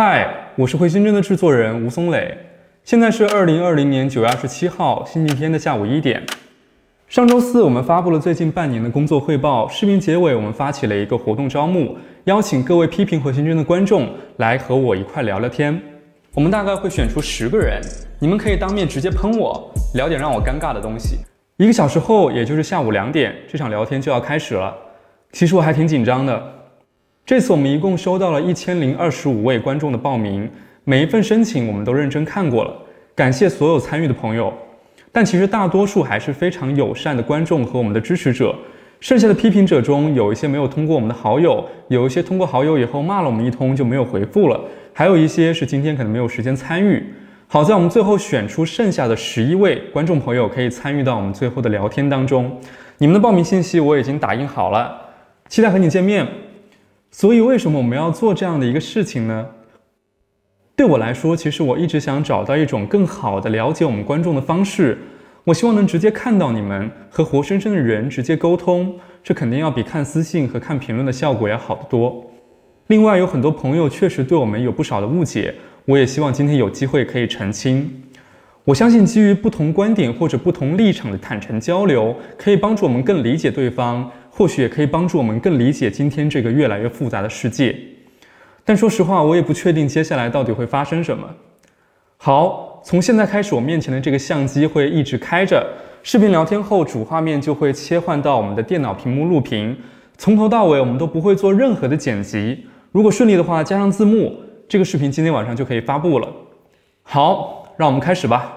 嗨，我是回心针的制作人吴松磊。现在是二零二零年九月二十七号星期天的下午一点。上周四我们发布了最近半年的工作汇报，视频结尾我们发起了一个活动招募，邀请各位批评回心针的观众来和我一块聊聊天。我们大概会选出十个人，你们可以当面直接喷我，聊点让我尴尬的东西。一个小时后，也就是下午两点，这场聊天就要开始了。其实我还挺紧张的。这次我们一共收到了一千零二十五位观众的报名，每一份申请我们都认真看过了，感谢所有参与的朋友。但其实大多数还是非常友善的观众和我们的支持者，剩下的批评者中有一些没有通过我们的好友，有一些通过好友以后骂了我们一通就没有回复了，还有一些是今天可能没有时间参与。好在我们最后选出剩下的十一位观众朋友可以参与到我们最后的聊天当中，你们的报名信息我已经打印好了，期待和你见面。所以，为什么我们要做这样的一个事情呢？对我来说，其实我一直想找到一种更好的了解我们观众的方式。我希望能直接看到你们，和活生生的人直接沟通，这肯定要比看私信和看评论的效果要好得多。另外，有很多朋友确实对我们有不少的误解，我也希望今天有机会可以澄清。我相信，基于不同观点或者不同立场的坦诚交流，可以帮助我们更理解对方。或许也可以帮助我们更理解今天这个越来越复杂的世界，但说实话，我也不确定接下来到底会发生什么。好，从现在开始，我面前的这个相机会一直开着，视频聊天后主画面就会切换到我们的电脑屏幕录屏，从头到尾我们都不会做任何的剪辑。如果顺利的话，加上字幕，这个视频今天晚上就可以发布了。好，让我们开始吧。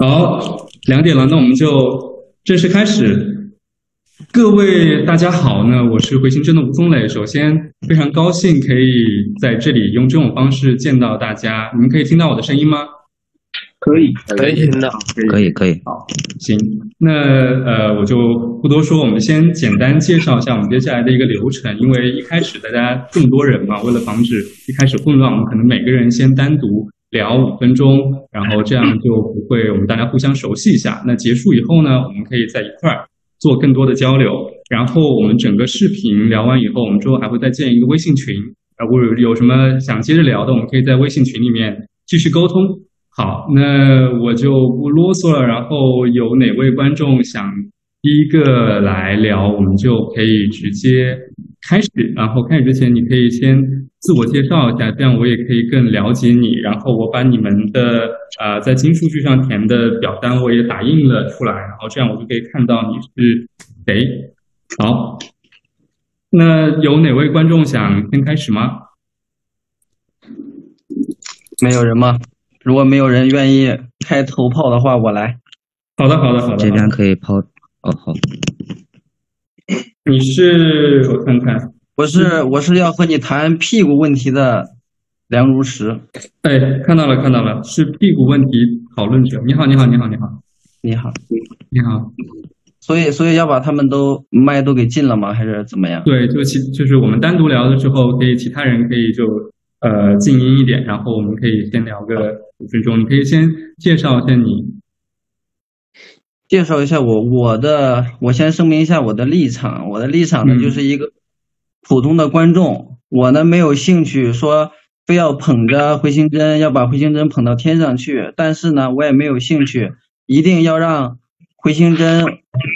好，两点了，那我们就正式开始。各位大家好，那我是回形针的吴宗磊。首先，非常高兴可以在这里用这种方式见到大家。你们可以听到我的声音吗？可以，可以听到，可以，可以。好，行，那呃，我就不多说，我们先简单介绍一下我们接下来的一个流程。因为一开始大家这么多人嘛，为了防止一开始混乱，我们可能每个人先单独聊五分钟，然后这样就不会我们大家互相熟悉一下。那结束以后呢，我们可以在一块儿做更多的交流。然后我们整个视频聊完以后，我们之后还会再建一个微信群，啊，或者有什么想接着聊的，我们可以在微信群里面继续沟通。好，那我就不啰嗦了。然后有哪位观众想第一个来聊，我们就可以直接开始。然后开始之前，你可以先自我介绍一下，这样我也可以更了解你。然后我把你们的呃在金数据上填的表单我也打印了出来，然后这样我就可以看到你是谁。好，那有哪位观众想先开始吗？没有人吗？如果没有人愿意开头炮的话，我来。好的，好的，好的。这边可以抛。哦，好。你是我看看，我是我是要和你谈屁股问题的梁如实。哎，看到了，看到了，是屁股问题讨论者。你好，你好，你好，你好，你好，你好。所以，所以要把他们都麦都给禁了吗？还是怎么样？对，就其就是我们单独聊的时候，可以其他人可以就。呃，静音一点，然后我们可以先聊个五分钟。你可以先介绍一下你，介绍一下我，我的，我先声明一下我的立场。我的立场呢，就是一个普通的观众。我呢，没有兴趣说非要捧着回形针，要把回形针捧到天上去。但是呢，我也没有兴趣一定要让回形针，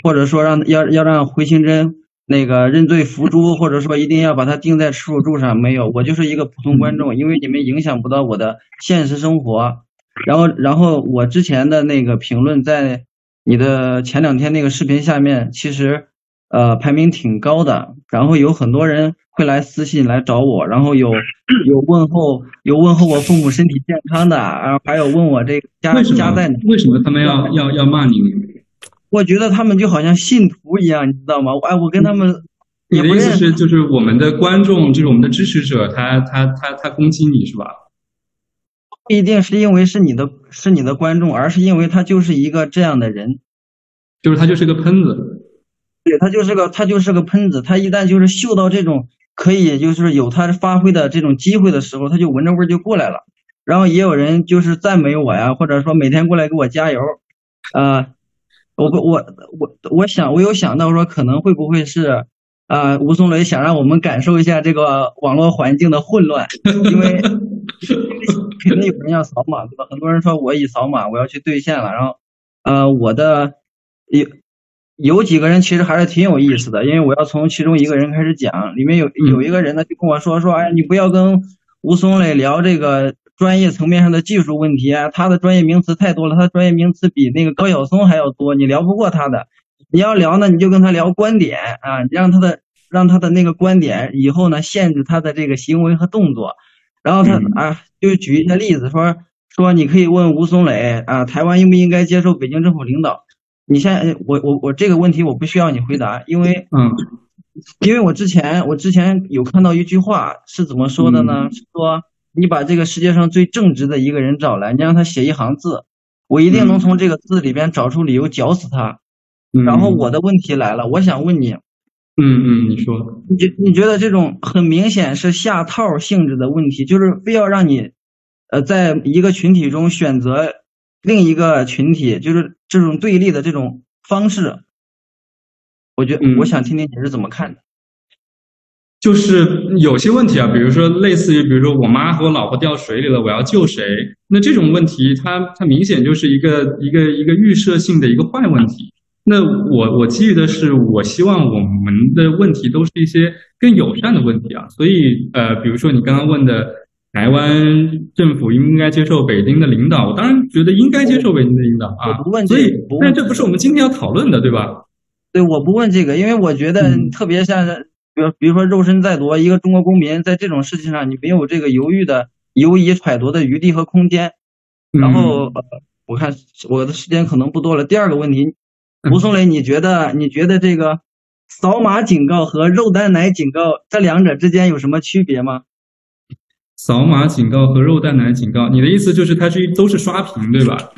或者说让要要让回形针。那个认罪伏诛，或者说一定要把它钉在耻辱柱上，没有，我就是一个普通观众，因为你们影响不到我的现实生活。然后，然后我之前的那个评论在你的前两天那个视频下面，其实呃排名挺高的。然后有很多人会来私信来找我，然后有 有问候，有问候我父母身体健康的，然后还有问我这个家家在哪？为什么他们要要要骂你？我觉得他们就好像信徒一样，你知道吗？哎，我跟他们，你的意思是，就是我们的观众，就是我们的支持者，他他他他攻击你是吧？不一定是因为是你的是你的观众，而是因为他就是一个这样的人，就是他就是个喷子，对他就是个他就是个喷子，他一旦就是嗅到这种可以就是有他发挥的这种机会的时候，他就闻着味儿就过来了。然后也有人就是赞美我呀，或者说每天过来给我加油，呃、我不我我我想我有想到说可能会不会是啊、吴松磊想让我们感受一下这个网络环境的混乱，因为 肯定有人要扫码，对吧？很多人说我已扫码，我要去兑现了，然后呃我的有有几个人其实还是挺有意思的，因为我要从其中一个人开始讲，里面有有一个人呢就跟我说说，哎，你不要跟吴松磊聊这个专业层面上的技术问题啊，他的专业名词太多了，他的专业名词比那个高晓松还要多，你聊不过他的。你要聊呢，你就跟他聊观点啊，让他的让他的那个观点以后呢限制他的这个行为和动作。然后他嗯啊，就举一些例子说说，你可以问吴松磊啊，台湾应不应该接受北京政府领导？你现在我我我这个问题我不需要你回答，因为嗯因为我之前我之前有看到一句话是怎么说的呢？是说你把这个世界上最正直的一个人找来，你让他写一行字，我一定能从这个字里边找出理由绞死他。嗯，然后我的问题来了，我想问你，嗯嗯，你说，你觉你觉得这种很明显是下套性质的问题，就是非要让你，呃，在一个群体中选择另一个群体，就是这种对立的这种方式，我觉嗯我想听听你是怎么看的。就是有些问题啊，比如说类似于，比如说我妈和我老婆掉水里了，我要救谁？那这种问题，它它明显就是一个一个一个预设性的一个坏问题。那我我基于的是，我希望我们的问题都是一些更友善的问题啊。所以呃，比如说你刚刚问的，台湾政府应不应该接受北京的领导？我当然觉得应该接受北京的领导啊我不问。这所以个不，问但这不是我们今天要讨论的，对吧？对，我不问这个，因为我觉得嗯特别像是，比如比如说肉身在夺，一个中国公民在这种事情上，你没有这个犹豫的、犹疑揣度的余地和空间。然后，呃，我看我的时间可能不多了。第二个问题，吴松磊，你觉得你觉得这个扫码警告和肉蛋奶警告这两者之间有什么区别吗？扫码警告和肉蛋奶警告，你的意思就是它是一都是刷屏，对吧？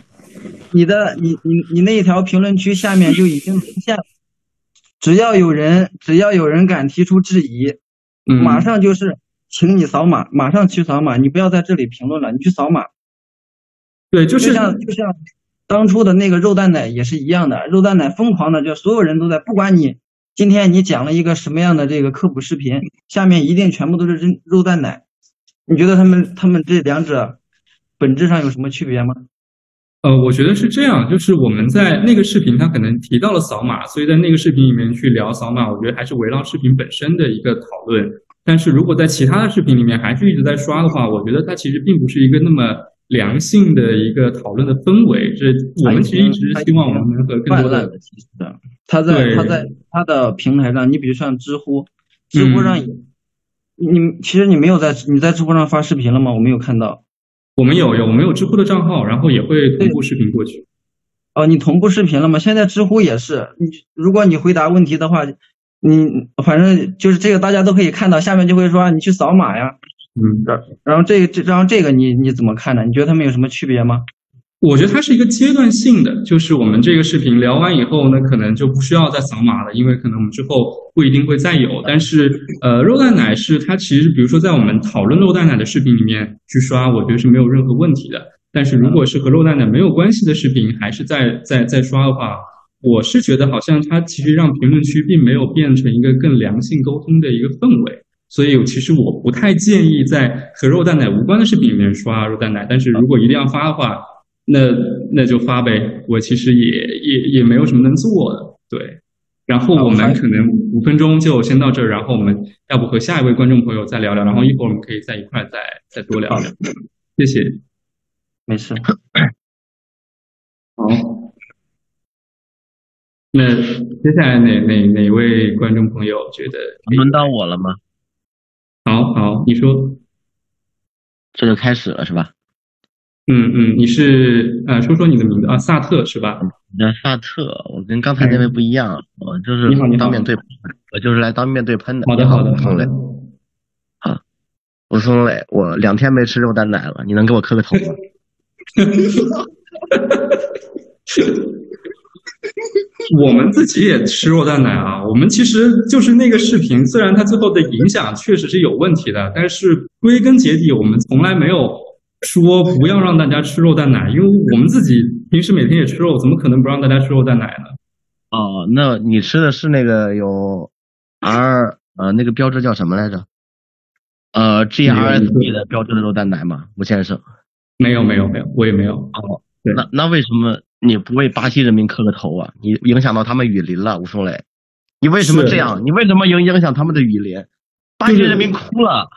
你的你你你那一条评论区下面就已经出现了，只要有人只要有人敢提出质疑，嗯，马上就是请你扫码，马上去扫码，你不要在这里评论了，你去扫码。对，就是就是像就像当初的那个肉蛋奶也是一样的，肉蛋奶疯狂的，就所有人都在，不管你今天你讲了一个什么样的这个科普视频，下面一定全部都是肉肉蛋奶。你觉得他们他们这两者本质上有什么区别吗？呃，我觉得是这样，就是我们在那个视频，它可能提到了扫码，所以在那个视频里面去聊扫码，我觉得还是围绕视频本身的一个讨论。但是如果在其他的视频里面还是一直在刷的话，我觉得它其实并不是一个那么良性的一个讨论的氛围。这我们其实一直希望我们能和更多的他在他在他的平台上，你比如像知乎，知乎上嗯，你其实你没有在你在知乎上发视频了吗？我没有看到。我们有有我们有知乎的账号，然后也会同步视频过去。哦，你同步视频了吗？现在知乎也是，你如果你回答问题的话，你反正就是这个大家都可以看到，下面就会说你去扫码呀，嗯，然后这这然后这个你你怎么看呢？你觉得他们有什么区别吗？我觉得它是一个阶段性的，就是我们这个视频聊完以后呢，可能就不需要再扫码了，因为可能我们之后不一定会再有。但是，呃，肉蛋奶是它其实，比如说在我们讨论肉蛋奶的视频里面去刷，我觉得是没有任何问题的。但是如果是和肉蛋奶没有关系的视频，还是在在在刷的话，我是觉得好像它其实让评论区并没有变成一个更良性沟通的一个氛围。所以其实我不太建议在和肉蛋奶无关的视频里面刷肉蛋奶，但是如果一定要发的话，那那就发呗，我其实也也也没有什么能做的，对。然后我们可能五分钟就先到这儿，然后我们要不和下一位观众朋友再聊聊，然后一会儿我们可以在一块儿再再多聊聊。谢谢。没事。好，那接下来哪哪哪位观众朋友觉得？轮到我了吗？好好，你说。这就开始了是吧？嗯嗯，你是呃，说说你的名字啊，萨特是吧？我叫萨特，我跟刚才那位不一样，我就是当面对喷，我就是来当面对喷的。好的好好的好的吴松磊，。吴松磊，我两天没吃肉蛋奶了，你能给我磕个头吗？我们自己也吃肉蛋奶啊，我们其实就是那个视频，虽然它最后的影响确实是有问题的，但是归根结底，我们从来没有说不要让大家吃肉蛋奶，因为我们自己平时每天也吃肉，怎么可能不让大家吃肉蛋奶呢？哦，那你吃的是那个有 R 呃那个标志叫什么来着？呃 GRSB 的标志的肉蛋奶吗，吴先生？没有没有没有，我也没有。哦，那那为什么？你不为巴西人民磕个头啊？你影响到他们雨林了，吴松磊，你为什么这样？你为什么影影响他们的雨林？巴西人民哭了。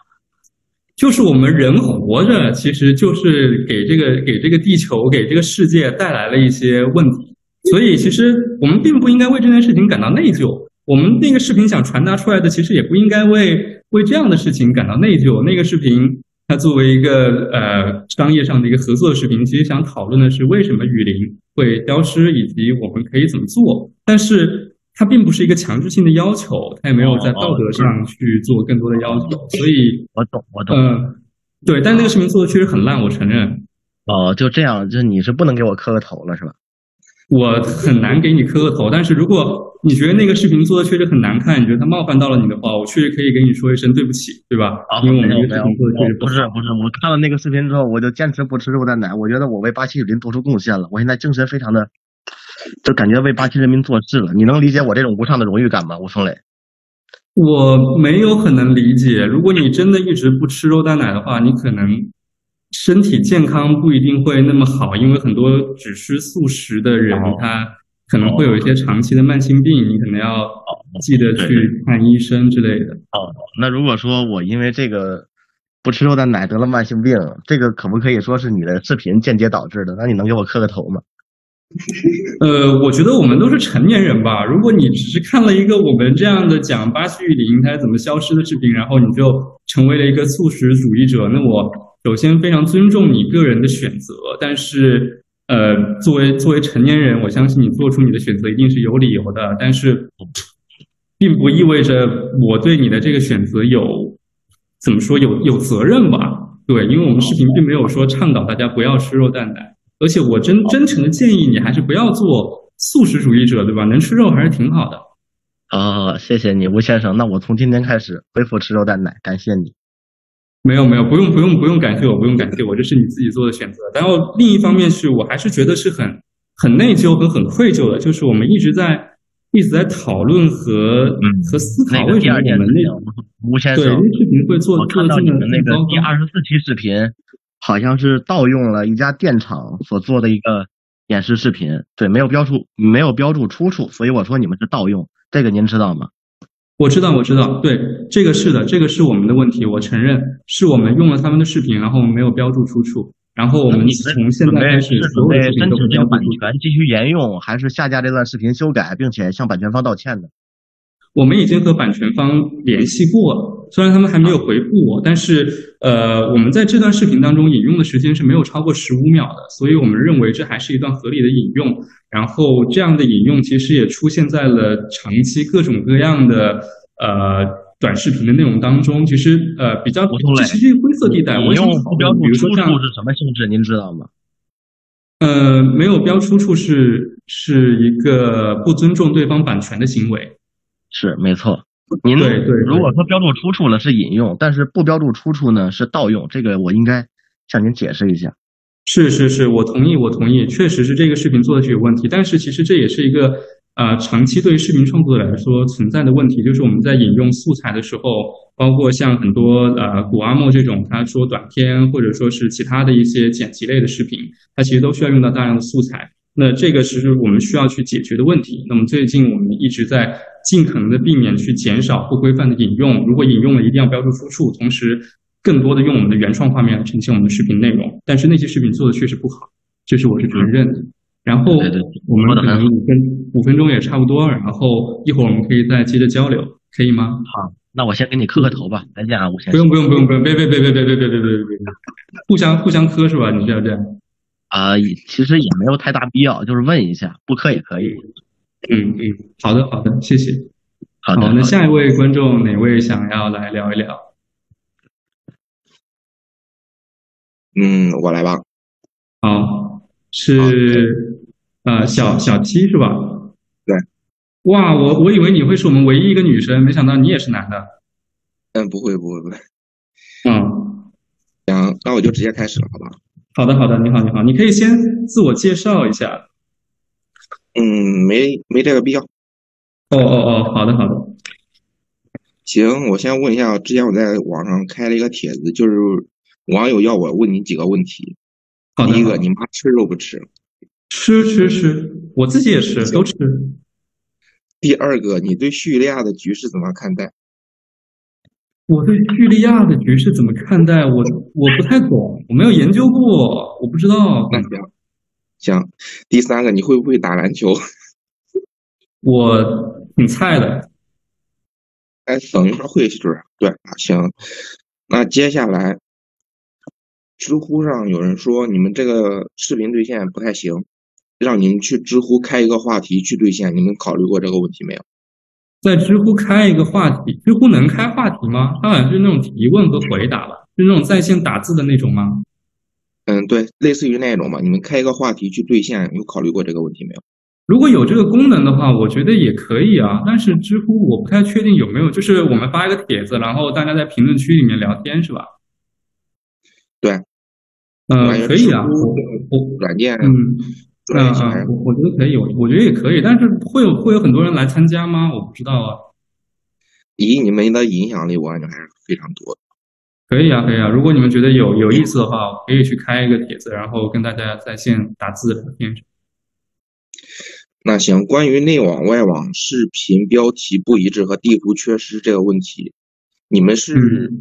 就是我们人活着，其实就是给这个给这个地球给这个世界带来了一些问题，所以其实我们并不应该为这件事情感到内疚。我们那个视频想传达出来的，其实也不应该为为这样的事情感到内疚。那个视频。它作为一个呃商业上的一个合作视频，其实想讨论的是为什么雨林会消失，以及我们可以怎么做。但是它并不是一个强制性的要求，它也没有在道德上去做更多的要求。所以，我懂，我懂。嗯，对，但那个视频做的确实很烂，我承认。哦，就这样，就是你是不能给我磕个头了，是吧？我很难给你磕个头，但是如果你觉得那个视频做的确实很难看，你觉得它冒犯到了你的话，我确实可以给你说一声对不起，对吧？因为我们那个视频做的确实不是不是，我看了那个视频之后，我就坚持不吃肉蛋奶。我觉得我为巴西人民做出贡献了，我现在精神非常的，就感觉为巴西人民做事了。你能理解我这种无上的荣誉感吗，吴松磊？我没有很能理解。如果你真的一直不吃肉蛋奶的话，你可能。身体健康不一定会那么好，因为很多只吃素食的人，他可能会有一些长期的慢性病，你可能要记得去看医生之类的。哦，那如果说我因为这个不吃肉蛋奶得了慢性病，这个可不可以说是你的视频间接导致的？那你能给我磕个头吗？呃，我觉得我们都是成年人吧。如果你只是看了一个我们这样的讲巴西雨林它怎么消失的视频，然后你就成为了一个素食主义者，那我。首先，非常尊重你个人的选择，但是，呃，作为作为成年人，我相信你做出你的选择一定是有理由的。但是，并不意味着我对你的这个选择有怎么说有有责任吧？对，因为我们视频并没有说倡导大家不要吃肉蛋奶，而且我真真诚的建议你还是不要做素食主义者，对吧？能吃肉还是挺好的。好，谢谢你，吴先生。那我从今天开始恢复吃肉蛋奶，感谢你。没有没有，不用不用不用感谢我，不用感谢我，这是你自己做的选择。然后另一方面是我还是觉得是很很内疚和很愧疚的，就是我们一直在一直在讨论和嗯和思考为什么我们那吴先生对视频会做我看到你们那个第二十四期视频，好像是盗用了一家电厂所做的一个演示视频，对，没有标注没有标注出处，所以我说你们是盗用，这个您知道吗？我知道，我知道，对，这个是的，这个是我们的问题，我承认是我们用了他们的视频，然后没有标注出处，然后我们从现在开始准备申请这个版权继续沿用，还是下架这段视频修改，并且向版权方道歉的？我们已经和版权方联系过了，虽然他们还没有回复我，但是呃，我们在这段视频当中引用的时间是没有超过十五秒的，所以我们认为这还是一段合理的引用。然后这样的引用其实也出现在了长期各种各样的呃短视频的内容当中。其实呃比较这是一个灰色地带。我用不标注出处是什么性质？您知道吗？呃，没有标出处是是一个不尊重对方版权的行为。是没错，您对对，如果说标注出处了是引用，但是不标注出处呢是盗用，这个我应该向您解释一下。是是是，我同意，我同意，确实是这个视频做的是有问题，但是其实这也是一个呃长期对于视频创作者来说存在的问题，就是我们在引用素材的时候，包括像很多呃古阿莫这种他说短片或者说是其他的一些剪辑类的视频，它其实都需要用到大量的素材。那这个其实我们需要去解决的问题。那么最近我们一直在尽可能的避免去减少不规范的引用。如果引用了，一定要标注出处，同时更多的用我们的原创画面来呈现我们的视频内容。但是那些视频做的确实不好，这是我是承认的。然后我们可能五分五分钟也差不多，然后一会儿我们可以再接着交流，可以吗？好，那我先给你磕个头吧。再见啊，吴先生。不用不用不用不用，别别别别别别别别别互相互相磕是吧？你是要这样。啊，其实也没有太大必要，就是问一下，不磕也可以。嗯嗯，好的好的，谢谢。好的，那下一位观众哪位想要来聊一聊？嗯，我来吧。好，是呃小小七是吧？对。哇，我我以为你会是我们唯一一个女生，没想到你也是男的。嗯，不会不会不会。嗯，行，那我就直接开始了，好吧？好的好的，你好你好，你可以先自我介绍一下。嗯，没没这个必要。哦哦哦，好的好的。行，我先问一下，之前我在网上开了一个帖子，就是网友要我问你几个问题。好的。第一个，你妈吃肉不吃？吃吃吃，我自己也吃，都吃。第二个，你对叙利亚的局势怎么看待？我对叙利亚的局势怎么看待？我我不太懂，我没有研究过，我不知道。那行，行。第三个，你会不会打篮球？我挺菜的。哎，等一会儿会是不是？对，行。那接下来，知乎上有人说你们这个视频兑现不太行，让你们去知乎开一个话题去兑现，你们考虑过这个问题没有？在知乎开一个话题，知乎能开话题吗？它好像是那种提问和回答吧，是那种在线打字的那种吗？嗯，对，类似于那种吧。你们开一个话题去兑现，有考虑过这个问题没有？如果有这个功能的话，我觉得也可以啊。但是知乎我不太确定有没有，就是我们发一个帖子，然后大家在评论区里面聊天，是吧？对，嗯，可以啊。我我软件，嗯嗯嗯，我我觉得可以，我我觉得也可以。但是会有会有很多人来参加吗？我不知道啊。以你们的影响力，我感觉还是非常多的。可以啊，可以啊。如果你们觉得有有意思的话，可以去开一个帖子，然后跟大家在线打字聊天。那行，关于内网外网视频标题不一致和地图缺失这个问题，你们是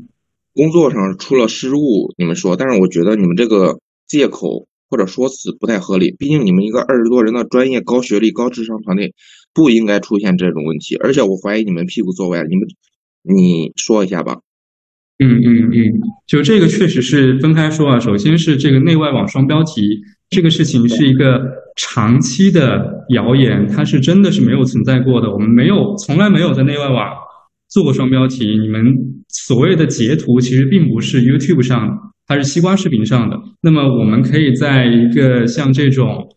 工作上出了失误，你们说，但是我觉得你们这个借口或者说辞不太合理。毕竟你们一个二十多人的专业、高学历、高智商团队，不应该出现这种问题。而且我怀疑你们屁股坐歪了，你们你说一下吧。嗯嗯嗯，就这个确实是分开说啊。首先是这个内外网双标题。这个事情是一个长期的谣言，它是真的是没有存在过的。我们没有，从来没有在内外网做过双标题。你们所谓的截图其实并不是 YouTube 上，它是西瓜视频上的。那么我们可以在一个像这种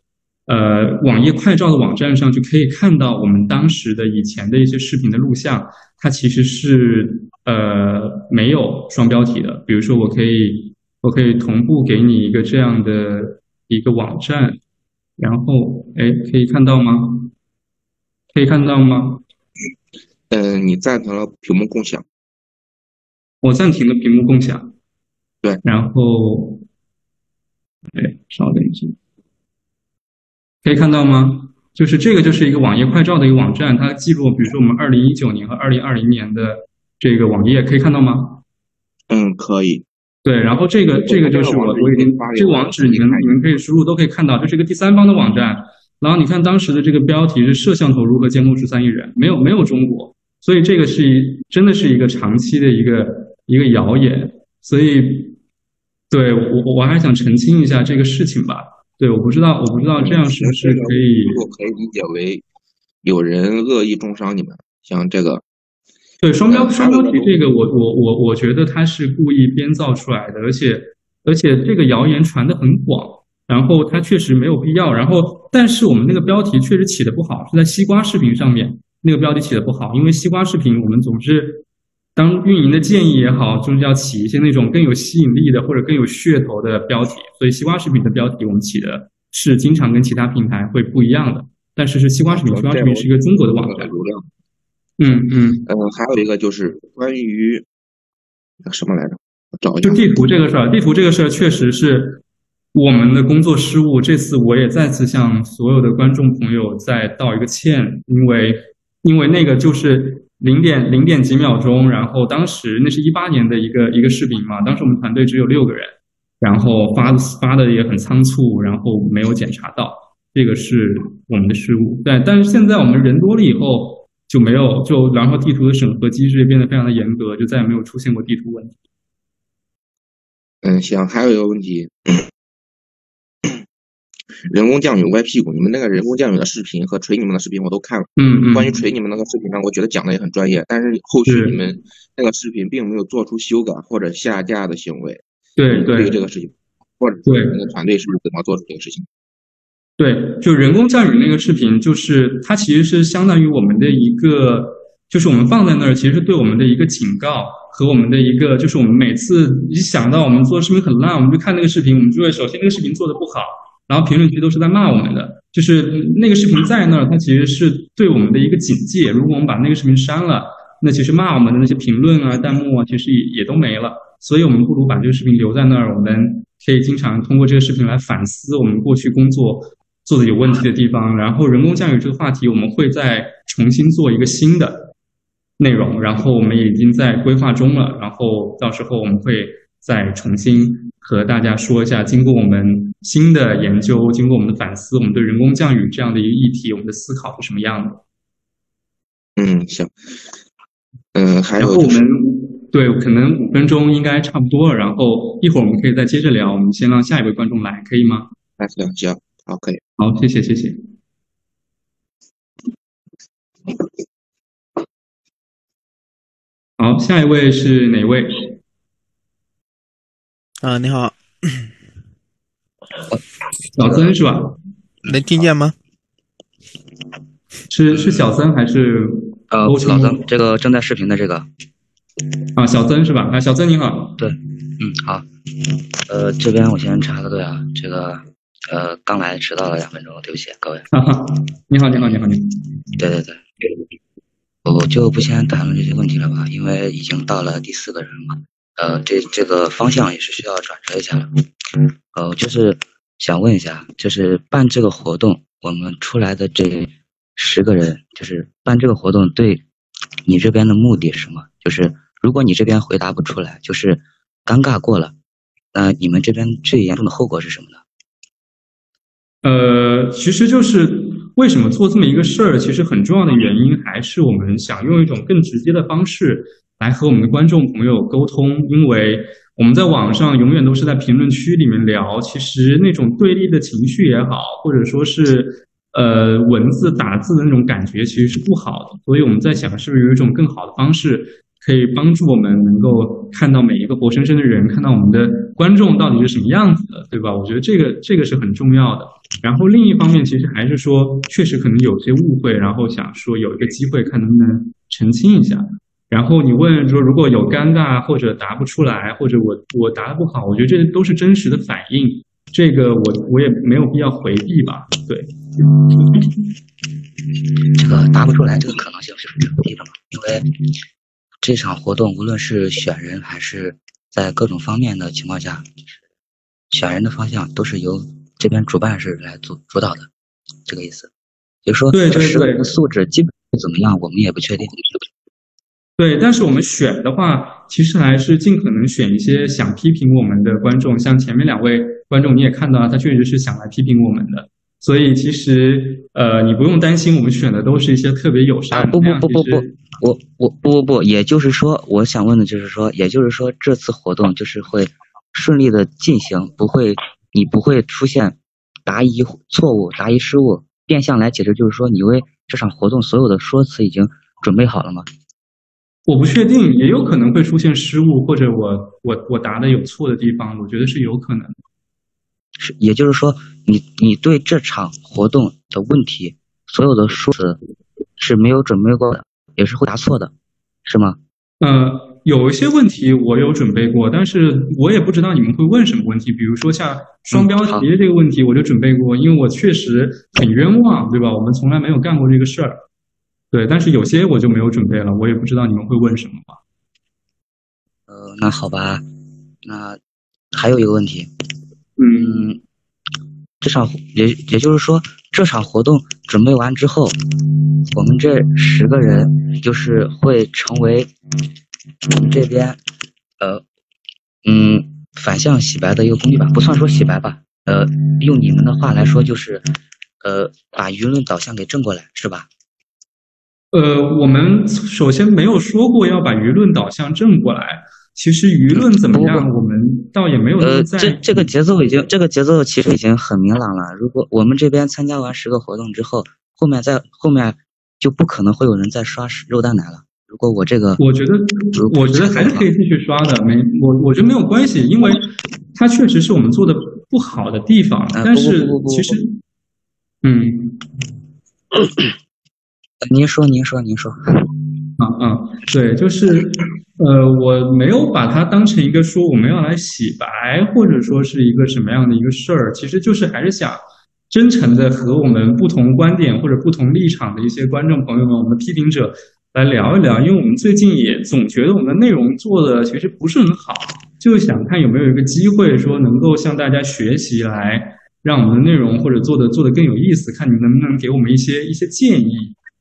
呃网页快照的网站上，就可以看到我们当时的以前的一些视频的录像，它其实是呃没有双标题的。比如说，我可以我可以同步给你一个这样的。一个网站，然后哎，可以看到吗？可以看到吗？嗯，你暂停了屏幕共享。我暂停了屏幕共享。对，然后，哎，稍等一下，可以看到吗？就是这个，就是一个网页快照的一个网站，它记录，比如说我们二零一九年和二零二零年的这个网页，可以看到吗？嗯，可以。对，然后这个这个就是我我已经这个网址你们你们可以输入都可以看到，这是一个第三方的网站。然后你看当时的这个标题是摄像头如何监控十三亿人，没有没有中国，所以这个是一真的是一个长期的一个一个谣言。所以，对我我我还想澄清一下这个事情吧。对，我不知道我不知道这样是不是可以？如果可以理解为有人恶意中伤你们，像这个。对双标双标题这个，我我我我觉得他是故意编造出来的，而且而且这个谣言传的很广，然后他确实没有必要，然后但是我们那个标题确实起的不好，是在西瓜视频上面那个标题起的不好，因为西瓜视频我们总是当运营的建议也好，就是要起一些那种更有吸引力的或者更有噱头的标题，所以西瓜视频的标题我们起的是经常跟其他平台会不一样的，但是是西瓜视频，西瓜视频是一个中国的网站。嗯嗯嗯，还有一个就是关于什么来着？找一下。就地图这个事儿，地图这个事儿确实是我们的工作失误。这次我也再次向所有的观众朋友再道一个歉，因为因为那个就是零点零点几秒钟，然后当时那是一八年的一个一个视频嘛，当时我们团队只有六个人，然后发的发的也很仓促，然后没有检查到，这个是我们的失误。对，但是现在我们人多了以后。就没有就，然后地图的审核机制变得非常的严格，就再也没有出现过地图问题。嗯，行，还有一个问题，人工降雨歪屁股，你们那个人工降雨的视频和锤你们的视频我都看了。嗯嗯。关于锤你们那个视频呢，我觉得讲的也很专业，但是后续你们那个视频并没有做出修改或者下架的行为。对对于。这个事情。或者对你们的团队是不是怎么做出这个事情？对，就人工降雨那个视频，就是它其实是相当于我们的一个，就是我们放在那儿，其实是对我们的一个警告和我们的一个，就是我们每次一想到我们做的视频很烂，我们就看那个视频，我们就会首先那个视频做的不好，然后评论区都是在骂我们的，就是那个视频在那儿，它其实是对我们的一个警戒。如果我们把那个视频删了，那其实骂我们的那些评论啊、弹幕啊，其实也也都没了。所以我们不如把这个视频留在那儿，我们可以经常通过这个视频来反思我们过去工作做的有问题的地方。然后人工降雨这个话题，我们会再重新做一个新的内容，然后我们已经在规划中了。然后到时候我们会再重新和大家说一下，经过我们新的研究，经过我们的反思，我们对人工降雨这样的一个议题，我们的思考是什么样的。嗯，行。嗯，还然后我有就是们对可能五分钟应该差不多了，然后一会儿我们可以再接着聊。我们先让下一位观众来，可以吗？来行行，好，可以。好，谢谢谢谢。好，下一位是哪位？啊，你好，小曾是吧？能听见吗？是是小曾还是呃，老曾，这个正在视频的这个，啊？小曾是吧？啊，小曾你好。对嗯，好，呃，这边我先插个队啊，这个呃刚来迟到了两分钟，对不起各位。哈哈，你好你好你好你好。对对对，我就不先谈论这些问题了吧，因为已经到了第四个人了嘛。呃，这这个方向也是需要转折一下了。呃，就是想问一下，就是办这个活动，我们出来的这十个人，就是办这个活动对你这边的目的是什么？就是如果你这边回答不出来，就是尴尬过了，那你们这边最严重的后果是什么呢？呃，其实就是为什么做这么一个事儿，其实很重要的原因还是我们想用一种更直接的方式来和我们的观众朋友沟通，因为我们在网上永远都是在评论区里面聊，其实那种对立的情绪也好，或者说是呃文字打字的那种感觉，其实是不好的。所以我们在想，是不是有一种更好的方式，可以帮助我们能够看到每一个活生生的人，看到我们的观众到底是什么样子的，对吧？我觉得这个这个是很重要的。然后另一方面，其实还是说，确实可能有些误会，然后想说有一个机会，看能不能澄清一下。然后你问说，如果有尴尬或者答不出来，或者我我答的不好，我觉得这都是真实的反应，这个我我也没有必要回避吧。对，这个答不出来，这个可能性是非常低的嘛，因为这场活动无论是选人还是在各种方面的情况下，选人的方向都是由这边主办是来主主导的，这个意思。也就是说，对对这十个人对的素质基本怎么样，我们也不确定。对，但是我们选的话，其实还是尽可能选一些想批评我们的观众，像前面两位观众你也看到了，他确实是想来批评我们的。所以其实呃，你不用担心，我们选的都是一些特别友善啊，的。不不不不不，我我不不不，也就是说，我想问的就是说，也就是说，这次活动就是会顺利的进行，不会你不会出现答疑错误、答疑失误。变相来解释，就是说，你为这场活动所有的说辞已经准备好了吗？我不确定，也有可能会出现失误，或者我我我答的有错的地方，我觉得是有可能的。是，也就是说，你你对这场活动的问题所有的说辞是没有准备过的，也是会答错的，是吗？呃，有一些问题我有准备过，但是我也不知道你们会问什么问题。比如说像双标题这个问题，我就准备过，因为我确实很冤枉，对吧？我们从来没有干过这个事儿。对，但是有些我就没有准备了，我也不知道你们会问什么吧。呃，那好吧，那还有一个问题，嗯，这场也也就是说，这场活动准备完之后，我们这十个人就是会成为我们这边呃嗯反向洗白的一个工具吧，不算说洗白吧，呃，用你们的话来说就是呃把舆论导向给正过来，是吧？呃，我们首先没有说过要把舆论导向正过来。其实舆论怎么样，我们倒也没有那呃，在。这这个节奏已经，这个节奏其实已经很明朗了。如果我们这边参加完十个活动之后，后面再后面就不可能会有人再刷肉蛋奶了。如果我这个，我觉得我觉得还是可以继续刷的，没我我觉得没有关系，因为它确实是我们做的不好的地方，啊但是其实，嗯 您说，您说，您说。啊啊，对，就是呃，我没有把它当成一个说我们要来洗白，或者说是一个什么样的一个事儿，其实就是还是想真诚的和我们不同观点或者不同立场的一些观众朋友们，我们的批评者来聊一聊，因为我们最近也总觉得我们的内容做的其实不是很好，就想看有没有一个机会说能够向大家学习来。让我们的内容或者做的做的更有意思，看你能不能给我们一些一些建议。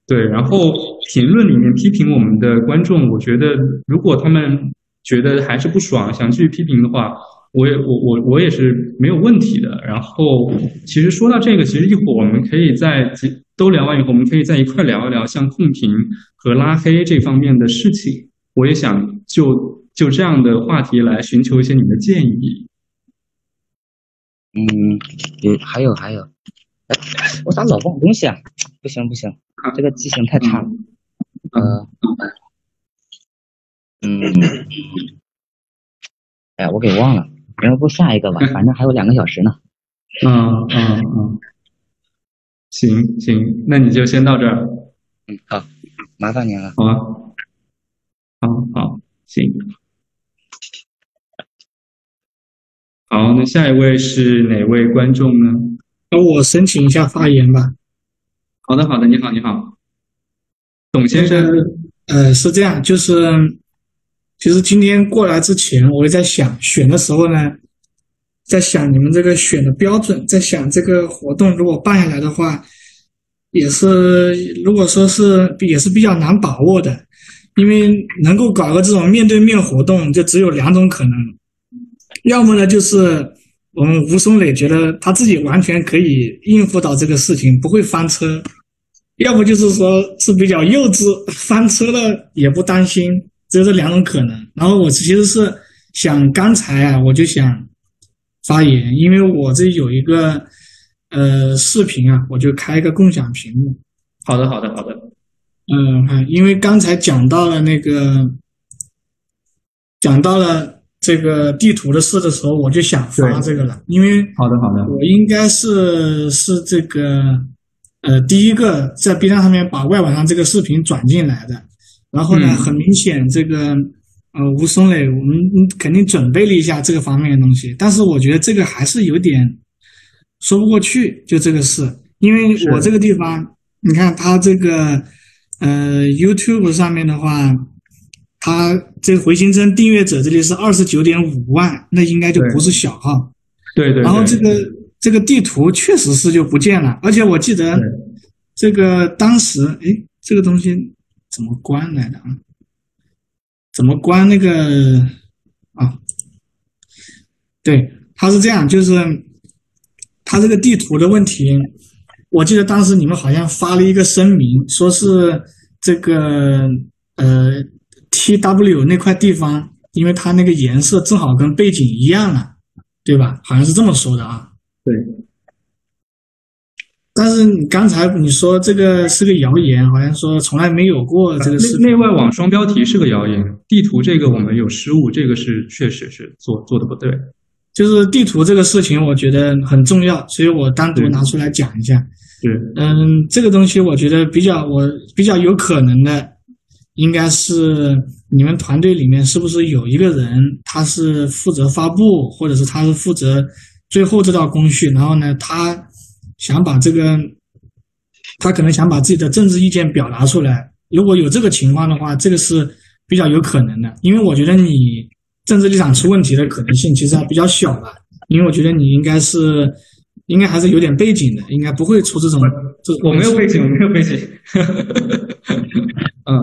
对，然后评论里面批评我们的观众，我觉得如果他们觉得还是不爽，想继续批评的话，我也我我我也是没有问题的。然后其实说到这个，其实一会儿我们可以在都聊完以后，我们可以在一块聊一聊像控评和拉黑这方面的事情。我也想就就这样的话题来寻求一些你们的建议。嗯，有还有还有，哎，我咋老忘东西啊？不行不行，这个记性太差了。呃，嗯，哎呀，我给忘了，要不下一个吧，反正还有两个小时呢。嗯嗯嗯，行行，那你就先到这儿。嗯，好，麻烦您了。好啊，好好，行。好，那下一位是哪位观众呢？那我申请一下发言吧。好的，好的，你好，你好，董先生。呃，是这样，就是其实今天过来之前，我也在想选的时候呢，在想你们这个选的标准，在想这个活动如果办下来的话，也是如果说是也是比较难把握的，因为能够搞个这种面对面活动，就只有两种可能，要么呢就是我们吴松磊觉得他自己完全可以应付到这个事情，不会翻车。要不就是说是比较幼稚，翻车了也不担心，只有这两种可能。然后我其实是想刚才啊，我就想发言，因为我这有一个呃视频啊，我就开一个共享屏幕。好的，好的，好的。嗯，因为刚才讲到了那个，讲到了这个地图的事的时候，我就想发这个了，因为好的，好的，我应该是是这个。呃，第一个在 B 站上面把外网上这个视频转进来的，然后呢，嗯很明显这个呃吴松磊，我们肯定准备了一下这个方面的东西，但是我觉得这个还是有点说不过去，就这个事，因为我这个地方，你看他这个呃 YouTube 上面的话，他这个回形针订阅者这里是二十九点五万，那应该就不是小号，对对。然后这个。这个地图确实是就不见了，而且我记得这个当时，哎，这个东西怎么关来的啊？怎么关那个啊？对，它是这样，就是它这个地图的问题，我记得当时你们好像发了一个声明，说是这个呃 T W 那块地方，因为它那个颜色正好跟背景一样了，对吧？好像是这么说的啊。对，但是你刚才你说这个是个谣言，好像说从来没有过这个事。内外网双标题是个谣言，地图这个我们有失误，这个是确实是做做的不对。就是地图这个事情，我觉得很重要，所以我单独拿出来讲一下。对，嗯，这个东西我觉得比较我比较有可能的，应该是你们团队里面是不是有一个人，他是负责发布，或者是他是负责。最后这道工序，然后呢，他想把这个，他可能想把自己的政治意见表达出来。如果有这个情况的话，这个是比较有可能的，因为我觉得你政治立场出问题的可能性其实还比较小吧。因为我觉得你应该是，应该还是有点背景的，应该不会出这种。这我没有背景，我没有背景。嗯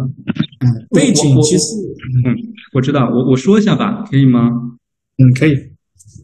嗯，背景其实，嗯，我知道，我我说一下吧，可以吗？嗯，可以。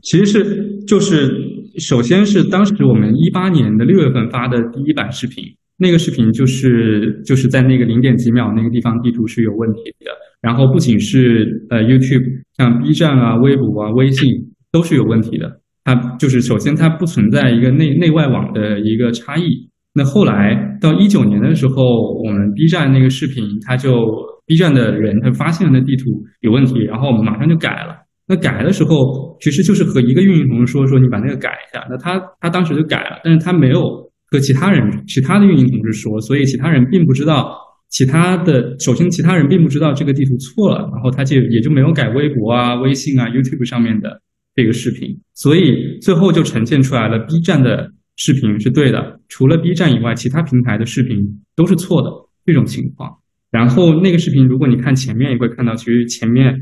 其实是就是，首先是当时我们一八年的六月份发的第一版视频，那个视频就是就是在那个零点几秒那个地方地图是有问题的。然后不仅是呃 YouTube，像 B 站啊、微博啊、微信都是有问题的。它就是首先它不存在一个内内外网的一个差异。那后来到一九年的时候，我们 B 站那个视频，它就 B 站的人他发现了那地图有问题，然后我们马上就改了。那改的时候其实就是和一个运营同事说说你把那个改一下，那他他当时就改了，但是他没有和其他人其他的运营同事说，所以其他人并不知道其他的首先其他人并不知道这个地图错了，然后他就也就没有改微博啊、微信啊、YouTube 上面的这个视频，所以最后就呈现出来了 B 站的视频是对的，除了 B 站以外，其他平台的视频都是错的这种情况。然后那个视频，如果你看前面，也会看到，其实前面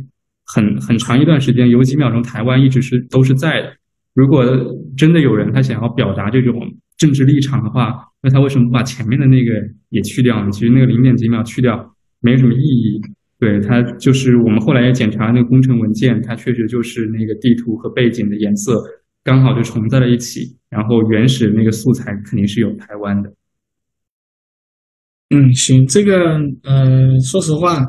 很很长一段时间，有几秒钟台湾一直是都是在的。如果真的有人他想要表达这种政治立场的话，那他为什么不把前面的那个也去掉呢？其实那个零点几秒去掉没什么意义。对，它就是我们后来也检查那个工程文件，它确实就是那个地图和背景的颜色刚好就重在了一起，然后原始那个素材肯定是有台湾的。嗯，行，这个，嗯，说实话，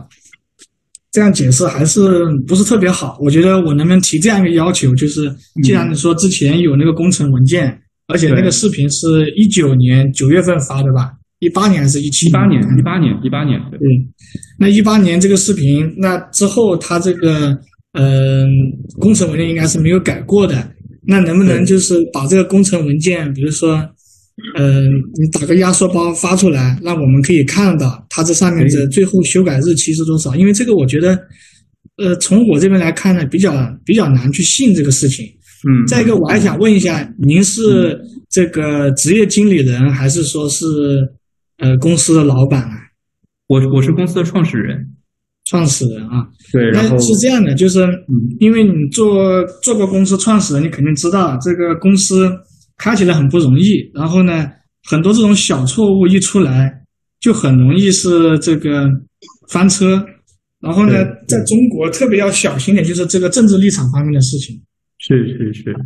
这样解释还是不是特别好。我觉得我能不能提这样一个要求，就是既然你说之前有那个工程文件，而且那个视频是一九年九月份发的吧？一八年还是一七？一八年，一八年，一八年。对，那一八年这个视频，那之后他这个，嗯，工程文件应该是没有改过的。那能不能就是把这个工程文件，比如说？嗯，你打个压缩包发出来，那我们可以看到它这上面的最后修改日期是多少。因为这个，我觉得，呃，从我这边来看呢，比较比较难去信这个事情。嗯。再一个，我还想问一下，您是这个职业经理人，还是说是呃公司的老板啊？我我是公司的创始人。创始人啊。对。然后是这样的，就是因为你做做过公司创始人，你肯定知道这个公司。开起来很不容易，然后呢，很多这种小错误一出来，就很容易是这个翻车。然后呢，在中国特别要小心点，就是这个政治立场方面的事情。是是是，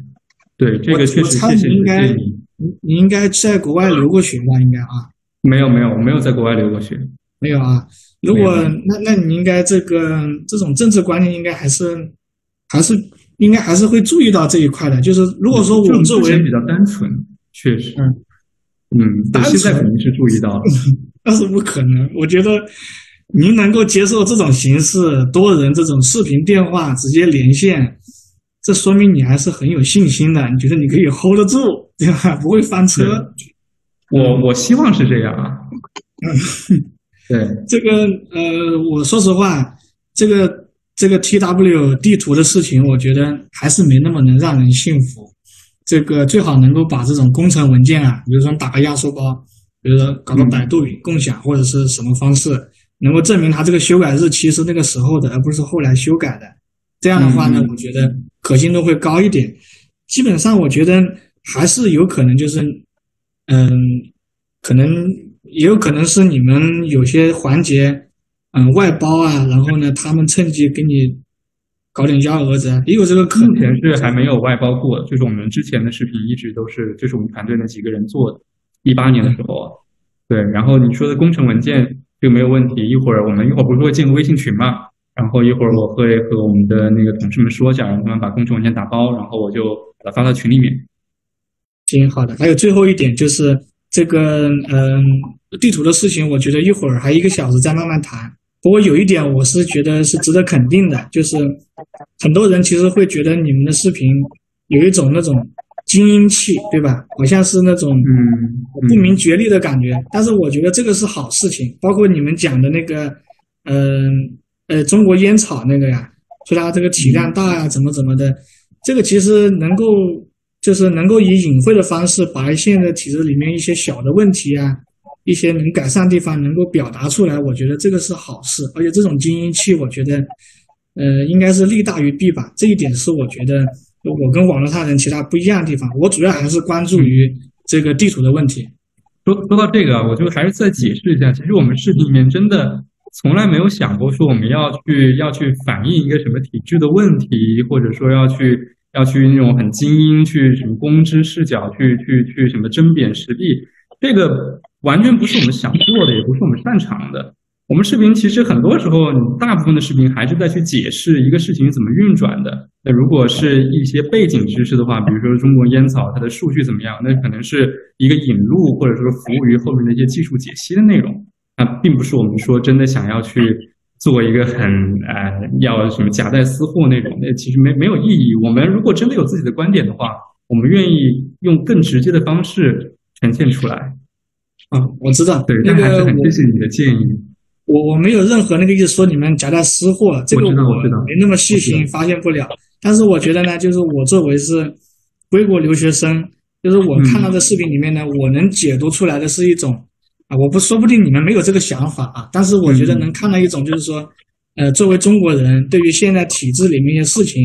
对这个确实谢谢你。应该，你你应该在国外留过学吧？应该啊。没有没有，我没有在国外留过学。没有啊？如果那那你应该这个这种政治观念应该还是还是。应该还是会注意到这一块的，就是如果说我作为比较单纯，确实，嗯嗯，现在肯定是注意到了，但是不可能。我觉得您能够接受这种形式，多人这种视频电话直接连线，这说明你还是很有信心的。你觉得你可以 hold 得住，对吧？不会翻车。我我希望是这样啊。对 这个呃，我说实话，这个。这个 T W 地图的事情，我觉得还是没那么能让人信服。这个最好能够把这种工程文件啊，比如说打个压缩包，比如说搞个百度云共享或者是什么方式，能够证明它这个修改日期是那个时候的，而不是后来修改的。这样的话呢，我觉得可信度会高一点。基本上，我觉得还是有可能，就是嗯，可能也有可能是你们有些环节。嗯，外包啊，然后呢，他们趁机给你搞点幺蛾子，也有这个可能。目前是还没有外包过，就是我们之前的视频一直都是，就是我们团队那几个人做的。一八年的时候，对，然后你说的工程文件就没有问题。一会儿我们一会儿不是会建个微信群嘛？然后一会儿我会和我们的那个同事们说一下，让他们把工程文件打包，然后我就把它发到群里面。行，好的。还有最后一点就是这个，嗯，地图的事情，我觉得一会儿还一个小时再慢慢谈。不过有一点，我是觉得是值得肯定的，就是很多人其实会觉得你们的视频有一种那种精英气，对吧？好像是那种嗯不明觉厉的感觉。但是我觉得这个是好事情。包括你们讲的那个，嗯呃，中国烟草那个呀，说它这个体量大呀，怎么怎么的，这个其实能够就是能够以隐晦的方式把现在体制里面一些小的问题啊。一些能改善地方能够表达出来，我觉得这个是好事，而且这种精英气，我觉得，呃，应该是利大于弊吧。这一点是我觉得我跟网络上人其他不一样的地方。我主要还是关注于这个地图的问题。说说到这个，我就还是再解释一下，其实我们视频里面真的从来没有想过说我们要去要去反映一个什么体制的问题，或者说要去要去那种很精英去什么公知视角去去去什么针砭时弊，这个。完全不是我们想做的，也不是我们擅长的。我们视频其实很多时候，大部分的视频还是在去解释一个事情怎么运转的。那如果是一些背景知识的话，比如说中国烟草它的数据怎么样，那可能是一个引路，或者说服务于后面的一些技术解析的内容。那并不是我们说真的想要去做一个很呃要什么夹带私货那种，那其实没没有意义。我们如果真的有自己的观点的话，我们愿意用更直接的方式呈现出来。啊，我知道，对，那但还是个我很谢谢你的建议。我我没有任何那个意思说你们夹带私货，这个我没那么细心，发现不了。但是我觉得呢，就是我作为是归国留学生，就是我看到的视频里面呢，我能解读出来的是一种啊，我不说不定你们没有这个想法啊，但是我觉得能看到一种就是说，呃，作为中国人，对于现在体制里面一些事情，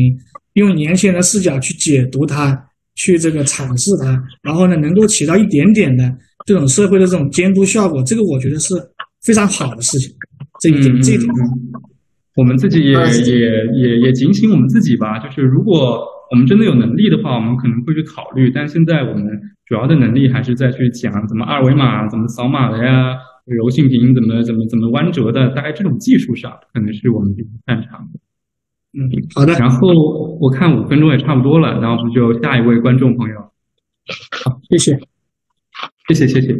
用年轻人的视角去解读它，去这个阐释它，然后呢，能够起到一点点的这种社会的这种监督效果，这个我觉得是非常好的事情。这一点，嗯这一点，我们自己也也也也警醒我们自己吧，就是如果我们真的有能力的话，我们可能会去考虑。但现在我们主要的能力还是在去讲怎么二维码、怎么扫码的呀，柔性屏怎么怎么怎么弯折的，大概这种技术上可能是我们比较擅长的。嗯，好的，然后我看五分钟也差不多了，然后我们就下一位观众朋友，好谢谢。谢谢谢谢。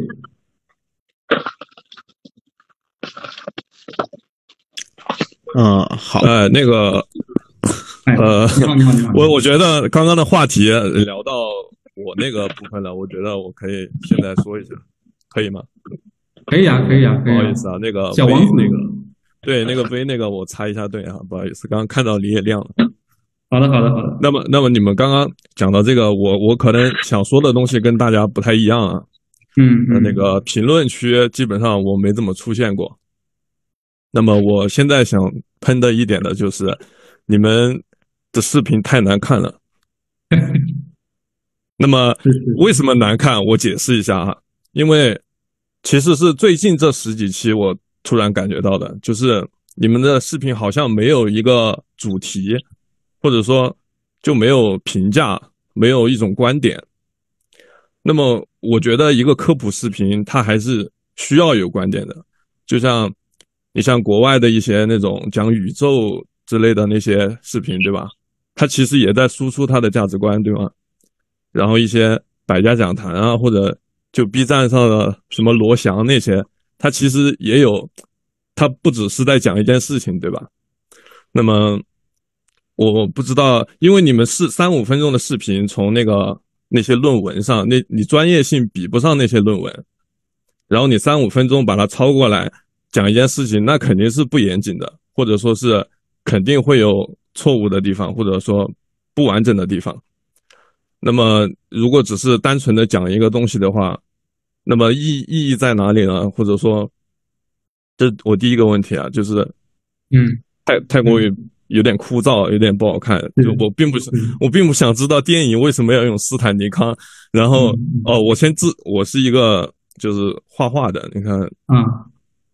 嗯，好，呃，那个，哎，呃我我觉得刚刚的话题聊到我那个部分了，我觉得我可以现在说一下，可以吗？可以啊可以啊可以啊不好意，思啊，那个小王子那个，对，那个 V 那个我插一下对啊，不好意思，刚刚看到你也亮了。好的好的好的，那么，那么你们刚刚讲到这个，我我可能想说的东西跟大家不太一样啊。嗯那个评论区基本上我没怎么出现过。那么我现在想喷的一点的就是，你们的视频太难看了。那么为什么难看？我解释一下啊，因为其实是最近这十几期我突然感觉到的，就是你们的视频好像没有一个主题，或者说就没有评价，没有一种观点。那么我觉得一个科普视频它还是需要有观点的，就像你像国外的一些那种讲宇宙之类的那些视频，对吧？它其实也在输出它的价值观，对吗？然后一些百家讲坛啊，或者就 B 站上的什么罗翔那些，它其实也有，它不只是在讲一件事情，对吧？那么我不知道，因为你们是三五分钟的视频，从那个那些论文上，那你专业性比不上那些论文，然后你三五分钟把它抄过来讲一件事情，那肯定是不严谨的，或者说是肯定会有错误的地方，或者说不完整的地方。那么，如果只是单纯的讲一个东西的话，那么意意义在哪里呢？或者说，这我第一个问题啊，就是嗯太太过于有点枯燥，有点不好看。就我并不是，我并不想知道电影为什么要用斯坦尼康。然后嗯哦，我先自我是一个就是画画的，你看，啊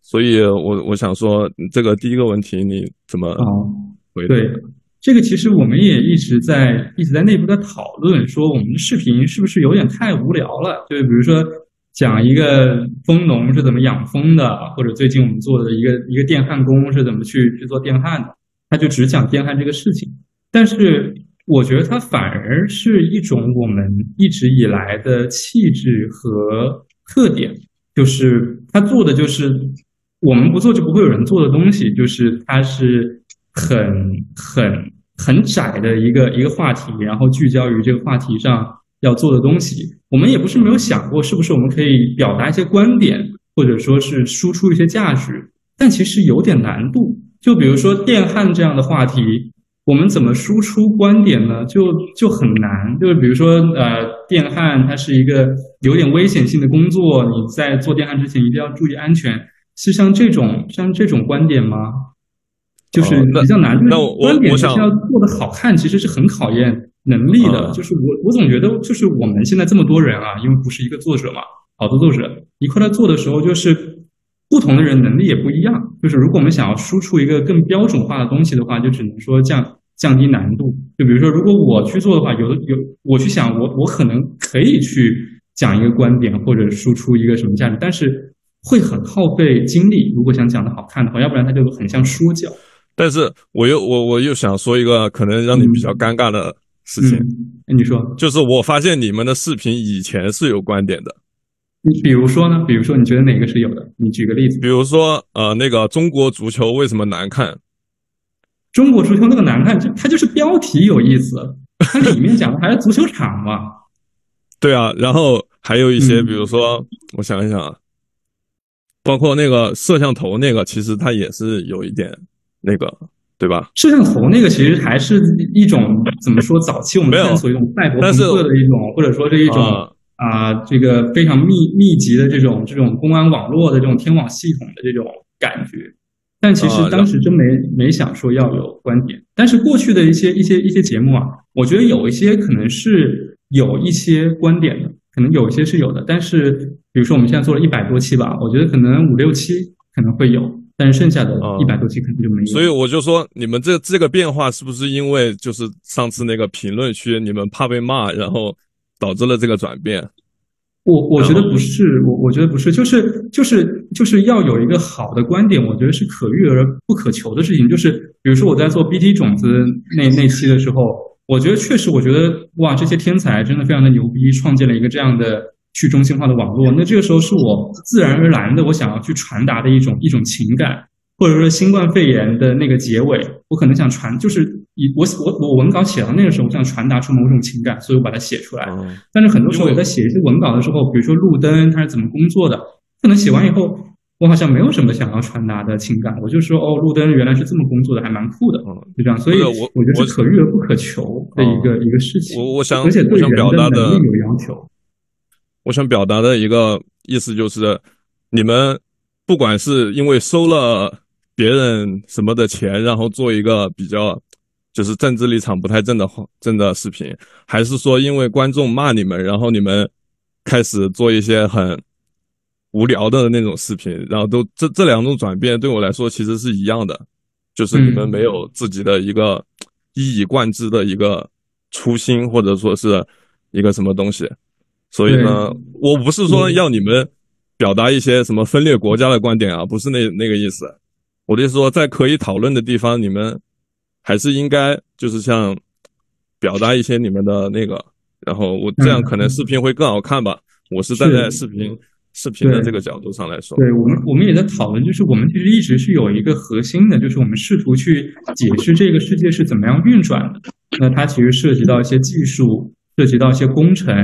所以我我想说这个第一个问题你怎么哦。回答？对，这个其实我们也一直在一直在内部在讨论，说我们的视频是不是有点太无聊了？就比如说讲一个蜂农是怎么养蜂的，或者最近我们做的一个一个电焊工是怎么去去做电焊的，他就只讲电焊这个事情。但是我觉得它反而是一种我们一直以来的气质和特点，就是他做的就是我们不做就不会有人做的东西，就是它是很很很窄的一个一个话题，然后聚焦于这个话题上要做的东西。我们也不是没有想过，是不是我们可以表达一些观点，或者说是输出一些价值，但其实有点难度。就比如说电焊这样的话题，我们怎么输出观点呢？就就很难。就是比如说，呃，电焊它是一个有点危险性的工作，你在做电焊之前一定要注意安全。是像这种像这种观点吗？就是比较难。观点是要做的好看，其实是很考验能力的。啊就是我我总觉得，就是我们现在这么多人啊，因为不是一个作者嘛，好多作者一块来做的时候，就是不同的人能力也不一样。就是如果我们想要输出一个更标准化的东西的话，就只能说降降低难度。就比如说，如果我去做的话，有的有我去想，我我可能可以去讲一个观点或者输出一个什么价值，但是会很耗费精力。如果想讲的好看的话，要不然它就很像说教。但是我又我我又想说一个可能让你比较尴尬的事情，你说，就是我发现你们的视频以前是有观点的，你比如说呢？比如说你觉得哪个是有的？你举个例子。比如说呃，那个中国足球为什么难看？中国足球那个难看，就它就是标题有意思，它里面讲的还是足球场嘛。对啊，然后还有一些，比如说我想一想啊，包括那个摄像头那个，其实它也是有一点那个，对吧？摄像头那个其实还是一种怎么说？早期我们探索一种赛博朋克的一种，或者说是一种啊，这个非常密密集的这种这种公安网络的这种天网系统的这种感觉。但其实当时真没没想说要有观点。但是过去的一些一些一些节目啊，我觉得有一些可能是有一些观点的，可能有一些是有的。但是比如说我们现在做了一百多期吧，我觉得可能五六期可能会有，但是剩下的一百多期可能就没有。所以我就说，你们这这个变化是不是因为就是上次那个评论区你们怕被骂，然后导致了这个转变？我我觉得不是，我我觉得不是，就是就是就是要有一个好的观点，我觉得是可遇而不可求的事情。就是比如说我在做 BT 种子那那期的时候，我觉得确实，我觉得哇，这些天才真的非常的牛逼，创建了一个这样的去中心化的网络。那这个时候是我自然而然的，我想要去传达的一种一种情感。或者说新冠肺炎的那个结尾，我可能想传，就是以我我我文稿写到那个时候，我想传达出某种情感，所以我把它写出来。但是很多时候我在写一些文稿的时候，比如说路灯它是怎么工作的，可能写完以后，我好像没有什么想要传达的情感，我就说哦，路灯原来是这么工作的，还蛮酷的，就这样。所以我我觉得是可遇而不可求的一个一个事情。我我想而且对人的能力有要求。我想表达的一个意思就是，你们不管是因为收了。别人什么的钱，然后做一个比较，就是政治立场不太正的正的视频，还是说因为观众骂你们，然后你们开始做一些很无聊的那种视频，然后都这这两种转变对我来说其实是一样的，就是你们没有自己的一个一以贯之的一个初心，或者说是一个什么东西，所以呢，我不是说要你们表达一些什么分裂国家的观点啊，不是那那个意思。我的意思说，在可以讨论的地方，你们还是应该就是像表达一些你们的那个，然后我这样可能视频会更好看吧。我是站在视频视频的这个角度上来说。对我们，我们也在讨论，就是我们其实一直是有一个核心的，就是我们试图去解释这个世界是怎么样运转的。那它其实涉及到一些技术，涉及到一些工程，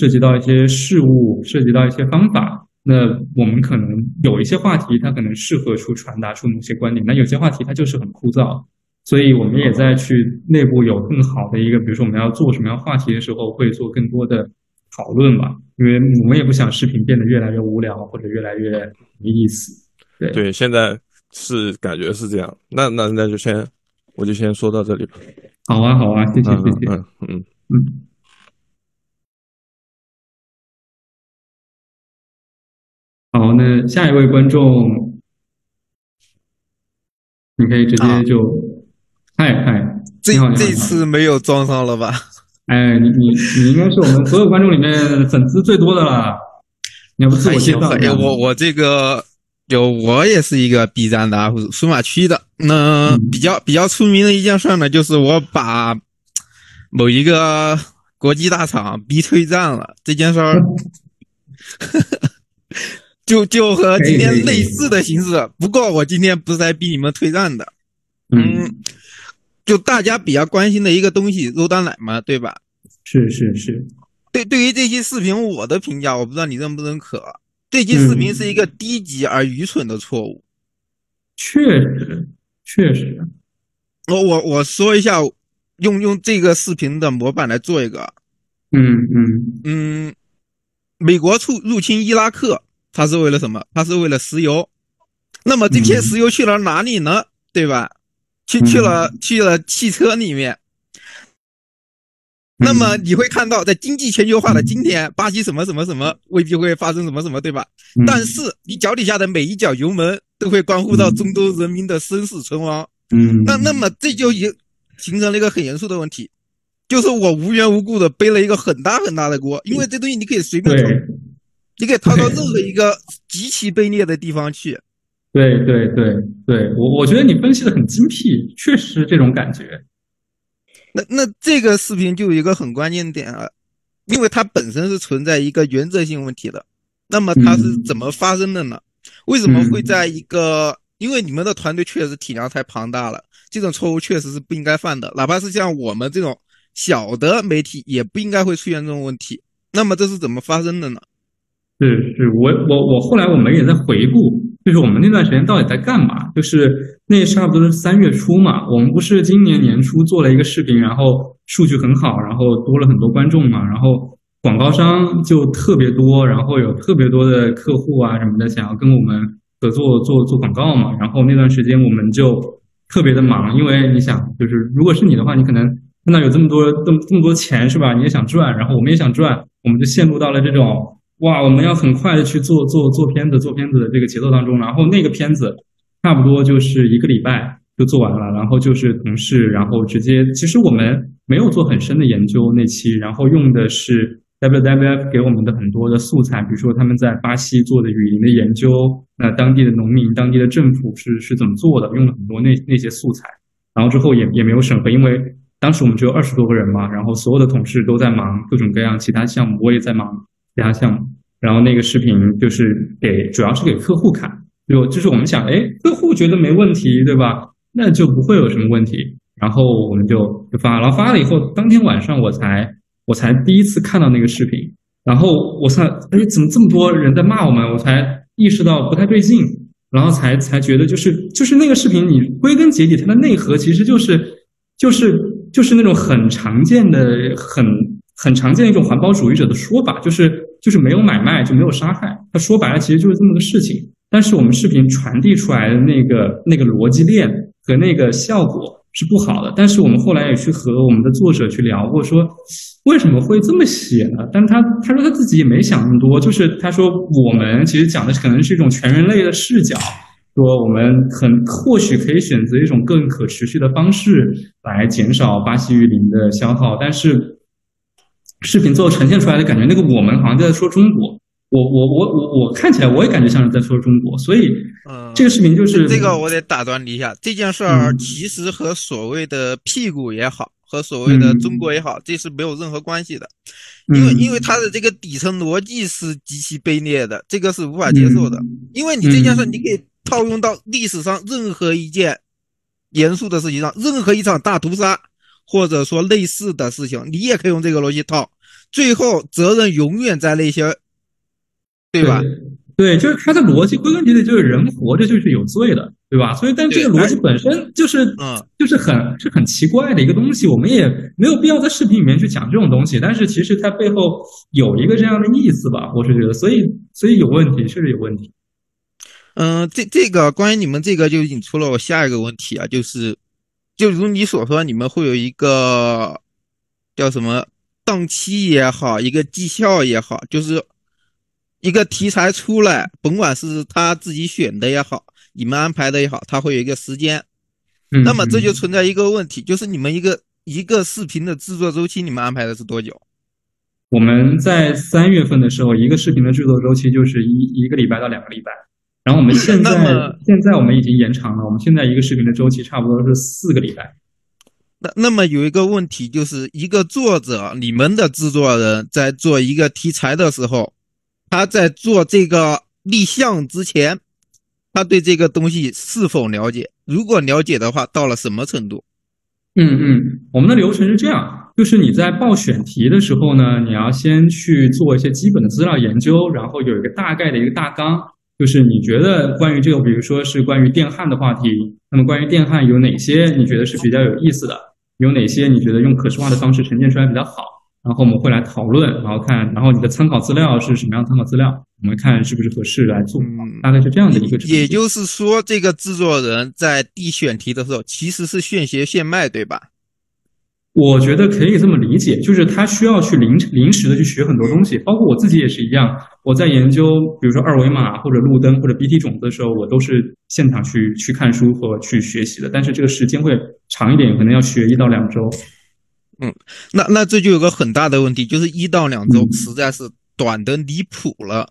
涉及到一些事物，涉及到一些方法。那我们可能有一些话题，它可能适合出传达出某些观点；那有些话题它就是很枯燥，所以我们也在去内部有更好的一个，比如说我们要做什么样话题的时候，会做更多的讨论吧。因为我们也不想视频变得越来越无聊或者越来越没意思。对对，现在是感觉是这样。那那那就先，我就先说到这里吧。好啊，好啊，谢谢，谢谢。嗯嗯嗯。好，那下一位观众，你可以直接就，嗨嗨，这这次没有装上了吧？哎，你你你应该是我们所有观众里面粉丝最多的了，你要不自我介绍一下？我我这个就，我也是一个 B 站的 UP 数码区的。那比较比较出名的一件事呢，就是我把某一个国际大厂逼退战了这件事儿。就就和今天类似的形式，不过我今天不是来逼你们退让的，嗯，就大家比较关心的一个东西，肉蛋奶嘛，对吧？是是是，对，对于这期视频，我的评价，我不知道你认不认可。这期视频是一个低级而愚蠢的错误。确实，确实。我我我说一下，用用这个视频的模板来做一个。嗯嗯嗯，美国出入侵伊拉克。他是为了什么？它是为了石油。那么这些石油去了哪里呢？对吧？去去了去了汽车里面。那么你会看到，在经济全球化的今天，巴西什么什么什么未必会发生什么什么，对吧？但是你脚底下的每一脚油门都会关乎到中东人民的生死存亡。嗯。那那么这就形形成了一个很严肃的问题，就是我无缘无故的背了一个很大很大的锅，因为这东西你可以随便投。你可以套到任何一个极其卑劣的地方去。对对对对，我我觉得你分析的很精辟，确实这种感觉。那那这个视频就有一个很关键点啊，因为它本身是存在一个原则性问题的。那么它是怎么发生的呢？为什么会在一个？因为你们的团队确实体量太庞大了，这种错误确实是不应该犯的。哪怕是像我们这种小的媒体，也不应该会出现这种问题。那么这是怎么发生的呢？是是，我我我后来我们也在回顾，就是我们那段时间到底在干嘛？就是那差不多是三月初嘛，我们不是今年年初做了一个视频，然后数据很好，然后多了很多观众嘛，然后广告商就特别多，然后有特别多的客户啊什么的想要跟我们合作做做广告嘛，然后那段时间我们就特别的忙，因为你想，就是如果是你的话，你可能看到有这么多这么这么多钱是吧？你也想赚，然后我们也想赚，我们就陷入到了这种。哇，我们要很快的去做做做片子，做片子的这个节奏当中，然后那个片子差不多就是一个礼拜就做完了，然后就是同事，然后直接，其实我们没有做很深的研究那期，然后用的是 WWF 给我们的很多的素材，比如说他们在巴西做的雨林的研究，那当地的农民、当地的政府是是怎么做的，用了很多那那些素材，然后之后也也没有审核，因为当时我们只有二十多个人嘛，然后所有的同事都在忙各种各样其他项目，我也在忙。其他项目，然后那个视频就是给，主要是给客户看，就就是我们想，哎，客户觉得没问题，对吧？那就不会有什么问题。然后我们就就发，然后发了以后，当天晚上我才我才第一次看到那个视频，然后我才，哎，怎么这么多人在骂我们？我才意识到不太对劲，然后才才觉得就是就是那个视频，你归根结底它的内核其实就是就是就是那种很常见的很。很常见的一种环保主义者的说法，就是就是没有买卖就没有杀害。他说白了，其实就是这么个事情。但是我们视频传递出来的那个那个逻辑链和那个效果是不好的。但是我们后来也去和我们的作者去聊过，说为什么会这么写呢？但他他说他自己也没想那么多，就是他说我们其实讲的可能是一种全人类的视角，说我们很或许可以选择一种更可持续的方式来减少巴西雨林的消耗，但是。视频最后呈现出来的感觉，那个我们好像在说中国，我我我我我看起来我也感觉像是在说中国，所以，嗯，这个视频就是这个，我得打断你一下，这件事儿其实和所谓的屁股也好，和所谓的中国也好，这是没有任何关系的，因为因为它的这个底层逻辑是极其卑劣的，这个是无法接受的，因为你这件事你可以套用到历史上任何一件严肃的事情上，任何一场大屠杀。或者说类似的事情，你也可以用这个逻辑套，最后责任永远在那些，对吧？对，就是他的逻辑归根结底就是人活着就是有罪的，对吧？所以，但这个逻辑本身就是，嗯，就是很是很奇怪的一个东西。我们也没有必要在视频里面去讲这种东西，但是其实它背后有一个这样的意思吧？我是觉得，所以所以有问题，确实有问题。嗯，这这个关于你们这个就引出了我下一个问题啊，就是。就如你所说，你们会有一个叫什么档期也好，一个绩效也好，就是一个题材出来，甭管是他自己选的也好，你们安排的也好，他会有一个时间。那么这就存在一个问题，就是你们一个一个视频的制作周期，你们安排的是多久？我们在三月份的时候，一个视频的制作周期就是一一个礼拜到两个礼拜。然后我们现在现在我们已经延长了，我们现在一个视频的周期差不多是四个礼拜。那那么有一个问题，就是一个作者，你们的制作人在做一个题材的时候，他在做这个立项之前，他对这个东西是否了解？如果了解的话，到了什么程度？嗯嗯，我们的流程是这样，就是你在报选题的时候呢，你要先去做一些基本的资料研究，然后有一个大概的一个大纲。就是你觉得关于这个，比如说是关于电焊的话题，那么关于电焊有哪些你觉得是比较有意思的？有哪些你觉得用可视化的方式呈现出来比较好？然后我们会来讨论，然后看，然后你的参考资料是什么样的参考资料？我们看是不是合适来做，大概是这样的一个。也就是说，这个制作人在递选题的时候其实是现学现卖，对吧？我觉得可以这么理解，就是他需要去临临时的去学很多东西，包括我自己也是一样。我在研究，比如说二维码或者路灯或者 BT 种子的时候，我都是现场去去看书和去学习的。但是这个时间会长一点，可能要学一到两周。嗯，那那这就有个很大的问题，就是一到两周实在是短的离谱了。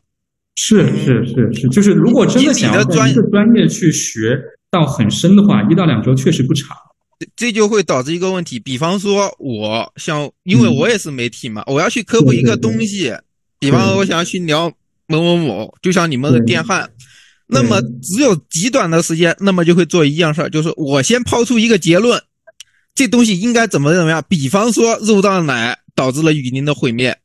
是是是是，就是如果真的想要专专业去学到很深的话，一到两周确实不长。这就会导致一个问题，比方说，我像，因为我也是媒体嘛，我要去科普一个东西，比方说，我想要去聊某某某，就像你们的电焊，那么只有极短的时间，那么就会做一样事儿，就是我先抛出一个结论，这东西应该怎么怎么样。比方说肉蛋奶导致了雨林的毁灭，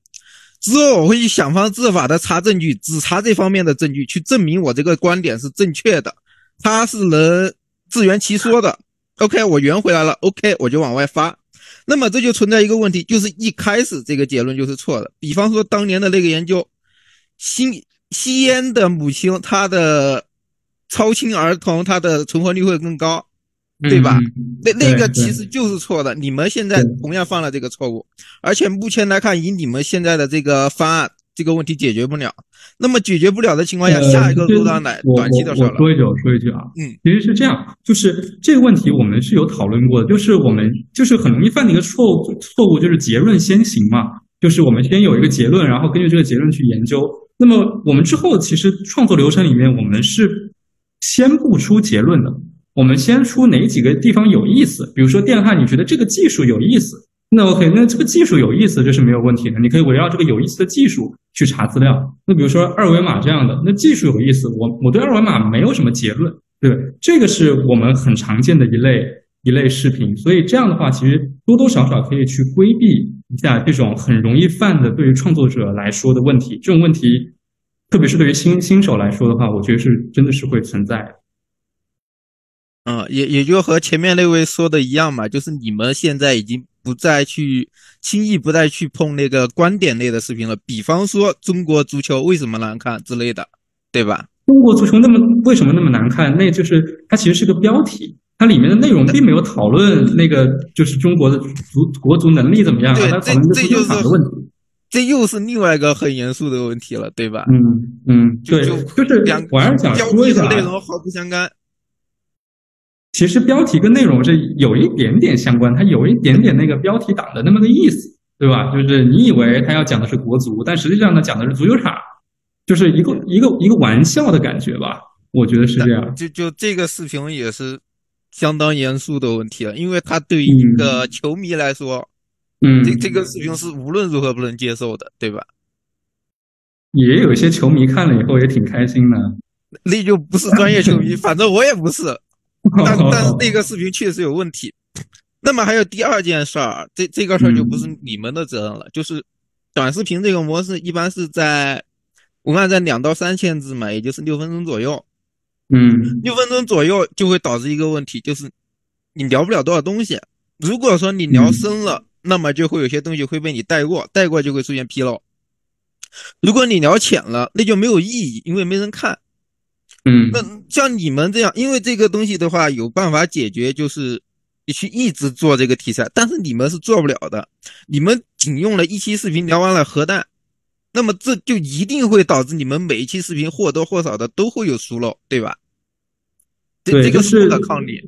之后我会去想方设法的查证据，只查这方面的证据，去证明我这个观点是正确的，它是能自圆其说的。OK，我圆回来了，OK，我就往外发。那么这就存在一个问题，就是一开始这个结论就是错的。比方说当年的那个研究，吸吸烟的母亲她的超轻儿童她的存活率会更高，对吧？那那个其实就是错的。你们现在同样犯了这个错误，而且目前来看，以你们现在的这个方案，这个问题解决不了。那么解决不了的情况下，下一个入到奶短期的事了。我说一句，我说一句啊，嗯，其实是这样，就是这个问题我们是有讨论过的，就是我们就是很容易犯的一个错误，错误就是结论先行嘛，就是我们先有一个结论，然后根据这个结论去研究。那么我们之后其实创作流程里面，我们是先不出结论的，我们先出哪几个地方有意思，比如说电焊，你觉得这个技术有意思。那 OK，那这个技术有意思，这是没有问题的。你可以围绕这个有意思的技术去查资料。那比如说二维码这样的，那技术有意思，我我对二维码没有什么结论，对这个是我们很常见的一类一类视频。所以这样的话，其实多多少少可以去规避一下这种很容易犯的对于创作者来说的问题。这种问题，特别是对于新新手来说的话，我觉得是真的是会存在。嗯，也也就和前面那位说的一样嘛，就是你们现在已经。不再去轻易不再去碰那个观点类的视频了，比方说中国足球为什么难看之类的，对吧？中国足球那么为什么那么难看？那就是它其实是个标题，它里面的内容并没有讨论那个就是中国的足国足能力怎么样，对，讨论这就是的问题。这又是另外一个很严肃的问题了，对吧？嗯嗯，对，就是两我还是想说一下，内容毫不相干。其实标题跟内容是有一点点相关，它有一点点那个标题党的那么个意思，对吧？就是你以为他要讲的是国足，但实际上呢讲的是足球场，就是一个一个一个玩笑的感觉吧？我觉得是这样。就就这个视频也是相当严肃的问题了，因为他对于一个球迷来说，嗯，这这个视频是无论如何不能接受的，对吧？也有一些球迷看了以后也挺开心的，那就不是专业球迷，反正我也不是。但 但是那个视频确实有问题。那么还有第二件事儿，这这个事儿就不是你们的责任了。就是短视频这个模式，一般是在文案在两到三千字嘛，也就是六分钟左右。嗯，六分钟左右就会导致一个问题，就是你聊不了多少东西。如果说你聊深了，那么就会有些东西会被你带过，带过就会出现纰漏。如果你聊浅了，那就没有意义，因为没人看。嗯，那像你们这样，因为这个东西的话，有办法解决，就是你去一直做这个题材，但是你们是做不了的。你们仅用了一期视频聊完了核弹，那么这就一定会导致你们每一期视频或多或少的都会有疏漏，对吧？对，这个是不可抗力。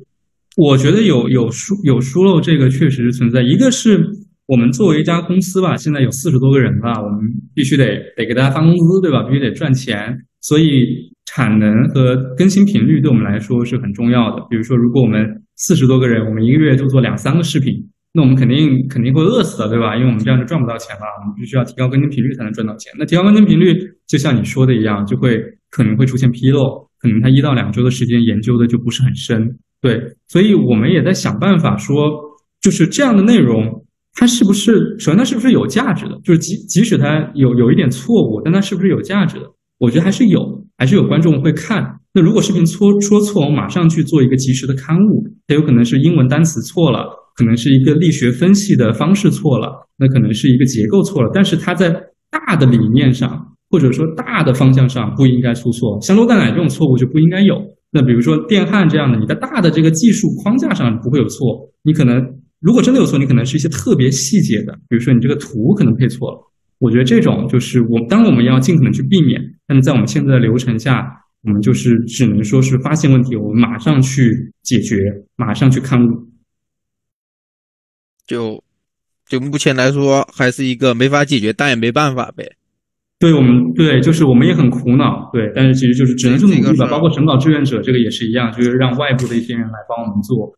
我觉得有有疏有疏漏，这个确实是存在。一个是我们作为一家公司吧，现在有四十多个人吧，我们必须得得给大家发工资，对吧？必须得赚钱，所以。产能和更新频率对我们来说是很重要的。比如说，如果我们四十多个人，我们一个月就做两三个视频，那我们肯定肯定会饿死的，对吧？因为我们这样就赚不到钱了。我们必须要提高更新频率才能赚到钱。那提高更新频率，就像你说的一样，就会可能会出现纰漏，可能他一到两周的时间研究的就不是很深。对，所以我们也在想办法说，就是这样的内容，它是不是首先它是不是有价值的？就是即即使它有有一点错误，但它是不是有价值的？我觉得还是有。还是有观众会看。那如果视频说说错，我马上去做一个及时的刊物。它有可能是英文单词错了，可能是一个力学分析的方式错了，那可能是一个结构错了。但是它在大的理念上，或者说大的方向上不应该出错。像肉蛋奶这种错误就不应该有。那比如说电焊这样的，你在大的这个技术框架上不会有错。你可能如果真的有错，你可能是一些特别细节的，比如说你这个图可能配错了。我觉得这种就是我，当然我们要尽可能去避免，但是在我们现在的流程下，我们就是只能说是发现问题，我们马上去解决，马上去看物。就就目前来说，还是一个没法解决，但也没办法呗。对我们，对，就是我们也很苦恼，对，但是其实就是只能是努力吧。包括审稿志愿者这个也是一样，就是让外部的一些人来帮我们做。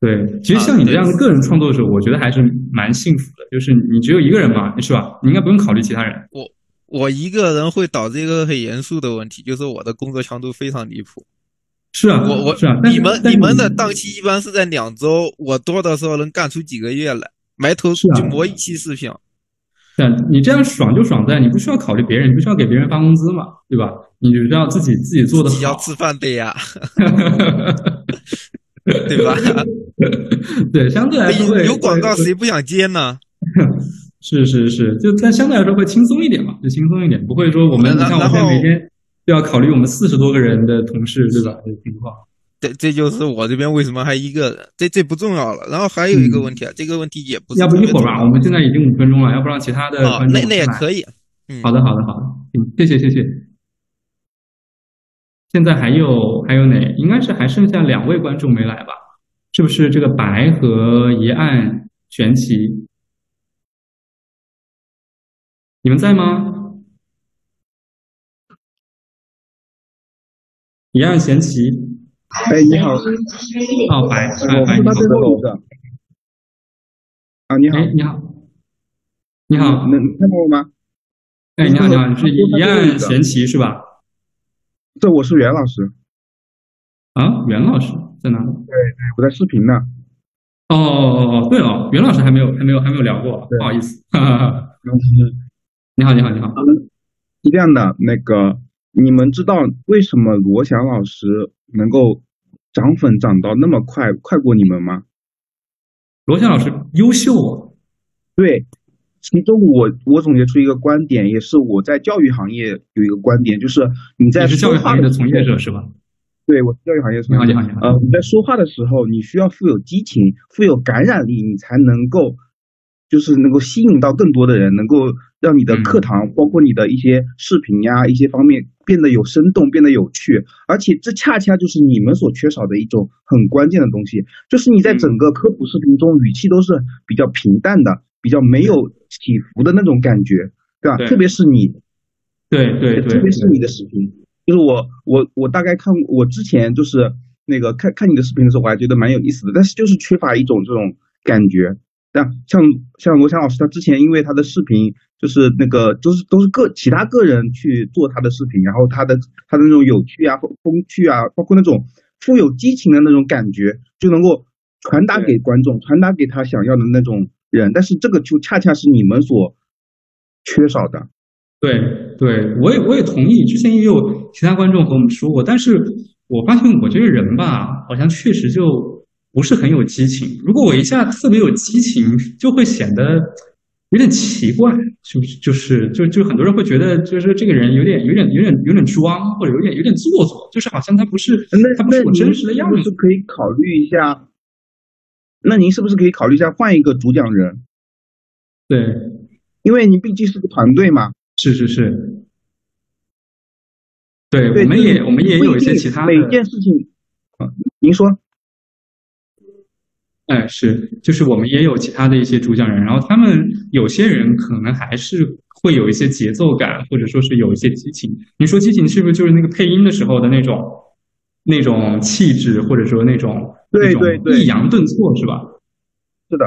对，其实像你这样的个人创作者，我觉得还是蛮幸福的。就是你只有一个人嘛，是吧？你应该不用考虑其他人。我我一个人会导致一个很严肃的问题，就是我的工作强度非常离谱。是啊，我我是啊，你们你们的档期一般是在两周，我多的时候能干出几个月来，埋头就磨一期视频。对啊，你这样爽就爽在你不需要考虑别人，你不需要给别人发工资嘛，对吧？你只要自己自己做的好，自己要吃饭的呀 对吧？对，相对来说会有广告谁不想接呢？是是是，就但相对来说会轻松一点嘛，就轻松一点，不会说我们你然像我现在每天都要考虑我们四十多个人的同事，对吧？这情况。这这就是我这边为什么还一个人，这这不重要了。然后还有一个问题啊，这个问题也不要不一会儿吧，我们现在已经五分钟了，要不让其他的那那也可以。嗯，好的，好的，好的，嗯，谢谢，谢谢。现在还有还有哪？应该是还剩下两位观众没来吧？是不是这个白和一案玄奇？你们在吗？一案玄奇，哎，你好，哦，白，白白，你好最后一个。啊，你好，哎，你好，你好，能能看到我吗？哎，你好，你好，你是一最后一案玄奇是吧？这我是袁老师，啊，袁老师在哪里？对对，我在视频呢。哦哦哦哦，对哦，袁老师还没有还没有还没有聊过，不好意思。哈哈哈。你好，你好，你好。是这样的，那个你们知道为什么罗翔老师能够涨粉涨到那么快，快过你们吗？罗翔老师优秀啊。对，其中我我总结出一个观点，也是我在教育行业有一个观点，就是你在你是教育行业的从业者是吧？对，我是教育行业从业者。呃，你在说话的时候，你需要富有激情、富有感染力，你才能够，就是能够吸引到更多的人，能够让你的嗯课堂，包括你的一些视频呀、一些方面变得有生动，变得有趣。而且这恰恰就是你们所缺少的一种很关键的东西，就是你在嗯整个科普视频中，语气都是比较平淡的，比较没有起伏的那种感觉，对吧？对特别是你对对对，特别是你的视频，就是我我我大概看我之前就是那个看看你的视频的时候，我还觉得蛮有意思的，但是就是缺乏一种这种感觉。但像像罗翔老师，他之前因为他的视频就是那个都是都是个其他个人去做他的视频，然后他的他的那种有趣啊、风风趣啊，包括那种富有激情的那种感觉，就能够传达给观众，传达给他想要的那种人。但是这个就恰恰是你们所缺少的。对对，我也我也同意。之前也有其他观众和我们说过，但是我发现我这个人吧，好像确实就不是很有激情。如果我一下特别有激情，就会显得有点奇怪，就是？就是就就很多人会觉得，就是这个人有点有点有点有点装，或者有点有点做作，就是好像他不是他不是我真实的样子。您是不是可以考虑一下？那您是不是可以考虑一下换一个主讲人？对，因为你毕竟是个团队嘛。是是是。对，对，我们也我们也有一些其他的每件事情，啊，您说。哎，是，就是我们也有其他的一些主讲人，然后他们有些人可能还是会有一些节奏感，或者说是有一些激情。你说激情是不是就是那个配音的时候的那种那种气质，或者说那种对对对抑扬顿挫是吧？是的，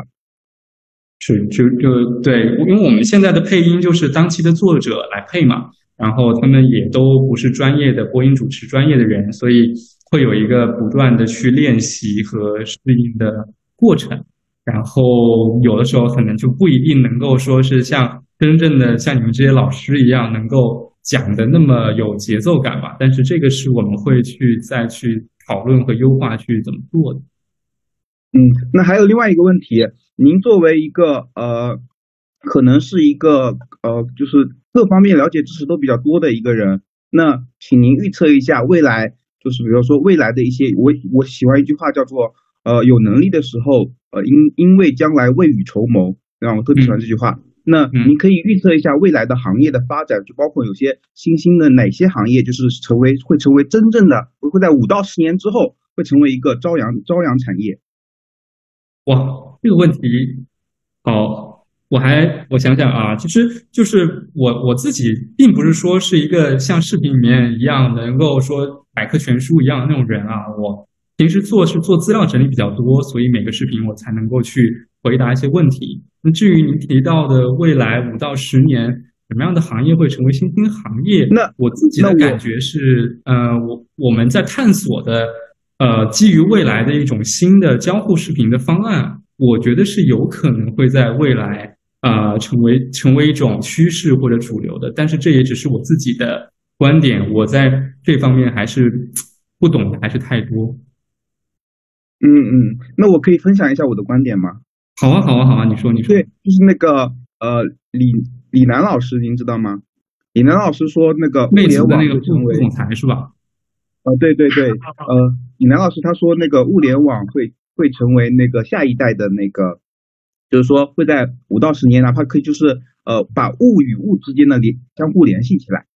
是就就对，因为我们现在的配音就是当期的作者来配嘛，然后他们也都不是专业的播音主持专业的人，所以会有一个不断的去练习和适应的过程。然后有的时候可能就不一定能够说是像真正的像你们这些老师一样能够讲的那么有节奏感吧，但是这个是我们会去再去讨论和优化去怎么做的。嗯，那还有另外一个问题，您作为一个呃，可能是一个呃，就是各方面了解知识都比较多的一个人，那请您预测一下未来，就是比如说未来的一些，我我喜欢一句话叫做呃，有能力的时候，呃，因因为将来未雨绸缪，让我特别喜欢这句话。那你可以预测一下未来的行业的发展，就包括有些新兴的哪些行业，就是成为会成为真正的会在五到十年之后会成为一个朝阳朝阳产业。哇，这个问题好，我还我想想啊，其实就是我我自己并不是说是一个像视频里面一样能够说百科全书一样的那种人啊，我平时做是做资料整理比较多，所以每个视频我才能够去回答一些问题。那至于您提到的未来五到十年什么样的行业会成为新兴行业？那我自己的感觉是，呃，我我们在探索的，呃，基于未来的一种新的交互视频的方案，我觉得是有可能会在未来啊、成为成为一种趋势或者主流的。但是这也只是我自己的观点，我在这方面还是不懂的还是太多。嗯嗯，那我可以分享一下我的观点吗？好啊，好啊，好啊，你说，你说。对，就是那个呃，李李楠老师，您知道吗？李楠老师说那个物联网那个副会成为总裁是吧？呃，对对对，呃，李楠老师他说那个物联网会会成为那个下一代的那个，就是说会在五到十年，哪怕可以就是呃把物与物之间的联相互联系起来，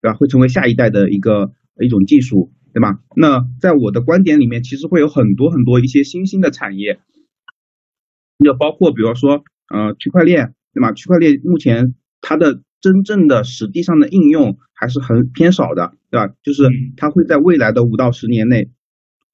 对吧？会成为下一代的一个一种技术，对吧？那在我的观点里面，其实会有很多很多一些新兴的产业，就包括比如说呃区块链，对吧？区块链目前它的真正的实际上的应用还是很偏少的，对吧？就是它会在未来的五到十年内，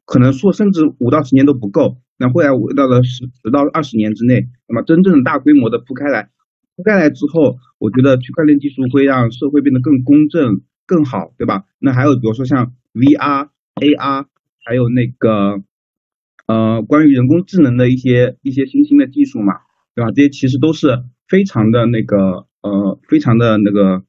可能说甚至五到十年都不够，那未来五到的十十到二十年之内，那么真正的大规模的铺开来，铺开来之后，我觉得区块链技术会让社会变得更公正、更好，对吧？那还有比如说像 VR、AR，还有那个呃关于人工智能的一些一些新兴的技术嘛，对吧？这些其实都是非常的那个呃非常的那个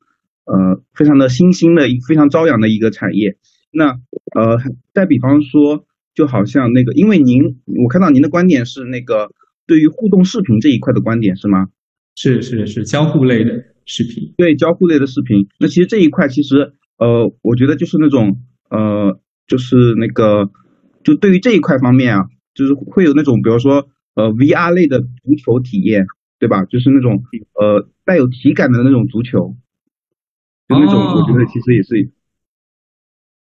呃非常的新兴的非常朝阳的一个产业。那呃再比方说，就好像那个，因为您我看到您的观点是那个对于互动视频这一块的观点是吗？是是是，交互类的视频。对交互类的视频，那其实这一块其实呃，我觉得就是那种呃，就是那个，就对于这一块方面啊，就是会有那种比如说呃 VR 类的足球体验，对吧？就是那种呃带有体感的那种足球，就那种我觉得其实也是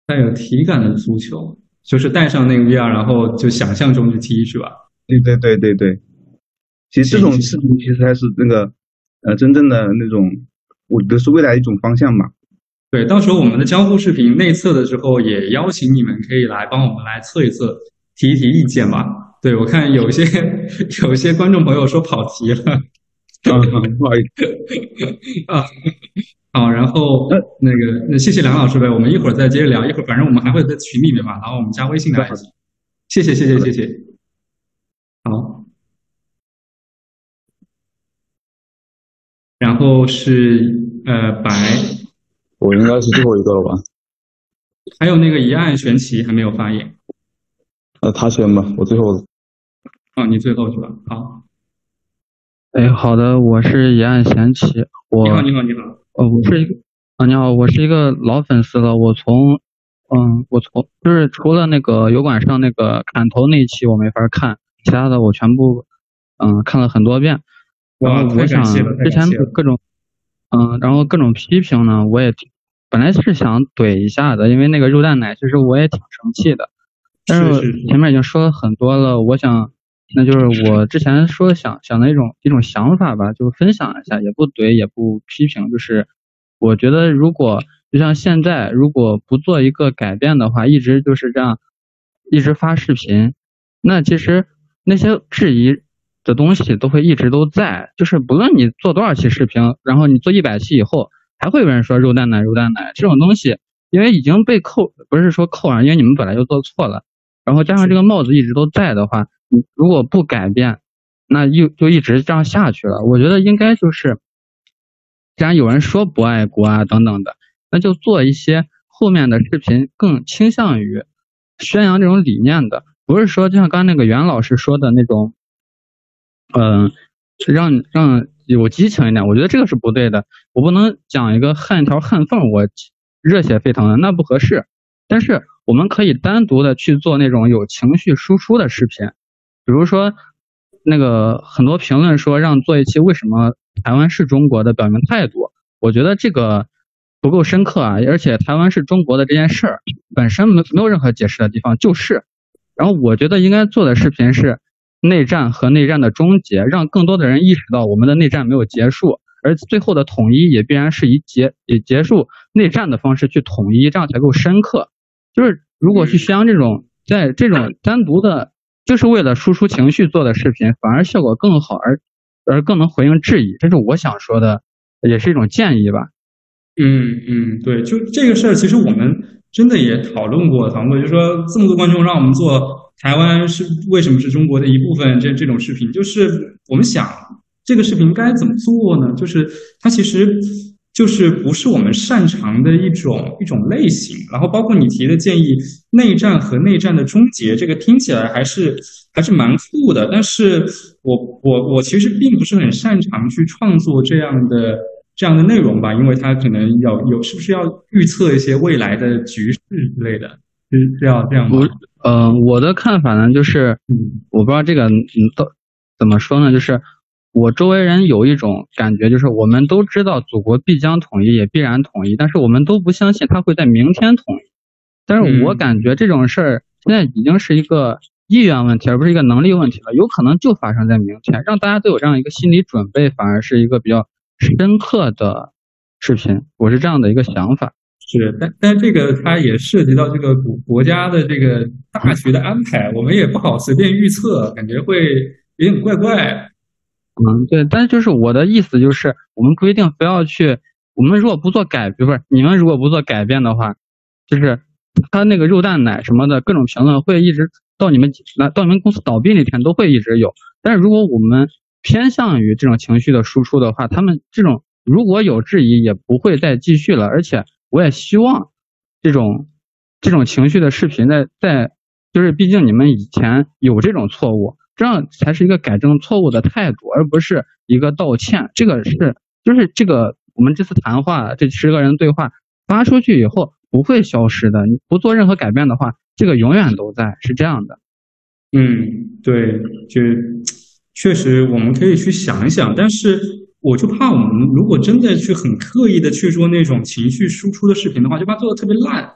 带有体感的足球，就是带上那个 VR，然后就想象中去踢，是吧？对对对对对，其实这种视频其实还是那个呃真正的那种，我觉得是未来一种方向嘛。对，到时候我们的交互视频内测的时候，也邀请你们可以来帮我们来测一测，提一提意见吧。对我看有些 有些观众朋友说跑题了，啊，不好意思 啊。好，然后那个那谢谢梁老师呗，我们一会儿再接着聊，一会儿反正我们还会在群里面嘛，然后我们加微信来一起。谢谢谢谢谢谢。好，然后是呃白，我应该是最后一个了吧？还有那个一案玄奇还没有发言。那他先吧，我最后。哦，你最后是吧？好。哎，好的，我是一案贤奇。我你好，你好，你好。呃，我是一个啊，你好，我是一个老粉丝了。我从嗯，我从就是除了那个油管上那个砍头那一期我没法看，其他的我全部嗯看了很多遍。然后我想之前各种嗯，然后各种批评呢，我也挺本来是想怼一下的，因为那个肉蛋奶，其实我也挺生气的。但是前面已经说了很多了，我想。那就是我之前说想想的一种一种想法吧，就分享一下，也不怼也不批评，就是我觉得如果就像现在，如果不做一个改变的话，一直就是这样，一直发视频，那其实那些质疑的东西都会一直都在，就是不论你做多少期视频，然后你做一百期以后，还会有人说肉蛋奶肉蛋奶这种东西，因为已经被扣，不是说扣上，因为你们本来就做错了，然后加上这个帽子一直都在的话。你如果不改变，那又就一直这样下去了。我觉得应该就是，既然有人说不爱国啊等等的，那就做一些后面的视频更倾向于宣扬这种理念的，不是说就像刚那个袁老师说的那种，嗯，让让有激情一点。我觉得这个是不对的。我不能讲一个焊一条焊缝，我热血沸腾的，那不合适。但是我们可以单独的去做那种有情绪输出的视频。比如说，那个很多评论说让做一期为什么台湾是中国的表明态度，我觉得这个不够深刻啊，而且台湾是中国的这件事儿本身没没有任何解释的地方，就是。然后我觉得应该做的视频是内战和内战的终结，让更多的人意识到我们的内战没有结束，而最后的统一也必然是以结以结束内战的方式去统一，这样才够深刻。就是如果去宣扬这种在这种单独的。就是为了输出情绪做的视频，反而效果更好，而而更能回应质疑，这是我想说的也是一种建议吧。嗯嗯，对，就这个事儿，其实我们真的也讨论过，讨论过，就是说这么多观众让我们做台湾是为什么是中国的一部分这这种视频，就是我们想这个视频该怎么做呢？就是它其实。就是不是我们擅长的一种一种类型，然后包括你提的建议，内战和内战的终结，这个听起来还是还是蛮酷的。但是我我我其实并不是很擅长去创作这样的这样的内容吧，因为它可能要有是不是要预测一些未来的局势之类的，是是要这样吗？呃，我的看法呢，就是我不知道这个嗯到怎么说呢，就是。我周围人有一种感觉，就是我们都知道祖国必将统一，也必然统一，但是我们都不相信它会在明天统一。但是我感觉这种事儿现在已经是一个意愿问题，而不是一个能力问题了，有可能就发生在明天。让大家都有这样一个心理准备，反而是一个比较深刻的视频。我是这样的一个想法。是，但但这个它也涉及到这个国国家的这个大局的安排，我们也不好随便预测，感觉会有点怪怪。嗯，对，但就是我的意思就是，我们不一定非要去，我们如果不做改，不是你们如果不做改变的话，就是他那个肉蛋奶什么的各种评论会一直到你们那到你们公司倒闭那天都会一直有。但是如果我们偏向于这种情绪的输出的话，他们这种如果有质疑也不会再继续了。而且我也希望这种这种情绪的视频在在，就是毕竟你们以前有这种错误。这样才是一个改正错误的态度，而不是一个道歉。这个是，就是这个我们这次谈话，这十个人对话发出去以后不会消失的。你不做任何改变的话，这个永远都在，是这样的。嗯，对，就确实我们可以去想一想，但是我就怕我们如果真的去很刻意的去做那种情绪输出的视频的话，就怕做的特别烂，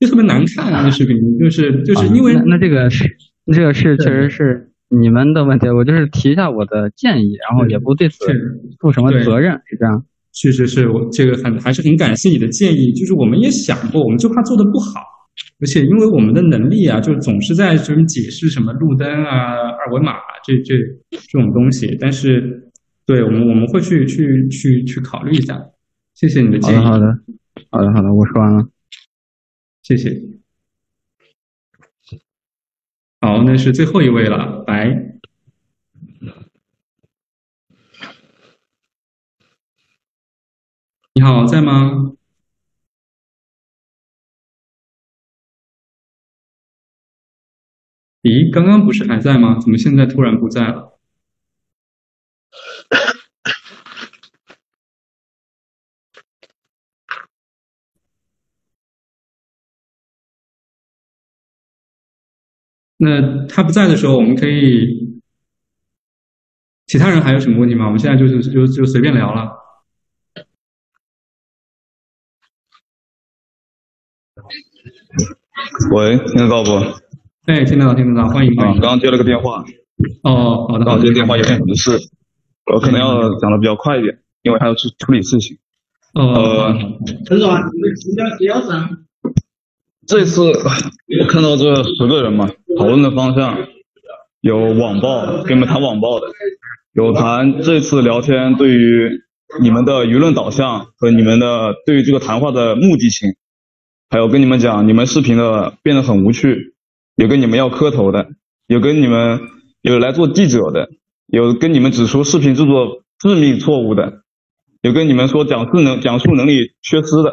就特别难看那视频，就是就是因为那这个是这个是确实是。你们的问题，我就是提一下我的建议，然后也不对此负什么责任，是这样。确实是我这个很还是很感谢你的建议，就是我们也想过，我们就怕做的不好，而且因为我们的能力啊，就总是在就是解释什么路灯啊、二维码这这这种东西，但是对我们我们会去去去去考虑一下。谢谢你的建议。好的，好的，好的，我说完了，谢谢。好，那是最后一位了，白。你好，在吗？咦，刚刚不是还在吗？怎么现在突然不在了？那他不在的时候，我们可以，其他人还有什么问题吗？我们现在就是就就随便聊了。喂，听得到不？哎，听得到，听得到，欢迎欢迎。刚刚接了个电话。哦，好的。刚接电话有点急事，我可能要讲的比较快一点，因为还要去处理事情。呃，陈总，你要你要啥？这次我看到这十个人嘛，讨论的方向有网暴，跟你们谈网暴的，有谈这次聊天对于你们的舆论导向和你们的对于这个谈话的目的性，还有跟你们讲你们视频的变得很无趣，有跟你们要磕头的，有跟你们有来做记者的，有跟你们指出视频制作致命错误的，有跟你们说讲述能讲述能力缺失的，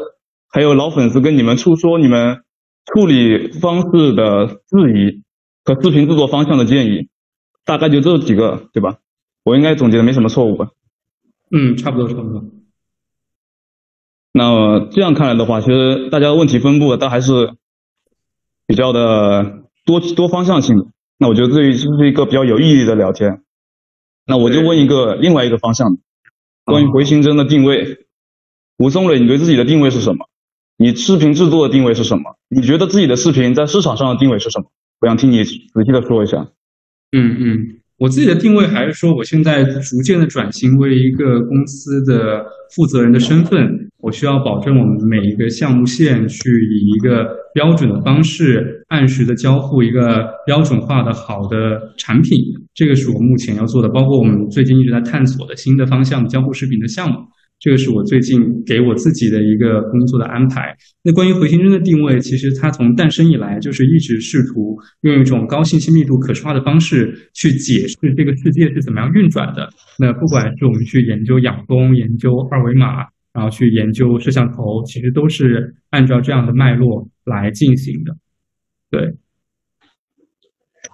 还有老粉丝跟你们诉说你们。处理方式的质疑和视频制作方向的建议，大概就这几个，对吧？我应该总结的没什么错误吧？嗯，差不多，差不多。那这样看来的话，其实大家问题分布倒还是比较的多多方向性的。那我觉得这是是一个比较有意义的聊天。那我就问一个另外一个方向的，关于回形针的定位，吴松磊，你对自己的定位是什么？你视频制作的定位是什么？你觉得自己的视频在市场上的定位是什么？我想听你仔细的说一下。嗯嗯，我自己的定位还是说，我现在逐渐的转型为一个公司的负责人的身份，我需要保证我们每一个项目线去以一个标准的方式，按时的交付一个标准化的好的产品。这个是我目前要做的，包括我们最近一直在探索的新的方向交互视频的项目。这个是我最近给我自己的一个工作的安排。那关于回形针的定位，其实它从诞生以来就是一直试图用一种高信息密度、可视化的方式去解释这个世界是怎么样运转的。那不管是我们去研究养蜂、研究二维码，然后去研究摄像头，其实都是按照这样的脉络来进行的。对。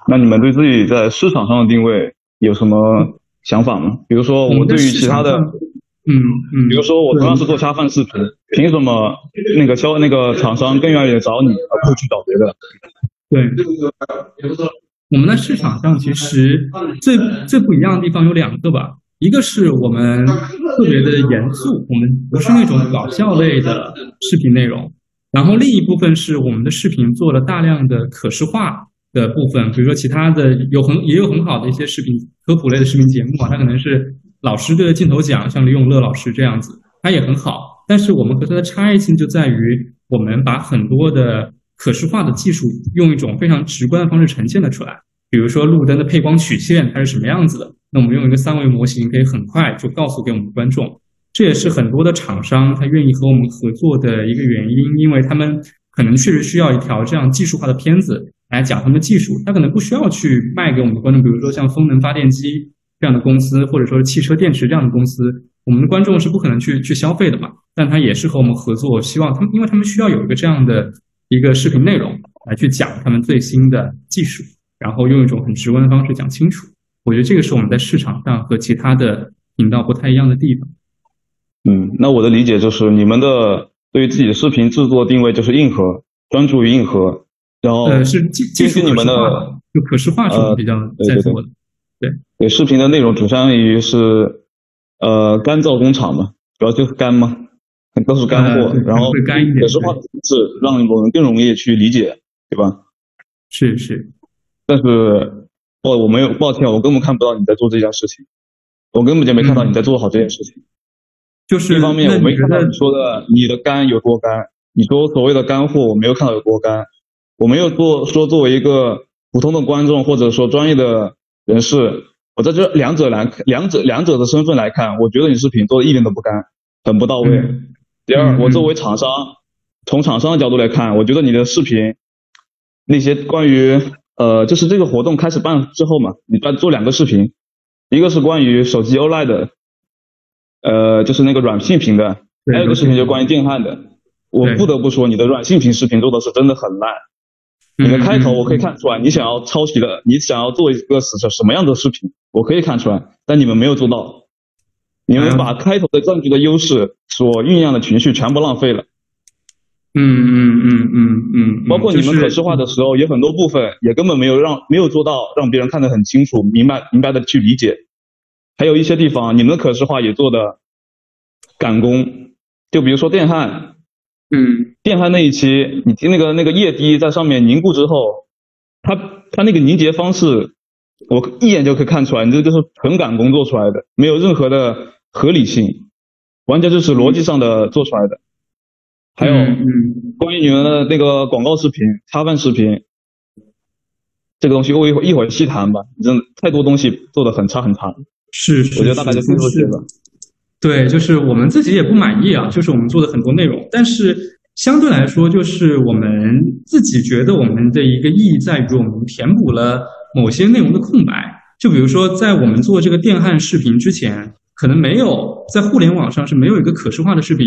那你们对自己在市场上的定位有什么想法吗？比如说，我们对于其他的，嗯嗯，比如说我同样是做恰饭视频，凭什么那个销那个厂商更愿意找你，而不会去找别的？对，我们在市场上其实最最不一样的地方有两个吧，一个是我们特别的严肃，我们不是那种搞笑类的视频内容，然后另一部分是我们的视频做了大量的可视化。的部分，比如说其他的有很也有很好的一些视频科普类的视频节目啊，它可能是老师对着镜头讲，像李永乐老师这样子，他也很好。但是我们和他的差异性就在于，我们把很多的可视化的技术用一种非常直观的方式呈现了出来。比如说路灯的配光曲线它是什么样子的，那我们用一个三维模型可以很快就告诉给我们观众。这也是很多的厂商他愿意和我们合作的一个原因，因为他们可能确实需要一条这样技术化的片子。来讲他们的技术，他可能不需要去卖给我们的观众，比如说像风能发电机这样的公司，或者说是汽车电池这样的公司，我们的观众是不可能去去消费的嘛。但他也是和我们合作，希望他们，因为他们需要有一个这样的一个视频内容来去讲他们最新的技术，然后用一种很直观的方式讲清楚。我觉得这个是我们在市场上和其他的频道不太一样的地方。嗯，那我的理解就是，你们的对于自己的视频制作定位就是硬核，专注于硬核。然后呃是技技术你们的就可视化是比较在做的，对对视频的内容主相当于是呃干燥工厂嘛，主要就是干嘛，都是干货，然后可视化的是让我们更容易去理解，对吧？是是，但是哦我没有抱歉，我根本看不到你在做这件事情，我根本就没看到你在做好这件事情。就是一方面我没看到你说的你的干有多干，你说所谓的干货我没有看到有多干。我没有做说作为一个普通的观众或者说专业的人士，我在这两者来两者两者的身份来看，我觉得你视频做的一点都不干，很不到位。第二，我作为厂商，从厂商的角度来看，我觉得你的视频那些关于呃，就是这个活动开始办之后嘛，你在做两个视频，一个是关于手机 OLED，呃，就是那个软性屏的，还有一个视频就关于电焊的。我不得不说，你的软性屏视频做的是真的很烂。你的开头我可以看出来，你想要抄袭的，你想要做一个什什么样的视频，我可以看出来，但你们没有做到，你们把开头的占据的优势所酝酿的情绪全部浪费了。嗯嗯嗯嗯嗯，包括你们可视化的时候，有很多部分也根本没有让没有做到让别人看得很清楚、明白明白的去理解，还有一些地方你们的可视化也做的赶工，就比如说电焊。嗯，电焊那一期，你听那个那个液滴在上面凝固之后，它它那个凝结方式，我一眼就可以看出来，你这就是纯赶工做出来的，没有任何的合理性，完全就是逻辑上的做出来的。还有，嗯关于你们的那个广告视频、插饭视频，这个东西我一会一会儿细谈吧，真的太多东西做的很差很差。是，我觉得大概就这些了。对，就是我们自己也不满意啊，就是我们做的很多内容，但是相对来说，就是我们自己觉得我们的一个意义在于我们填补了某些内容的空白。就比如说，在我们做这个电焊视频之前，可能没有在互联网上是没有一个可视化的视频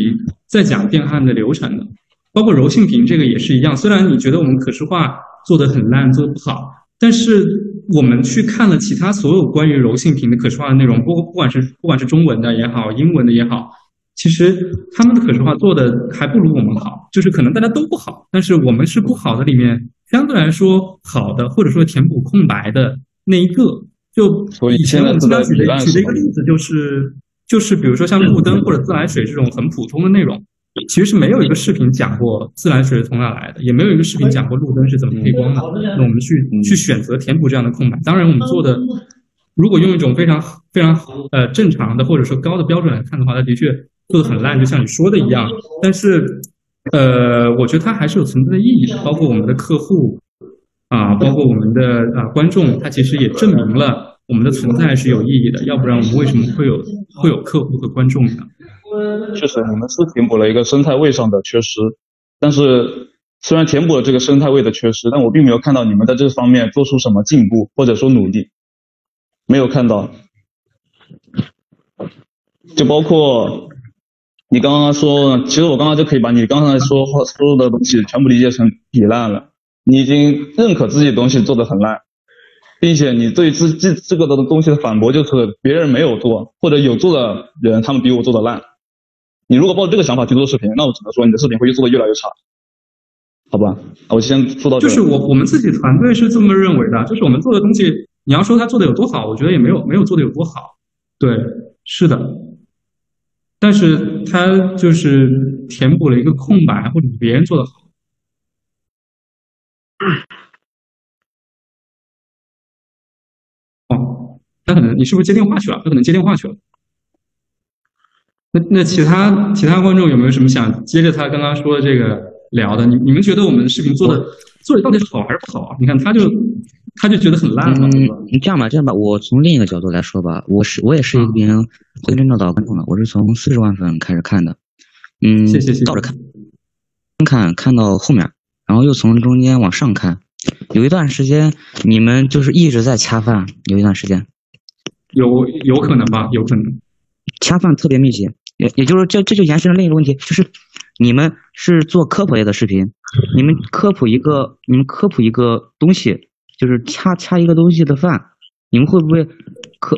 在讲电焊的流程的，包括柔性屏这个也是一样。虽然你觉得我们可视化做的很烂，做的不好。但是我们去看了其他所有关于柔性屏的可视化的内容，不不管是不管是中文的也好，英文的也好，其实他们的可视化做的还不如我们好。就是可能大家都不好，但是我们是不好的里面相对来说好的，或者说填补空白的那一个。就以前我们经常举的举的一个例子就是就是比如说像路灯或者自来水这种很普通的内容。其实是没有一个视频讲过自来水是从哪来的，也没有一个视频讲过路灯是怎么配光的。那我们去去选择填补这样的空白。当然，我们做的如果用一种非常非常呃正常的或者说高的标准来看的话，它的确做的很烂，就像你说的一样。但是呃，我觉得它还是有存在的意义的。包括我们的客户啊，包括我们的啊观众，他其实也证明了我们的存在是有意义的。要不然我们为什么会有会有客户和观众呢？确实你们是填补了一个生态位上的缺失，但是虽然填补了这个生态位的缺失，但我并没有看到你们在这方面做出什么进步或者说努力，没有看到。就包括你刚刚说，其实我刚刚就可以把你刚才说话说的东西全部理解成比烂了。你已经认可自己的东西做的很烂，并且你对自这这个的东西的反驳就是别人没有做或者有做的人他们比我做的烂。你如果抱着这个想法去做视频，那我只能说你的视频会做的越来越差，好吧？我先说到这。就是我我们自己团队是这么认为的，就是我们做的东西，你要说他做的有多好，我觉得也没有没有做的有多好。对，是的。但是他就是填补了一个空白，或者别人做的好。哦，他可能你是不是接电话去了？他可能接电话去了。那那其他其他观众有没有什么想接着他刚刚说的这个聊的？你你们觉得我们的视频做的做的到底好还是不好啊？你看他就他就觉得很烂嗯，你这样吧，这样吧，我从另一个角度来说吧，我是我也是一名回真正的观众了，我是从四十万粉开始看的，嗯，谢谢谢谢，倒着看，看看到后面，然后又从中间往上看，有一段时间你们就是一直在掐饭，有一段时间，有有可能吧，有可能。恰饭特别密集，也也就是这这就延伸了另一个问题，就是你们是做科普类的视频，你们科普一个你们科普一个东西，就是恰恰一个东西的饭，你们会不会科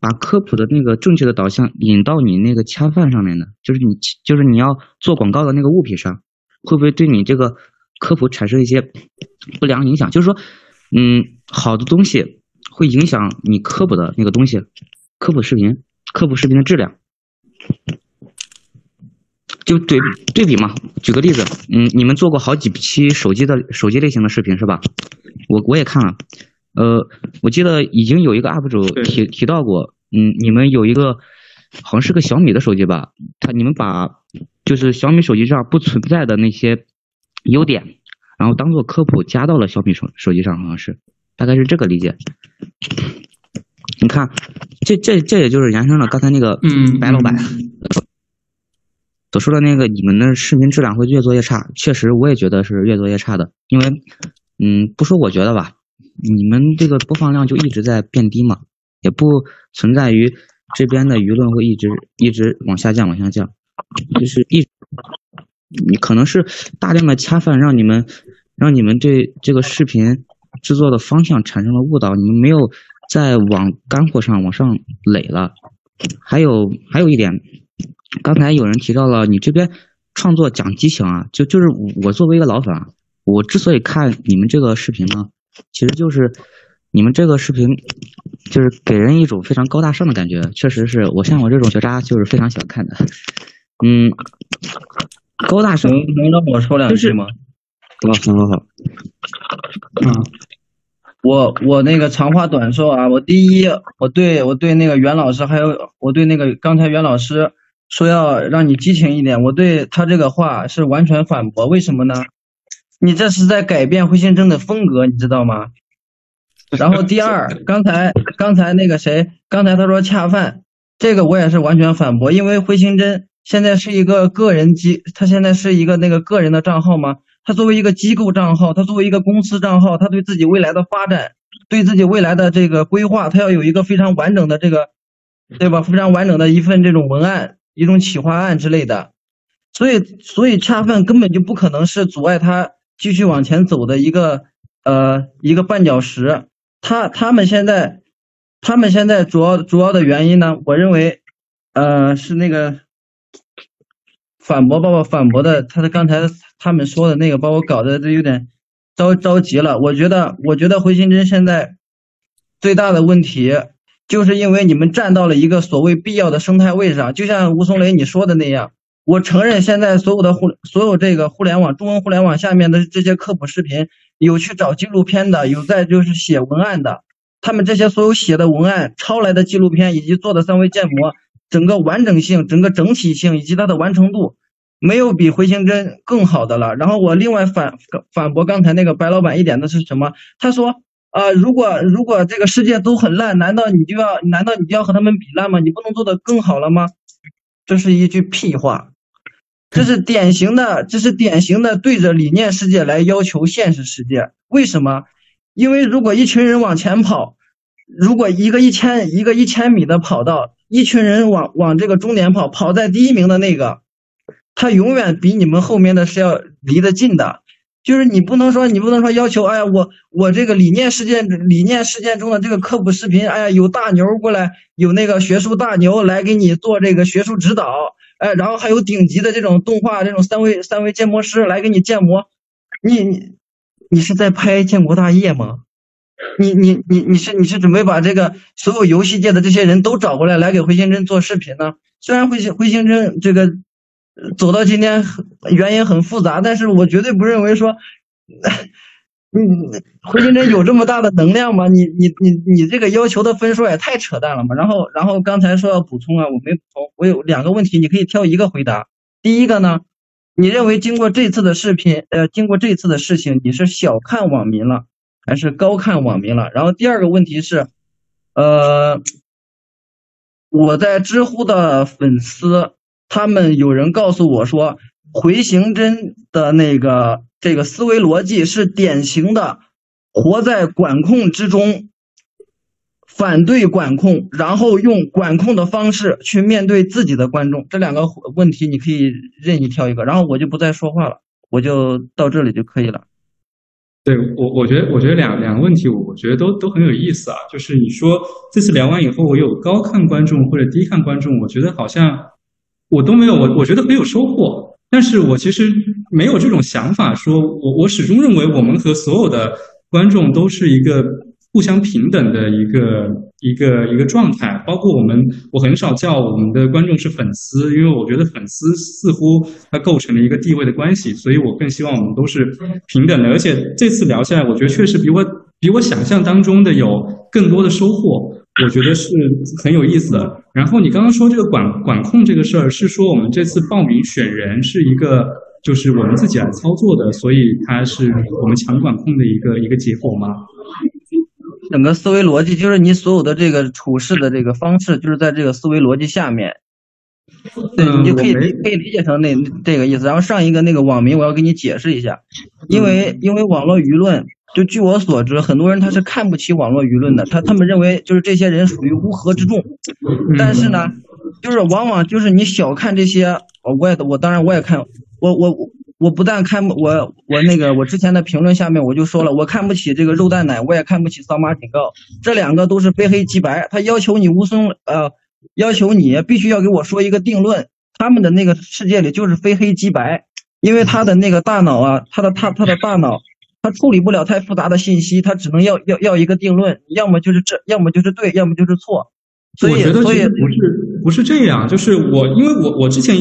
把科普的那个正确的导向引到你那个恰饭上面呢？就是你就是你要做广告的那个物品上，会不会对你这个科普产生一些不良影响？就是说，嗯，好的东西会影响你科普的那个东西，科普视频。科普视频的质量，就对对比嘛。举个例子，嗯，你们做过好几期手机的手机类型的视频是吧？我我也看了，呃，我记得已经有一个 UP 主提提到过，嗯，你们有一个好像是个小米的手机吧？他你们把就是小米手机上不存在的那些优点，然后当做科普加到了小米手手机上，好像是，大概是这个理解。你看，这这这也就是延伸了刚才那个白老板所说的那个，你们的视频质量会越做越差。确实，我也觉得是越做越差的。因为，嗯，不说我觉得吧，你们这个播放量就一直在变低嘛，也不存在于这边的舆论会一直一直往下降往下降，就是一，你可能是大量的恰饭让你们让你们对这个视频制作的方向产生了误导，你们没有。在往干货上往上垒了，还有还有一点，刚才有人提到了你这边创作讲激情啊，就就是我作为一个老粉啊，我之所以看你们这个视频呢，其实就是你们这个视频就是给人一种非常高大上的感觉，确实是我像我这种学渣就是非常喜欢看的，嗯，高大上，能让我说两句吗？好，好，好，嗯。我我那个长话短说啊，我第一，我对我对那个袁老师，还有我对那个刚才袁老师说要让你激情一点，我对他这个话是完全反驳。为什么呢？你这是在改变灰心真的风格，你知道吗？然后第二，刚才刚才那个谁，刚才他说恰饭，这个我也是完全反驳，因为灰心真现在是一个个人机，他现在是一个那个个人的账号吗？他作为一个机构账号，他作为一个公司账号，他对自己未来的发展，对自己未来的这个规划，他要有一个非常完整的这个，对吧？非常完整的一份这种文案，一种企划案之类的。所以，所以恰饭根本就不可能是阻碍他继续往前走的一个呃一个绊脚石。他他们现在，他们现在主要主要的原因呢，我认为，呃是那个。反驳把我反驳的，他的刚才他们说的那个把我搞得都有点着着急了。我觉得，我觉得回心针现在最大的问题，就是因为你们站到了一个所谓必要的生态位上。就像吴松雷你说的那样，我承认现在所有的互所有这个互联网中文互联网下面的这些科普视频，有去找纪录片的，有在就是写文案的，他们这些所有写的文案、抄来的纪录片以及做的三维建模，整个完整性、整个整体性以及它的完成度。没有比回形针更好的了。然后我另外反反驳刚才那个白老板一点的是什么？他说啊，如果如果这个世界都很烂，难道你就要难道你就要和他们比烂吗？你不能做的更好了吗？这是一句屁话，这是典型的，这是典型的对着理念世界来要求现实世界。为什么？因为如果一群人往前跑，如果一个一千一个一千米的跑道，一群人往往这个终点跑，跑在第一名的那个，他永远比你们后面的是要离得近的。就是你不能说，你不能说要求，哎呀，我我这个理念事件理念事件中的这个科普视频，哎呀，有大牛过来，有那个学术大牛来给你做这个学术指导，哎，然后还有顶级的这种动画这种三维三维建模师来给你建模，你你你是在拍建国大业吗？你你你你是你是准备把这个所有游戏界的这些人都找过来来给回形针做视频呢？虽然回形回形针这个。走到今天，原因很复杂，但是我绝对不认为说，你回形针有这么大的能量吗？你你你你这个要求的分数也太扯淡了嘛！然后然后刚才说要补充啊，我没补充，我有两个问题，你可以挑一个回答。第一个呢，你认为经过这次的视频，呃，经过这次的事情，你是小看网民了，还是高看网民了？然后第二个问题是，呃，我在知乎的粉丝。他们有人告诉我说，回形针的那个这个思维逻辑是典型的活在管控之中，反对管控，然后用管控的方式去面对自己的观众。这两个问题你可以任意挑一个，然后我就不再说话了，我就到这里就可以了。对我，我觉得我觉得两两个问题，我我觉得都都很有意思啊。就是你说这次聊完以后，我有高看观众或者低看观众，我觉得好像。我都没有，我我觉得很有收获，但是我其实没有这种想法，说我我始终认为我们和所有的观众都是一个互相平等的一个一个一个状态，包括我们，我很少叫我们的观众是粉丝，因为我觉得粉丝似乎它构成了一个地位的关系，所以我更希望我们都是平等的，而且这次聊下来，我觉得确实比我比我想象当中的有更多的收获。我觉得是很有意思的。然后你刚刚说这个管管控这个事儿，是说我们这次报名选人是一个，就是我们自己来操作的，所以它是我们强管控的一个一个结果吗？整个思维逻辑就是你所有的这个处事的这个方式，就是在这个思维逻辑下面。对，你就可以可以理解成那这个意思。然后上一个那个网民，我要给你解释一下，因为因为网络舆论。就据我所知，很多人他是看不起网络舆论的，他他们认为就是这些人属于乌合之众。但是呢，就是往往就是你小看这些，我也我当然我也看，我我我不但看我我那个我之前的评论下面我就说了，我看不起这个肉蛋奶，我也看不起扫码警告，这两个都是非黑即白。他要求你乌松呃，要求你必须要给我说一个定论，他们的那个世界里就是非黑即白，因为他的那个大脑啊，他的他他的大脑。他处理不了太复杂的信息，他只能要要要一个定论，要么就是这，要么就是对，要么就是错。所以，所以不是不是这样，就是我，因为我我之前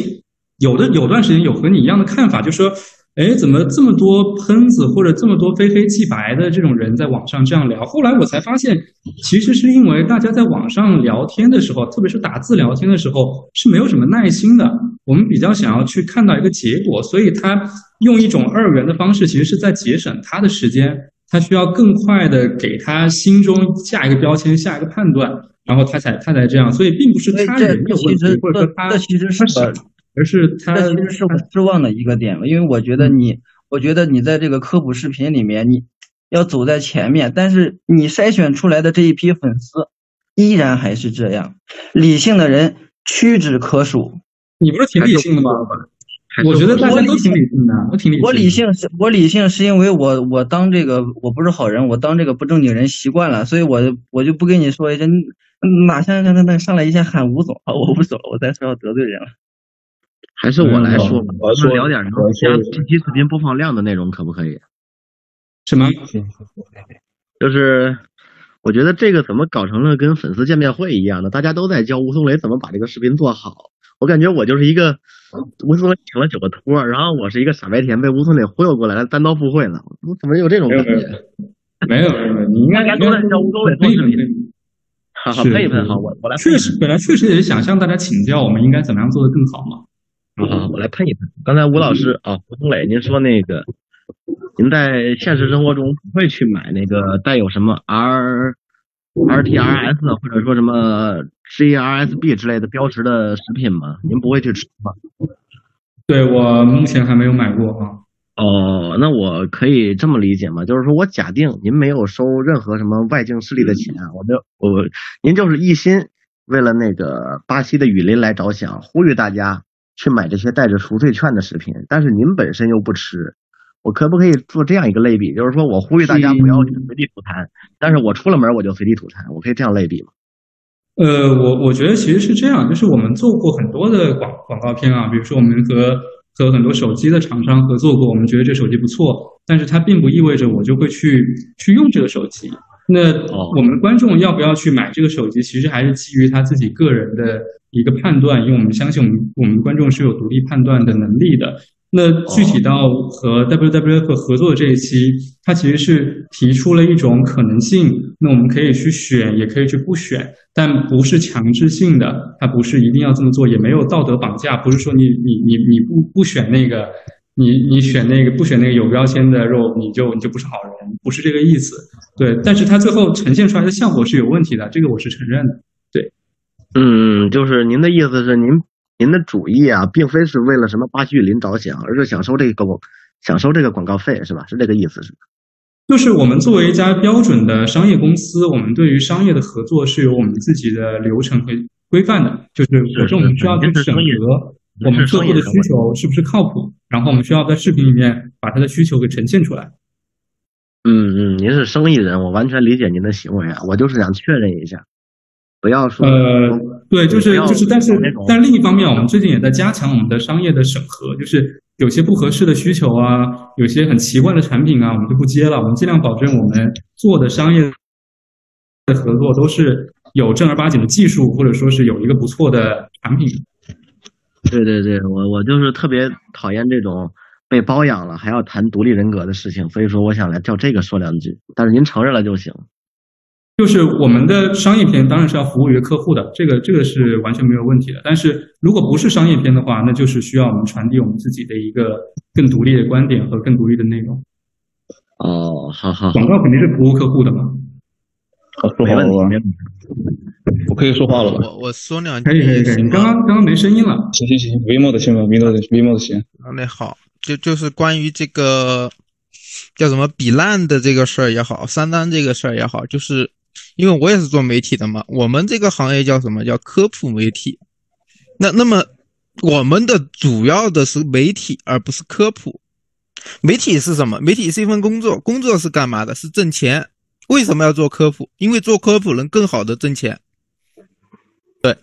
有的有段时间有和你一样的看法，就是说。哎，怎么这么多喷子或者这么多非黑即白的这种人在网上这样聊？后来我才发现，其实是因为大家在网上聊天的时候，特别是打字聊天的时候，是没有什么耐心的。我们比较想要去看到一个结果，所以他用一种二元的方式，其实是在节省他的时间。他需要更快的给他心中下一个标签、下一个判断，然后他才他才这样。所以并不是他人有问题，或者说他其实是少。而是他其实是我失望的一个点，因为我觉得你，我觉得你在这个科普视频里面，你要走在前面，但是你筛选出来的这一批粉丝依然还是这样，理性的人屈指可数。你不是挺理性的吗？我觉得大家都挺理性的，我挺理性。我理性是，我理性是因为我我当这个我不是好人，我当这个不正经人习惯了，所以我我就不跟你说一声，哪像那那上来一下喊吴总，我不走了，我再说要得罪人了。还是我来说吧，我们聊点能加这期视频播放量的内容，可不可以？什么？就是我觉得这个怎么搞成了跟粉丝见面会一样的？大家都在教吴松磊怎么把这个视频做好。我感觉我就是一个吴松磊请了九个托，然后我是一个傻白甜被吴松磊忽悠过来了单刀赴会了。我怎么有这种感觉？没有没有，你应该都在教吴松磊做视频。好好喷一喷，好，我我来。确实，本来确实也是想向大家请教，我们应该怎么样做的更好嘛。啊，我来喷一喷。刚才吴老师啊，吴松磊，您说那个，您在现实生活中不会去买那个带有什么 R RTRS 或者说什么 GRSB 之类的标识的食品吗？您不会去吃吗？对我目前还没有买过啊。哦，那我可以这么理解吗？就是说我假定您没有收任何什么外境势力的钱，我没有，我您就是一心为了那个巴西的雨林来着想，呼吁大家去买这些带着赎罪券的食品，但是您本身又不吃，我可不可以做这样一个类比？就是说我呼吁大家不要去随地吐痰，但是我出了门我就随地吐痰，我可以这样类比吗？呃，我我觉得其实是这样，就是我们做过很多的广广告片啊，比如说我们和和很多手机的厂商合作过，我们觉得这手机不错，但是它并不意味着我就会去去用这个手机。那我们观众要不要去买这个手机，其实还是基于他自己个人的一个判断，因为我们相信我们我们观众是有独立判断的能力的。那具体到和 WWF 合作的这一期，它其实是提出了一种可能性，那我们可以去选，也可以去不选，但不是强制性的，它不是一定要这么做，也没有道德绑架，不是说你你你你不不选那个，你你选那个不选那个有标签的肉，你就你就不是好人，不是这个意思。对，但是它最后呈现出来的效果是有问题的，这个我是承认的。对，嗯，就是您的意思是您。您的主意啊，并非是为了什么巴西雨林着想，而是想收这个广，想收这个广告费，是吧？是这个意思，是吧？就是我们作为一家标准的商业公司，我们对于商业的合作是有我们自己的流程和规范的。就是首先我们需要去审核我们客户的需求是不是靠谱，然后我们需要在视频里面把他的需求给呈现出来。嗯嗯，您是生意人，我完全理解您的行为啊，我就是想确认一下。不要说呃，对，就是就是，但是但另一方面，我们最近也在加强我们的商业的审核，就是有些不合适的需求啊，有些很奇怪的产品啊，我们就不接了。我们尽量保证我们做的商业的合作都是有正儿八经的技术，或者说是有一个不错的产品。对对对，我我就是特别讨厌这种被包养了还要谈独立人格的事情，所以说我想来叫这个说两句，但是您承认了就行。就是我们的商业片当然是要服务于客户的，这个这个是完全没有问题的。但是如果不是商业片的话，那就是需要我们传递我们自己的一个更独立的观点和更独立的内容。哦，好好，广告肯定是服务客户的嘛。好，说话了吧？我可以说话了吧？我我说两句。可以可以可以。你刚刚刚刚没声音了。行行行，Vimo 的行吧，Vimo 的 Vimo 的行。那好，就就是关于这个叫什么比烂的这个事儿也好，三单这个事儿也好，就是。因为我也是做媒体的嘛，我们这个行业叫什么叫科普媒体？那那么我们的主要的是媒体，而不是科普。媒体是什么？媒体是一份工作，工作是干嘛的？是挣钱。为什么要做科普？因为做科普能更好的挣钱。对。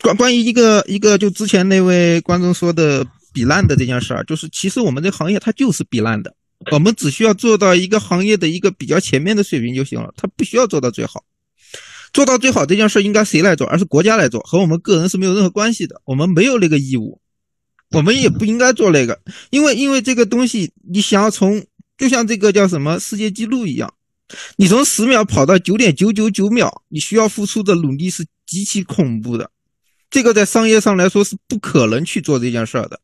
关关于一个一个就之前那位观众说的比烂的这件事儿，就是其实我们这行业它就是比烂的。我们只需要做到一个行业的一个比较前面的水平就行了，它不需要做到最好。做到最好这件事应该谁来做？而是国家来做，和我们个人是没有任何关系的。我们没有那个义务，我们也不应该做那个，因为因为这个东西，你想要从就像这个叫什么世界纪录一样，你从十秒跑到九点九九九秒，你需要付出的努力是极其恐怖的。这个在商业上来说是不可能去做这件事的，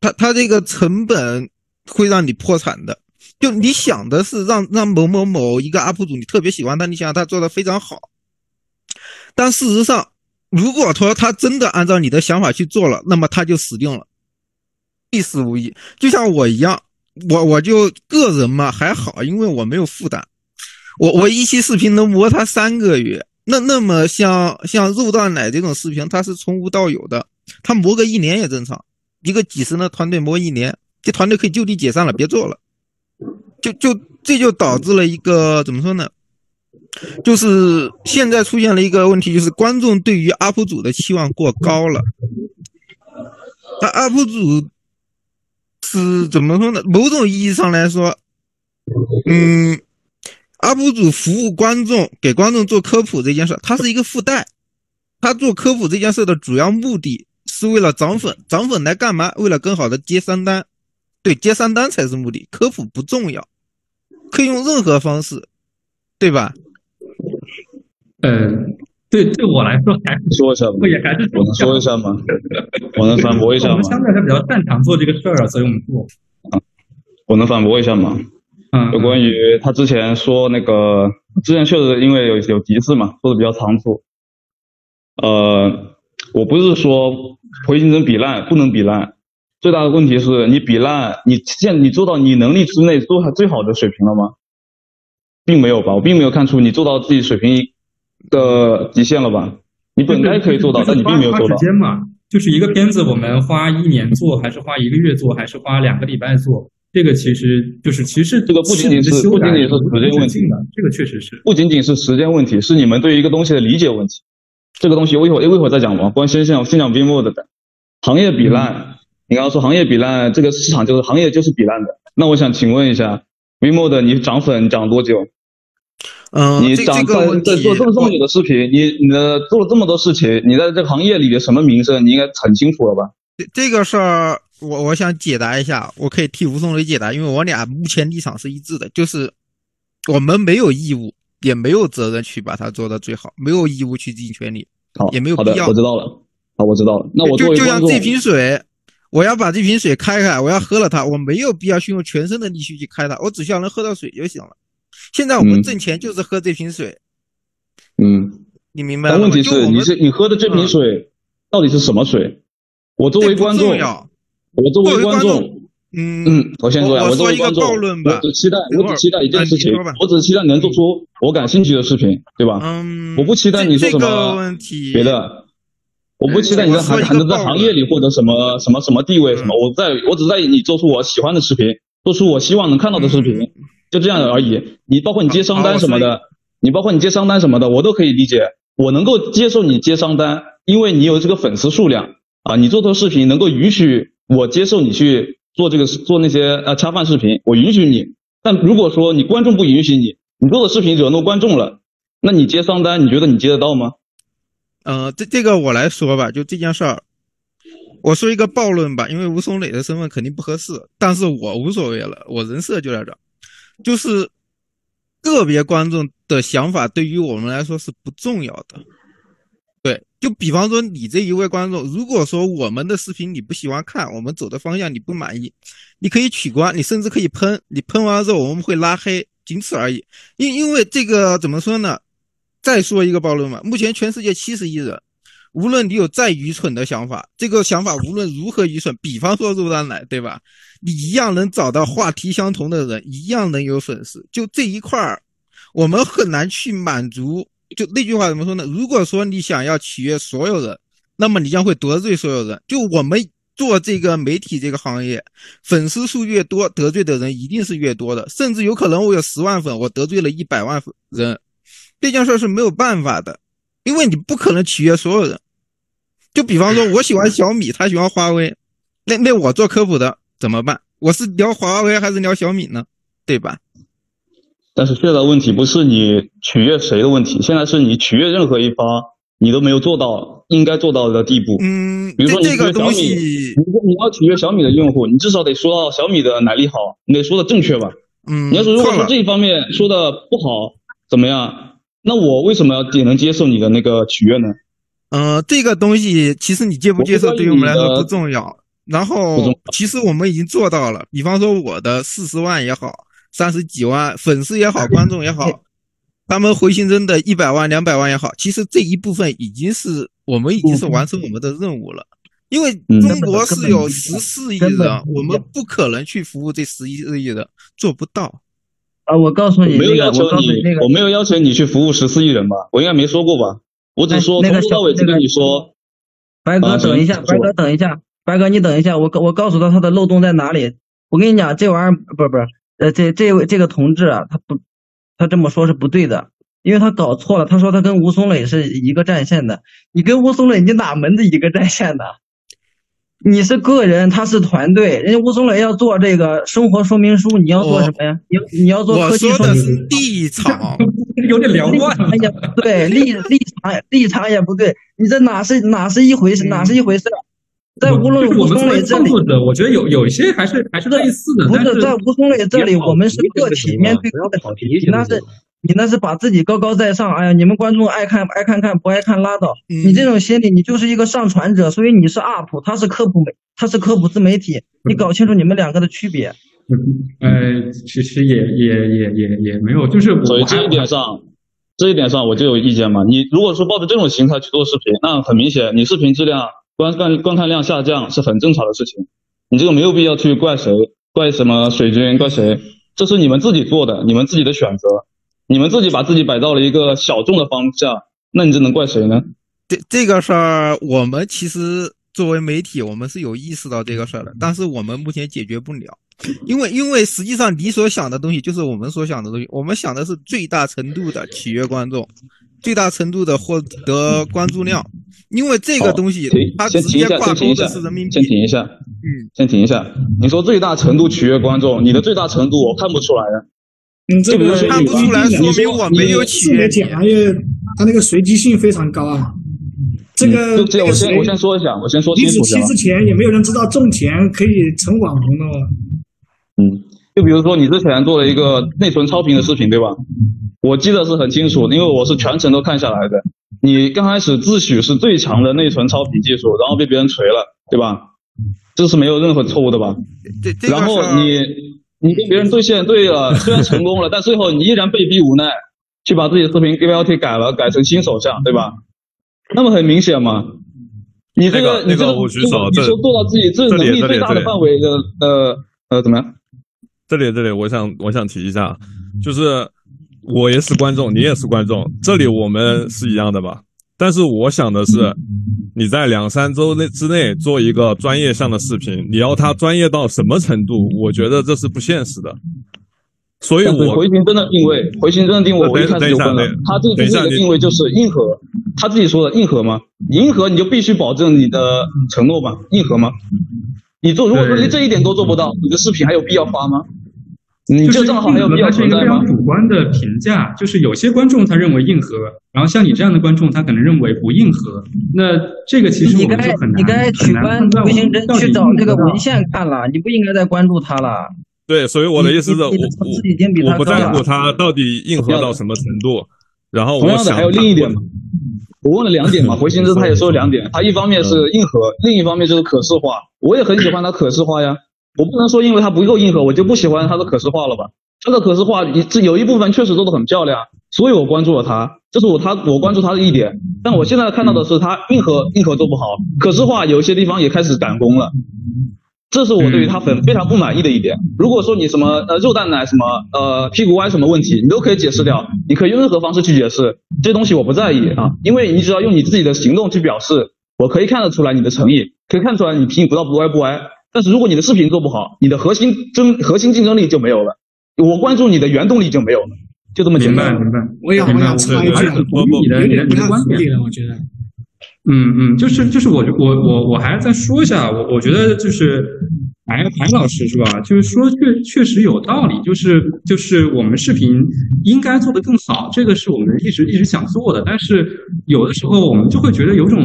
它它这个成本。会让你破产的。就你想的是让让某某某一个 UP 主你特别喜欢他，你想他做的非常好。但事实上，如果说他真的按照你的想法去做了，那么他就死定了，必死无疑。就像我一样，我我就个人嘛还好，因为我没有负担。我我一期视频能磨他三个月，那那么像像肉蛋奶这种视频，他是从无到有的，他磨个一年也正常。一个几十人的团队磨一年。这团队可以就地解散了，别做了。就就这就导致了一个怎么说呢？就是现在出现了一个问题，就是观众对于 UP 主的期望过高了。那 UP 主是怎么说呢？某种意义上来说，嗯，UP 主服务观众、给观众做科普这件事，它是一个附带。他做科普这件事的主要目的是为了涨粉，涨粉来干嘛？为了更好的接三单。对，接三单才是目的，科普不重要，可以用任何方式，对吧？嗯，对，对我来说还是说一下，不也还是我能说一下吗？我能反驳一下吗？我们相对来说比较擅长做这个事儿啊，所以我们做。啊，我能反驳一下吗？嗯，有关于他之前说那个之前确实因为有有急事嘛，说的比较仓促。呃，我不是说回形针比烂不能比烂，最大的问题是你比烂，你现你做到你能力之内做最好的水平了吗？并没有吧，我并没有看出你做到自己水平的极限了吧？你本该可以做到，但你并没有做到。时间嘛，就是一个片子，我们花一年做，还是花一个月做，还是花两个礼拜做？这个其实就是其实这个不仅仅是不仅仅是时间问题，这个确实是不仅仅是时间问题，是你们对于一个东西的理解问题。这个东西我一会儿一会儿再讲吧，关先讲先讲 VMO 的行业比烂。你刚刚说行业比烂，这个市场就是行业就是比烂的。那我想请问一下，VMO 的你涨粉涨多久？嗯，你涨在在做这么这么久的视频，你你的做了这么多事情，你在这个行业里的什么名声，你应该很清楚了吧？这这个事儿，我我想解答一下，我可以替吴松雷解答，因为我俩目前立场是一致的，就是我们没有义务，也没有责任去把它做到最好，没有义务去尽全力，好，也没有必要。我知道了，好，我知道了。那我就就像这瓶水，我要把这瓶水开开，我要喝了它，我没有必要去用全身的力气去开它，我只需要能喝到水就行了。现在我们挣钱就是喝这瓶水，嗯，你明白吗？问题是你是你喝的这瓶水到底是什么水？我作为观众，我作为观众，嗯。嗯，我先说呀，我作为观众，我只期待我只期待一件事情，我只期待能做出我感兴趣的视频，对吧？嗯，我不期待你说什么别的，我不期待你在还还能在行业里获得什么什么什么地位什么，我在我只在意你做出我喜欢的视频，做出我希望能看到的视频。就这样而已，你包括你接商单什么的，你包括你接商单什么的，我都可以理解，我能够接受你接商单，因为你有这个粉丝数量啊，你做的视频能够允许我接受你去做这个做那些呃恰饭视频，我允许你。但如果说你观众不允许你，你做的视频惹怒观众了，那你接商单，你觉得你接得到吗？呃，这这个我来说吧，就这件事儿，我说一个暴论吧，因为吴松磊的身份肯定不合适，但是我无所谓了，我人设就在这。就是个别观众的想法对于我们来说是不重要的，对，就比方说你这一位观众，如果说我们的视频你不喜欢看，我们走的方向你不满意，你可以取关，你甚至可以喷，你喷完了之后我们会拉黑，仅此而已。因因为这个怎么说呢？再说一个暴论嘛，目前全世界七十亿人。无论你有再愚蠢的想法，这个想法无论如何愚蠢，比方说肉蛋奶，对吧？你一样能找到话题相同的人，一样能有粉丝。就这一块儿，我们很难去满足。就那句话怎么说呢？如果说你想要取悦所有人，那么你将会得罪所有人。就我们做这个媒体这个行业，粉丝数越多，得罪的人一定是越多的。甚至有可能我有十万粉，我得罪了一百万人，这件事是没有办法的。因为你不可能取悦所有人，就比方说，我喜欢小米，他喜欢华为，那那我做科普的怎么办？我是聊华为还是聊小米呢？对吧？但是现在问题不是你取悦谁的问题，现在是你取悦任何一方，你都没有做到应该做到的地步。嗯，比如说你这个小米，你说你要取悦小米的用户，你至少得说到小米的哪里好，你得说的正确吧？嗯，你要是如果说这一方面说的不好，怎么样？那我为什么也能接受你的那个取悦呢？呃，这个东西其实你接不接受对于我们来说不重要。然后其实我们已经做到了，比方说我的四十万也好，三十几万粉丝也好，观众也好，他们回形针的一百万、两百万也好，其实这一部分已经是我们已经是完成我们的任务了。因为中国是有十四亿人，我们不可能去服务这十一亿人，做不到。啊，我告诉你，没有要求你，那个，我没有要求你去服务十四亿人吧？我应该没说过吧？我只说从头到尾就跟你说。白哥，等一下，白哥，等一下，白哥，你等一下，我我告诉他他的漏洞在哪里。我跟你讲，这玩意儿不是不是，呃，这这位这个同志啊，他不，他这么说是不对的，因为他搞错了。他说他跟吴松磊是一个战线的，你跟吴松磊你哪门子一个战线的？你是个人，他是团队。人家吴松磊要做这个生活说明书，你要做什么呀？你你要做科技说明书。立场 有点聊乱。哎呀，对立 立场立场也不对，你这哪是哪是一回事？哪是一回事？在吴龙吴松磊这里，我觉得有有一些还是还是类似的。不是在吴松磊这里，我们是个体，面对个体，那是。你那是把自己高高在上，哎呀，你们观众爱看爱看看，不爱看拉倒。你这种心理，你就是一个上传者，所以你是 UP，他是科普媒，他是科普自媒体，你搞清楚你们两个的区别。呃，其实也也也也也没有，就是我所以这一点上，这一点上我就有意见嘛。你如果说抱着这种心态去做视频，那很明显你视频质量、观看观看量下降是很正常的事情。你这个没有必要去怪谁，怪什么水军，怪谁，这是你们自己做的，你们自己的选择，你们自己把自己摆到了一个小众的方向，那你这能怪谁呢？这这个事儿，我们其实作为媒体，我们是有意识到这个事儿的，但是我们目前解决不了，因为因为实际上你所想的东西就是我们所想的东西，我们想的是最大程度的取悦观众，最大程度的获得关注量，因为这个东西它直接挂钩的是人民币。先停一下，嗯，先停一下。你说最大程度取悦观众，你的最大程度我看不出来呀。嗯，这个看不出来你说明我没有自媒体行业，它那个随机性非常高啊。这个这，我先我先说一下，我先说清楚一下期。之前也没有人知道种田可以成网红的哦。嗯，就比如说你之前做了一个内存超频的视频，对吧？我记得是很清楚，因为我是全程都看下来的。你刚开始自诩是最强的内存超频技术，然后被别人锤了，对吧？这是没有任何错误的吧？这这个然后你你跟别人对线对了，虽然成功了，但最后你依然被逼无奈，去把自己的视频标题改了，改成新手相，对吧？那么很明显嘛，你这那个你这那个我举手你这说做到自己这这里能力最大的范围的呃呃怎么样？这里这里，我想我想提一下，就是我也是观众，你也是观众，这里我们是一样的吧？但是我想的是，你在两三周内之内做一个专业项的视频，你要它专业到什么程度？我觉得这是不现实的。所以我回形针的定位，回形针的定位，呃我一开始就问了他这个等一下你定位的定位就是硬核，他自己说的硬核吗？你硬核你就必须保证你的承诺吧，硬核吗？你做如果说连这一点都做不到，你的视频还有必要发吗？你就是这账号还有必要硬核它是一存在吗个非常？主观的评价，就是有些观众他认为硬核，然后像你这样的观众他可能认为不硬核，那这个其实我们就很难你该取关回形针去找那个文献看了，你不应该再关注他了。对，所以我的意思是我我我不在乎他到底硬核到什么程度，然后我想同样的还有另一点嘛，我问了两点嘛，回形针他也说了两点，他一方面是硬核，另一方面就是可视化。我也很喜欢他可视化呀，我不能说因为它不够硬核，我就不喜欢它的可视化了吧？它的可视化，你这有一部分确实做的很漂亮，所以我关注了它，这是我他我关注他的一点。但我现在看到的是他硬核硬核做不好，可视化有些地方也开始赶工了。这是我对于他粉非常不满意的一点。如果说你什么呃肉蛋奶什么呃屁股歪什么问题，你都可以解释掉，你可以用任何方式去解释，这些东西我不在意啊，因为你只要用你自己的行动去表示，我可以看得出来你的诚意，可以看出来你屁股到不歪不歪。但是如果你的视频做不好，你的核心争核心竞争力就没有了，我关注你的原动力就没有了，就这么简单。明白明白，我也我明白想插一句你的你的你的观点。了，我觉得。嗯嗯，就是就是我我我我还要再说一下，我我觉得就是白白老师是吧？就是说确确实有道理，就是就是我们视频应该做得更好，这个是我们一直一直想做的，但是有的时候我们就会觉得有种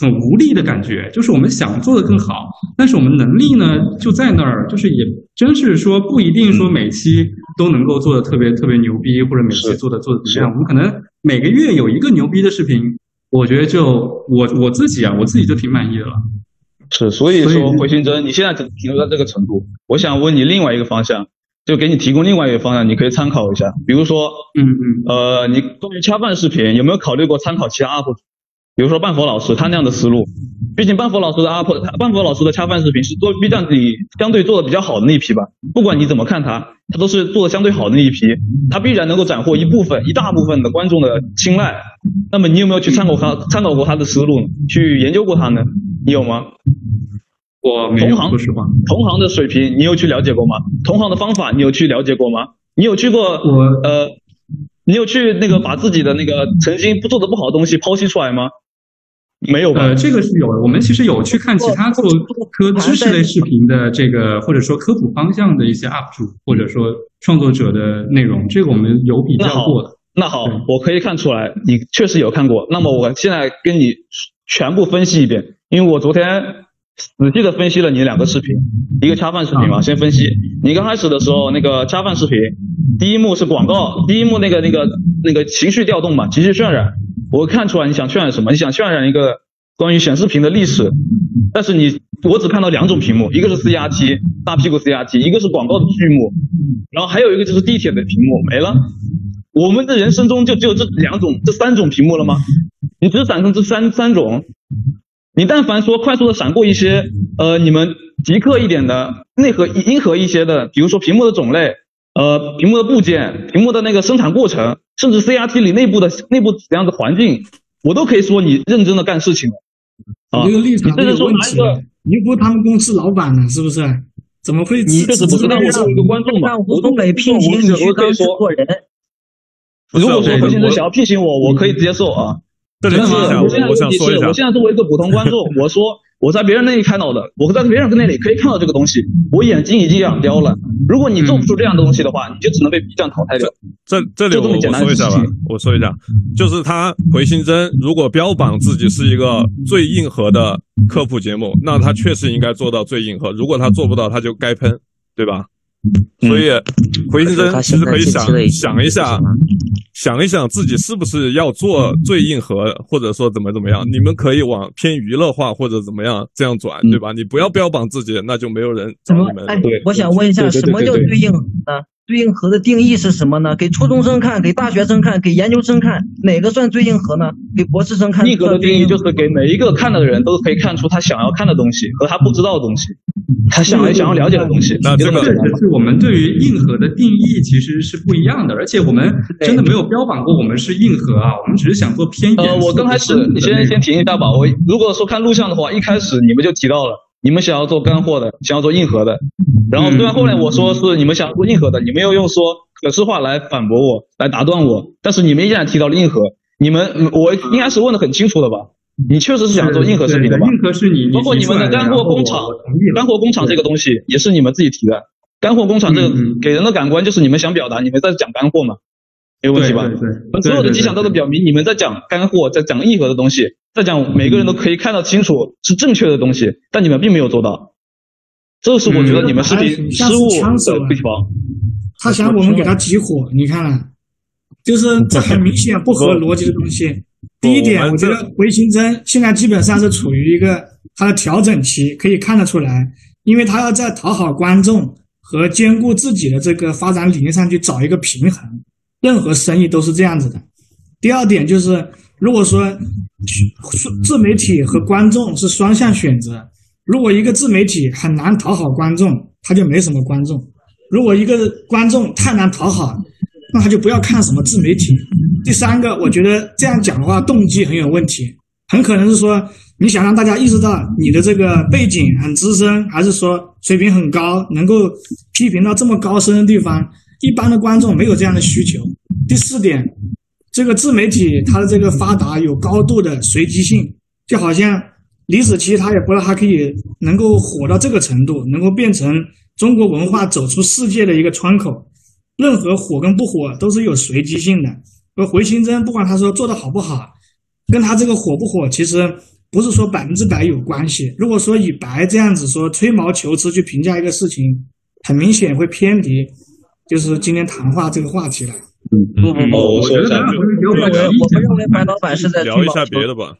很无力的感觉，就是我们想做得更好，但是我们能力呢就在那儿，就是也真是说不一定说每期都能够做的特别特别牛逼，或者每期做的做的怎么样，我们可能每个月有一个牛逼的视频。我觉得就我我自己啊，我自己就挺满意的了。是，所以说回形针，你现在只停留在这个程度。我想问你另外一个方向，就给你提供另外一个方向，你可以参考一下。比如说，嗯嗯，呃，你关于恰饭视频有没有考虑过参考其他 UP 主？比如说半佛老师他那样的思路，毕竟半佛老师的 UP，半佛老师的恰饭视频是做 B 站里相对做的比较好的那一批吧。不管你怎么看他，他都是做的相对好的那一批，他必然能够斩获一部分、一大部分的观众的青睐。那么你有没有去参考他参考过他的思路呢？去研究过他呢？你有吗？我没有，同行说实话，同行的水平你有去了解过吗？同行的方法你有去了解过吗？你有去过我呃，你有去那个把自己的那个曾经不做的不好的东西剖析出来吗？没有吧？呃，这个是有的。我们其实有去看其他做科知识类视频的这个，或者说科普方向的一些 UP 主，或者说创作者的内容，这个我们有比较过的。那好，我可以看出来你确实有看过。那么我现在跟你全部分析一遍，因为我昨天仔细的分析了你两个视频，一个恰饭视频嘛，先分析。你刚开始的时候那个恰饭视频，第一幕是广告，第一幕那个那个那个情绪调动嘛，情绪渲染。我看出来你想渲染什么？你想渲染一个关于显示屏的历史，但是你我只看到两种屏幕，一个是 CRT 大屁股 CRT，一个是广告的剧幕，然后还有一个就是地铁的屏幕，没了。我们的人生中就只有这两种、这三种屏幕了吗？你只闪成这三三种，你但凡说快速的闪过一些，呃，你们极客一点的、内核硬核一些的，比如说屏幕的种类，呃，屏幕的部件、屏幕的那个生产过程，甚至 CRT 里内部的内部怎样的环境，我都可以说你认真的干事情了。啊，这个立场你这是问题拿一个，你不他们公司老板呢，是不是？怎么会？你确实不是，但我作为一个观众嘛，我作为一个观众，我只我可以说，如果说何先生想要聘请我，我可以接受啊。这里但是听一下我现在我想问题说一下是我现在作为一个普通观众，我说我在别人那里看到的，我在别人那里可以看到这个东西，我眼睛已经养刁了。如果你做不出这样的东西的话，你就只能被 B 站淘汰掉。这这里我简单说一下吧我说一下，就是他回形针如果标榜自己是一个最硬核的科普节目，那他确实应该做到最硬核。如果他做不到，他就该喷，对吧？所以回形针其实可以想想一下，想一想自己是不是要做最硬核，或者说怎么怎么样。你们可以往偏娱乐化或者怎么样这样转，对吧？你不要标榜自己，那就没有人找你们。哎，我想问一下，什么叫最硬核呢？对硬核的定义是什么呢？给初中生看，给大学生看，给研究生看，哪个算最硬核呢？给博士生看。硬核的定义就是给每一个看的人都可以看出他想要看的东西和他不知道的东西，他想要想要了解的东西。那就这么简单是我们对于硬核的定义其实是不一样的，而且我们真的没有标榜过我们是硬核啊，我们只是想做偏呃，我刚开始，你先先停一下吧。我如果说看录像的话，一开始你们就提到了，你们想要做干货的，想要做硬核的。然后虽然后来我说是你们想要做硬核的，你们又用说可视化来反驳我，来打断我，但是你们依然提到了硬核。你们嗯我应该是问的很清楚的吧？你确实是想做硬核视频的吧？硬核是你你包括你们的干货工厂，干货工厂这个东西也是你们自己提的。干货工厂这个给人的感官就是你们想表达，你们在讲干货嘛，没有问题吧？对对对所有的迹象都在表明你们在讲干货，在讲硬核的东西，在讲每个人都可以看得清楚是正确的东西，但你们并没有做到。这是我觉得你们视频失误的地方。他想我们给他集火，你看了，就是这很明显不合逻辑的东西。第一点，我觉得回形针现在基本上是处于一个它的调整期，可以看得出来，因为他要在讨好观众和兼顾自己的这个发展理念上去找一个平衡。任何生意都是这样子的。第二点就是，如果说自媒体和观众是双向选择，如果一个自媒体很难讨好观众，他就没什么观众；如果一个观众太难讨好，那他就不要看什么自媒体。第三个，我觉得这样讲的话，动机很有问题，很可能是说你想让大家意识到你的这个背景很资深，还是说水平很高，能够批评到这么高深的地方。一般的观众没有这样的需求。第四点，这个自媒体它的这个发达有高度的随机性，就好像李子柒他也不知道他可以能够火到这个程度，能够变成中国文化走出世界的一个窗口。任何火跟不火都是有随机性的。而回形针不管他说做的好不好，跟他这个火不火其实不是说百分之百有关系。如果说以白这样子说吹毛求疵去评价一个事情，很明显会偏离就是今天谈话这个话题了。不不不，我觉得我认为我不认为白老板是在聊一下别的吧。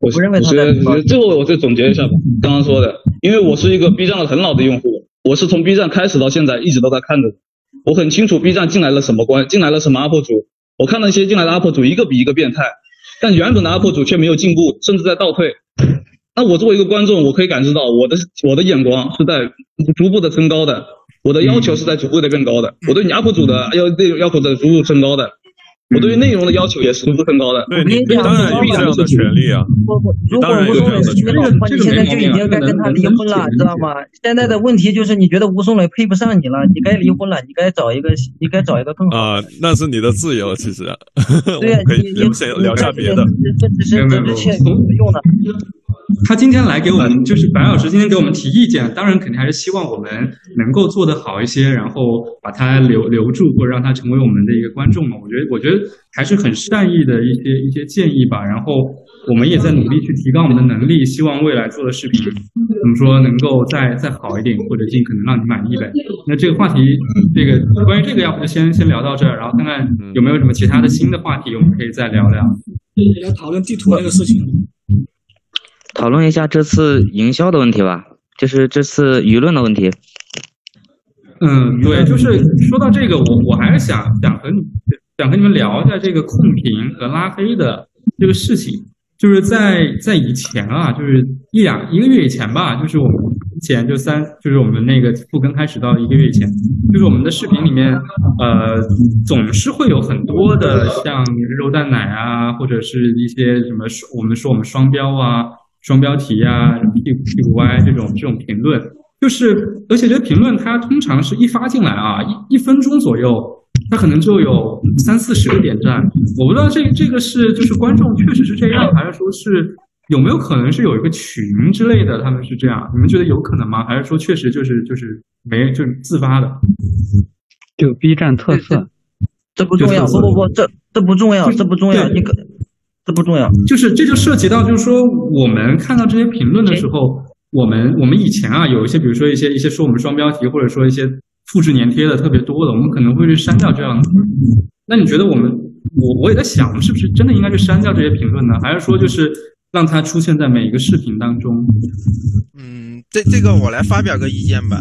我不认为他在我最后我再总结一下吧，刚刚说的，因为我是一个 B 站的很老的用户，我是从 B 站开始到现在一直都在看的，我很清楚 B 站进来了什么关，进来了什么 UP 主，我看那些进来的 UP 主一个比一个变态，但原本的 UP 主却没有进步，甚至在倒退。那我作为一个观众，我可以感知到我的我的眼光是在逐步的升高的，我的要求是在逐步的变高的，我对你 UP 主的要内容要求在逐步升高的，我对于内容的要求也是逐步升高的。对你当然有这样的权利啊，如果吴松磊是这样的话，你现在就已经该跟他离婚了，知道吗？现在的问题就是你觉得吴松磊配不上你了，你该离婚了，你该找一个，你该找一个更好。啊，那是你的自由，其实。对呀，可以你聊下聊下别的。这只是这之前有用的。他今天来给我们，就是白老师今天给我们提意见，当然肯定还是希望我们能够做得好一些，然后把他留留住，或者让他成为我们的一个观众嘛。我觉得，我觉得还是很善意的一些一些建议吧。然后我们也在努力去提高我们的能力，希望未来做的视频怎么说能够再再好一点，或者尽可能让你满意呗。那这个话题，这个关于这个，要不就先先聊到这儿，然后看看有没有什么其他的新的话题，我们可以再聊聊。要讨论地图那个事情。讨论一下这次营销的问题吧，就是这次舆论的问题。嗯，对，就是说到这个，我我还是想想和你想和你们聊一下这个控评和拉黑的这个事情。就是在在以前啊，就是一两一个月以前吧，就是我们之前就三，就是我们那个复更开始到一个月以前，就是我们的视频里面，呃，总是会有很多的像肉蛋奶啊，或者是一些什么，我们说我们双标啊、双标题啊、屁股屁股歪这种这种评论，就是而且这评论它通常是一发进来啊，一一分钟左右。它可能就有三四十个点赞，我不知道这这个是就是观众确实是这样，还是说是有没有可能是有一个群之类的，他们是这样？你们觉得有可能吗？还是说确实就是就是没就是自发的？就 B 站特色，这不重要，不不不，这这不重要，这不重要，你可这不重要，就是这就涉及到就是说我们看到这些评论的时候，我们我们以前啊有一些比如说一些一些说我们双标题，或者说一些。复制粘贴的特别多的，我们可能会去删掉这样的。那你觉得我们，我我也在想，我们是不是真的应该去删掉这些评论呢？还是说就是让它出现在每一个视频当中？嗯，这这个我来发表个意见吧。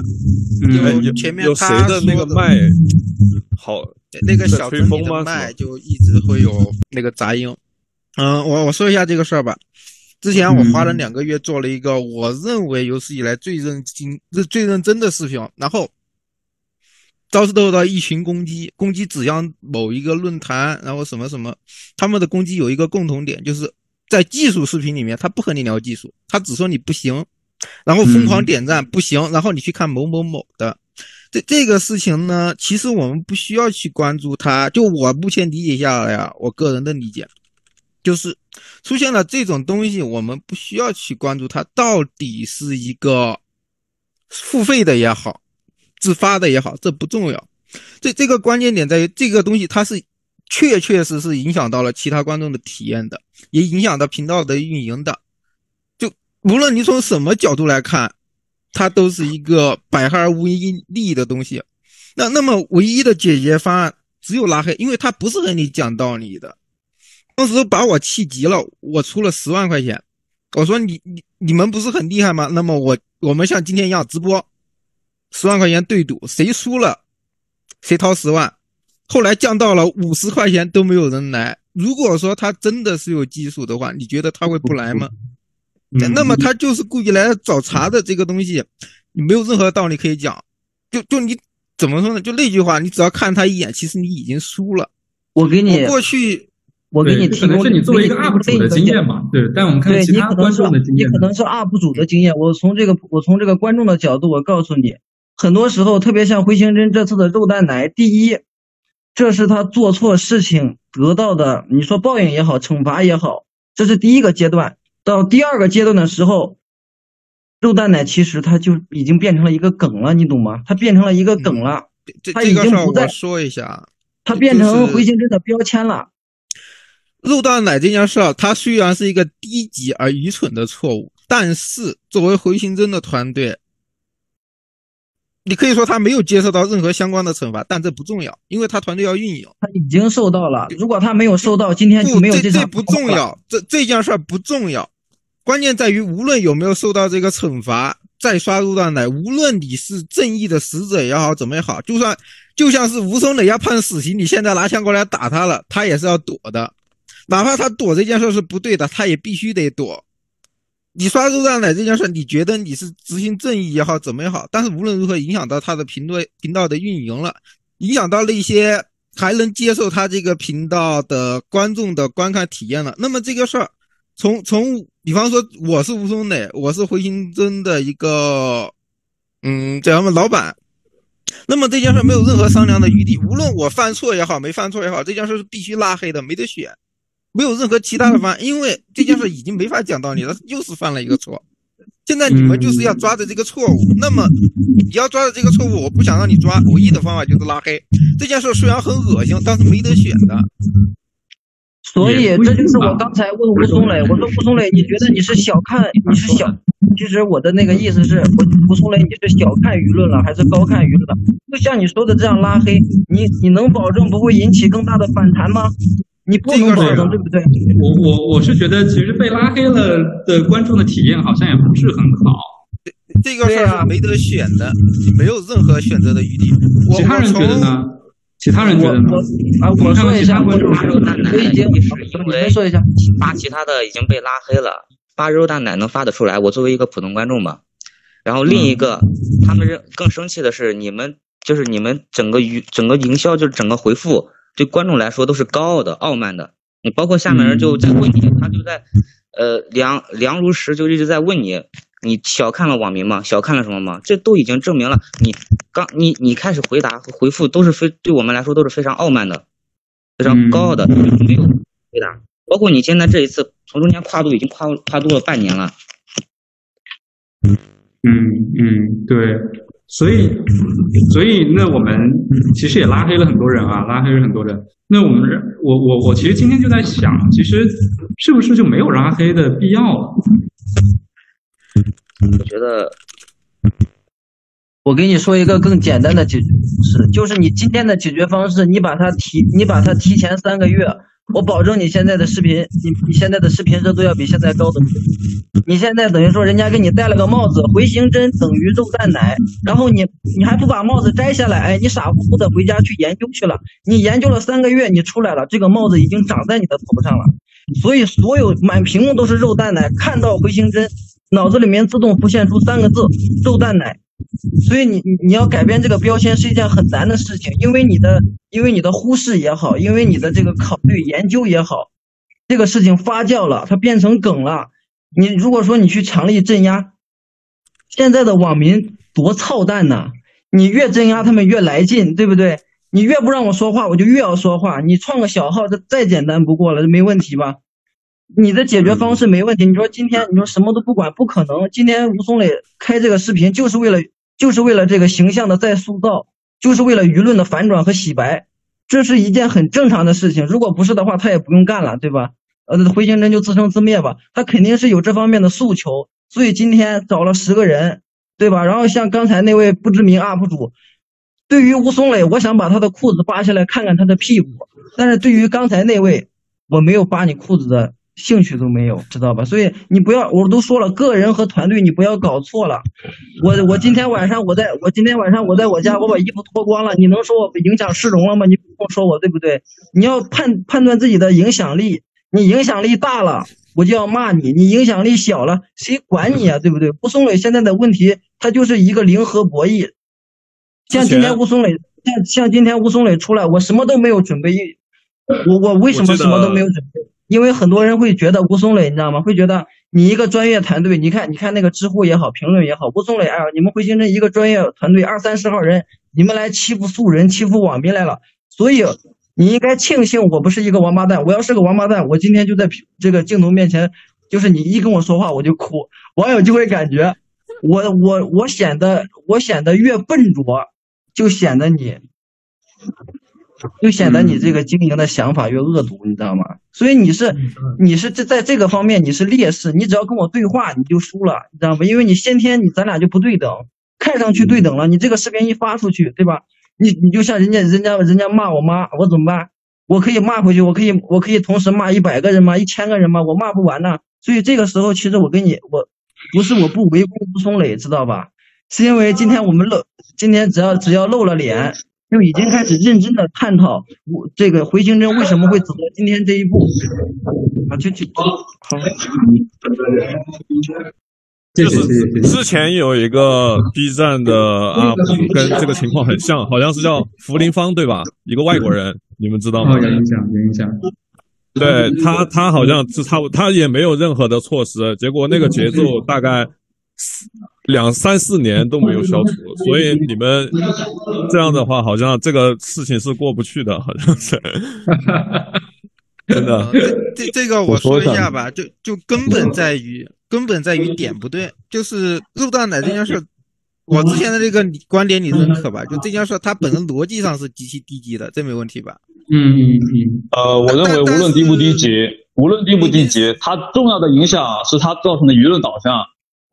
嗯前面有谁的那个麦好？那个小春你的麦就一直会有那个杂音。嗯，我我说一下这个事儿吧。之前我花了两个月做了一个我认为有史以来最认真、最认真的视频，然后。遭受到一群攻击，攻击指向某一个论坛，然后什么什么，他们的攻击有一个共同点，就是在技术视频里面，他不和你聊技术，他只说你不行，然后疯狂点赞不行，然后你去看某某某的，这这个事情呢，其实我们不需要去关注它。就我目前理解下来啊，我个人的理解，就是出现了这种东西，我们不需要去关注它到底是一个付费的也好。自发的也好，这不重要。这这个关键点在于，这个东西它是确确实实影响到了其他观众的体验的，也影响到频道的运营的。就无论你从什么角度来看，它都是一个百害而无一利的东西。那那么唯一的解决方案只有拉黑，因为他不是和你讲道理的。当时把我气急了，我出了十万块钱，我说你你你们不是很厉害吗？那么我我们像今天一样直播。十万块钱对赌，谁输了，谁掏十万。后来降到了五十块钱都没有人来。如果说他真的是有技术的话，你觉得他会不来吗？那么他就是故意来找茬的这个东西，你没有任何道理可以讲。就就你怎么说呢？就那句话，你只要看他一眼，其实你已经输了。我给你过去，我给你提供是你作为一个 UP 主的经验嘛？对，但我们看其他观众的经验，你可能是 UP 主的经验。我从这个我从这个观众的角度，我告诉你。很多时候，特别像回形针这次的肉蛋奶，第一，这是他做错事情得到的，你说报应也好，惩罚也好，这是第一个阶段。到第二个阶段的时候，肉蛋奶其实它就已经变成了一个梗了，你懂吗？它变成了一个梗了，它已经不再说一下，它变成回形针的标签了。肉蛋奶这件事儿，它虽然是一个低级而愚蠢的错误，但是作为回形针的团队。你可以说他没有接受到任何相关的惩罚，但这不重要，因为他团队要运营。他已经受到了，如果他没有受到，今天就没有这这不重要，这这件事不重要，关键在于无论有没有受到这个惩罚，再刷肉蛋奶，无论你是正义的使者也好，怎么也好，就算就像是吴松磊要判死刑，你现在拿枪过来打他了，他也是要躲的，哪怕他躲这件事是不对的，他也必须得躲。你刷肉蛋奶这件事，你觉得你是执行正义也好，怎么也好，但是无论如何影响到他的频道频道的运营了，影响到那些还能接受他这个频道的观众的观看体验了。那么这个事儿，从从比方说我是吴松磊，我是回形针的一个嗯这样的老板，那么这件事没有任何商量的余地，无论我犯错也好，没犯错也好，这件事是必须拉黑的，没得选。没有任何其他的方案，因为这件事已经没法讲道理了，又是犯了一个错。现在你们就是要抓着这个错误，那么你要抓着这个错误，我不想让你抓，唯一的方法就是拉黑。这件事虽然很恶心，但是没得选的。所以这就是我刚才问吴松磊，我说吴松磊，你觉得你是小看你是小？其实我的那个意思是，吴松磊你是小看舆论了，还是高看舆论了？就像你说的这样拉黑，你你能保证不会引起更大的反弹吗？你不能保证，对不对？我我我是觉得，其实被拉黑了的观众的体验好像也不是很好。这个事儿是没得选的，没有任何选择的余地。其他人觉得呢？其他人觉得呢？啊，我说一下，我发肉蛋奶，我已经，因为说一下，发其他的已经被拉黑了，发肉蛋奶能发得出来。我作为一个普通观众嘛，然后另一个，他们是更生气的是，你们就是你们整个娱整个营销就是整个回复，对观众来说都是高傲的、傲慢的。你包括下面人就在问你，他就在呃梁梁如石就一直在问你。你小看了网民吗？小看了什么吗？这都已经证明了，你刚你你开始回答和回复都是非对我们来说都是非常傲慢的，非常高傲的，没有回答。包括你现在这一次从中间跨度已经跨跨度了半年了。嗯嗯，对，所以所以那我们其实也拉黑了很多人啊，拉黑了很多人。那我们我我我其实今天就在想，其实是不是就没有拉黑的必要了？我觉得，我给你说一个更简单的解决方式，就是你今天的解决方式，你把它提，你把它提前三个月，我保证你现在的视频，你你现在的视频热度要比现在高的多。你现在等于说人家给你戴了个帽子，回形针等于肉蛋奶，然后你你还不把帽子摘下来，哎，你傻乎乎的回家去研究去了，你研究了三个月，你出来了，这个帽子已经长在你的头上了，所以所有满屏幕都是肉蛋奶，看到回形针。脑子里面自动浮现出三个字“肉蛋奶”，所以你你要改变这个标签是一件很难的事情，因为你的因为你的忽视也好，因为你的这个考虑研究也好，这个事情发酵了，它变成梗了。你如果说你去强力镇压，现在的网民多操蛋呐！你越镇压他们越来劲，对不对？你越不让我说话，我就越要说话。你创个小号，这再简单不过了，这没问题吧？你的解决方式没问题。你说今天你说什么都不管，不可能。今天吴松磊开这个视频就是为了，就是为了这个形象的再塑造，就是为了舆论的反转和洗白，这是一件很正常的事情。如果不是的话，他也不用干了，对吧？呃，回形针就自生自灭吧。他肯定是有这方面的诉求，所以今天找了十个人，对吧？然后像刚才那位不知名 UP 主，对于吴松磊，我想把他的裤子扒下来看看他的屁股，但是对于刚才那位，我没有扒你裤子的。兴趣都没有，知道吧？所以你不要，我都说了，个人和团队你不要搞错了。我我今天晚上我在我今天晚上我在我家，我把衣服脱光了，你能说我影响市容了吗？你不用说我对不对？你要判判断自己的影响力，你影响力大了，我就要骂你；你影响力小了，谁管你啊？对不对？吴松磊现在的问题，他就是一个零和博弈。像今天吴松磊，像像今天吴松磊出来，我什么都没有准备，我我为什么什么都没有准备？因为很多人会觉得吴松磊，你知道吗？会觉得你一个专业团队，你看，你看那个知乎也好，评论也好，吴松磊，哎呀，你们会形成一个专业团队，二三十号人，你们来欺负素人，欺负网民来了。所以你应该庆幸我不是一个王八蛋，我要是个王八蛋，我今天就在这个镜头面前，就是你一跟我说话我就哭，网友就会感觉我我我显得我显得越笨拙，就显得你。就显得你这个经营的想法越恶毒，你知道吗？所以你是你是这在这个方面你是劣势，你只要跟我对话你就输了，你知道吗？因为你先天你咱俩就不对等，看上去对等了，你这个视频一发出去，对吧？你你就像人家人家人家骂我妈，我怎么办？我可以骂回去，我可以我可以同时骂一百个人吗？一千个人吗？我骂不完呢。所以这个时候其实我跟你我不是我不围攻不松磊，知道吧？是因为今天我们露今天只要只要露了脸。就已经开始认真的探讨我这个回形针为什么会走到今天这一步啊！就就好，就是之前有一个 B 站的 UP 跟这个情况很像，好像是叫福林芳对吧？一个外国人，你们知道吗？有印象，有印象。对他，他好像是他，他也没有任何的措施，结果那个节奏大概。两三四年都没有消除，所以你们这样的话，好像这个事情是过不去的，好像是。真的，这这个我说一下吧，就就根本在于根本在于点不对，就是肉蛋奶这件事，我之前的这个观点你认可吧？就这件事，它本身逻辑上是极其低级的，这没问题吧？嗯嗯嗯。呃，我认为无论低不低级，无论低不低级，它重要的影响是它造成的舆论导向。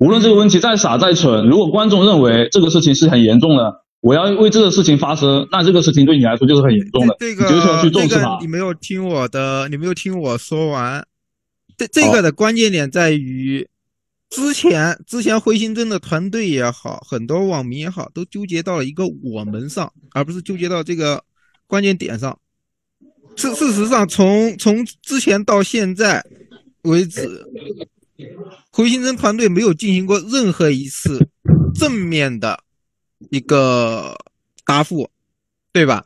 无论这个问题再傻再蠢，如果观众认为这个事情是很严重的，我要为这个事情发声，那这个事情对你来说就是很严重的，这个你就是要去重视这它。个你没有听我的，你没有听我说完。这这个的关键点在于，之前之前灰心真的团队也好，很多网民也好，都纠结到了一个我们上，而不是纠结到这个关键点上。事事实上，从从之前到现在为止，灰心真团队没有进行过任何一次正面的一个答复，对吧？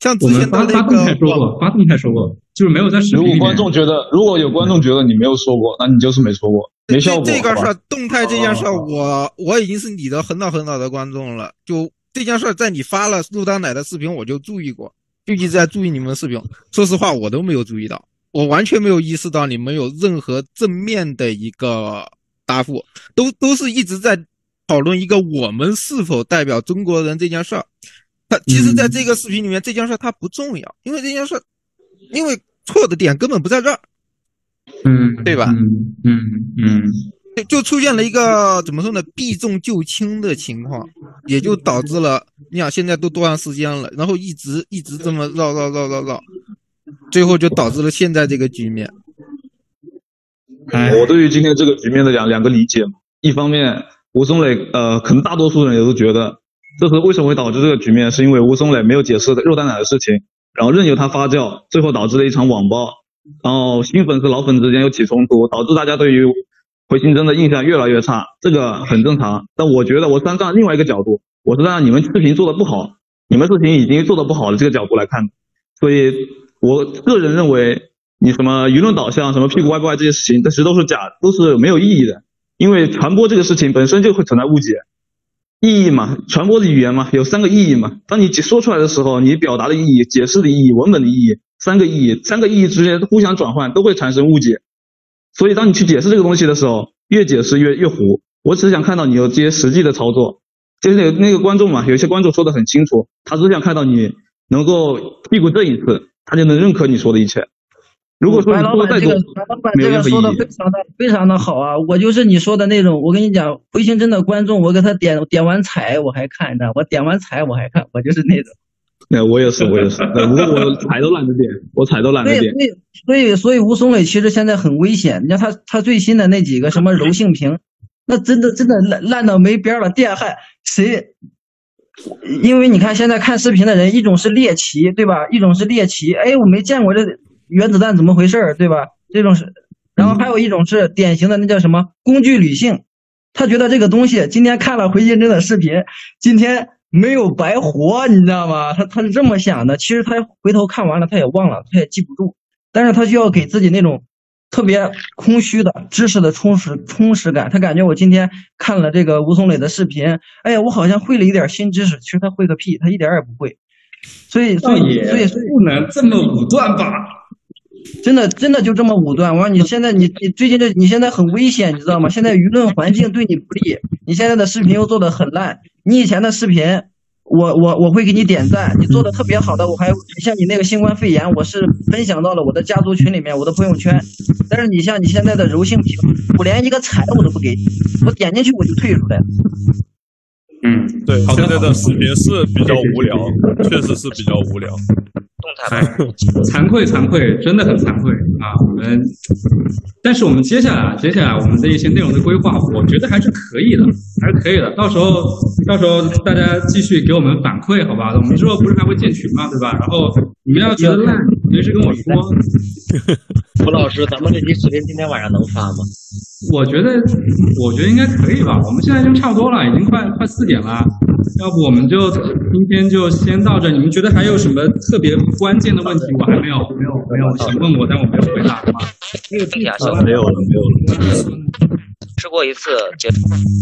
像之前他那发发动态个说过，发动态说过，就是没有在视如果频里面。观众觉得，如果有观众觉得你没有说过，那你就是没说过，没效果。这个事儿，动态这件事儿，我我已经是你的很早很早的观众了。就这件事儿，在你发了陆丹奶的视频，我就注意过，就一直在注意你们的视频。说实话，我都没有注意到，我完全没有意识到你们有任何正面的一个答复，都都是一直在讨论一个我们是否代表中国人这件事儿。他其实，在这个视频里面，这件事儿它不重要，因为这件事儿，因为错的点根本不在这儿。嗯，对吧？嗯嗯嗯，就就出现了一个怎么说呢，避重就轻的情况，也就导致了你想现在都多长时间了，然后一直一直这么绕绕绕绕绕，最后就导致了现在这个局面。我对于今天这个局面的两两个理解，一方面吴松磊呃，可能大多数人也都觉得，这是为什么会导致这个局面，是因为吴松磊没有解释肉蛋奶的事情，然后任由它发酵，最后导致了一场网暴，然后新粉丝老粉之间又起冲突，导致大家对于回形针的印象越来越差，这个很正常。但我觉得我站在另外一个角度，我是站在你们视频做的不好，你们视频已经做的不好的这个角度来看，所以我个人认为。你什么舆论导向，什么屁股歪不歪这些事情，这其实都是假，都是没有意义的。因为传播这个事情本身就会存在误解，意义嘛，传播的语言嘛，有三个意义嘛。当你解说出来的时候，你表达的意义、解释的意义、文本的意义，三个意义，三个意义之间互相转换，都会产生误解。所以当你去解释这个东西的时候，越解释越越糊。我只是想看到你有这些实际的操作，就是那个那个观众嘛，有些观众说的很清楚，他只想看到你能够屁股正一次，他就能认可你说的一切。如果说老板这个，白老板这个说的非。常的非常的好啊！我就是你说的那种，我跟你讲，回形针的观众，我给他点点完彩我还看呢，我点完彩我还看，我就是那种。那我也是，我也是。对不过我彩都懒得点，我彩都懒得点。所以所以所以吴松伟其实现在很危险。你看他他最新的那几个什么柔性屏，那真的真的烂烂到没边儿了。电焊谁？因为你看现在看视频的人，一种是猎奇，对吧？一种是猎奇，哎，我没见过这原子弹怎么回事儿，对吧？这种是，然后还有一种是典型的那叫什么工具理性，他觉得这个东西今天看了回形针的视频，今天没有白活，你知道吗？他他是这么想的。其实他回头看完了，他也忘了，他也记不住，但是他就要给自己那种特别空虚的知识的充实充实感。他感觉我今天看了这个吴松磊的视频，哎呀，我好像会了一点新知识。其实他会个屁，他一点也不会。所以所以所以不能这么武断吧？真的真的就这么武断。我说你现在你你最近这你现在很危险，你知道吗？现在舆论环境对你不利，你现在的视频又做的很烂，你以前的视频。我我我会给你点赞，你做的特别好的，我还像你那个新冠肺炎，我是分享到了我的家族群里面，我的朋友圈。但是你像你现在的柔性屏，我连一个彩我都不给你，我点进去我就退出来了。嗯，对，现在的视频是比较无聊，确实是比较无聊。哎，惭愧惭愧，真的很惭愧啊！我们，但是我们接下来接下来我们的一些内容的规划，我觉得还是可以的，还是可以的。到时候到时候大家继续给我们反馈，好吧？我们之后不是还会建群嘛，对吧？然后你们要觉得烂，随时跟我说。吴老师，咱们这期视频今天晚上能发吗？我觉得，我觉得应该可以吧。我们现在已经差不多了，已经快快四点了。要不我们就今天就先到这。你们觉得还有什么特别关键的问题？我还没有没有没有想问我，但我没有回答的吗？这个地下啊没有了，没有了。吃过一次解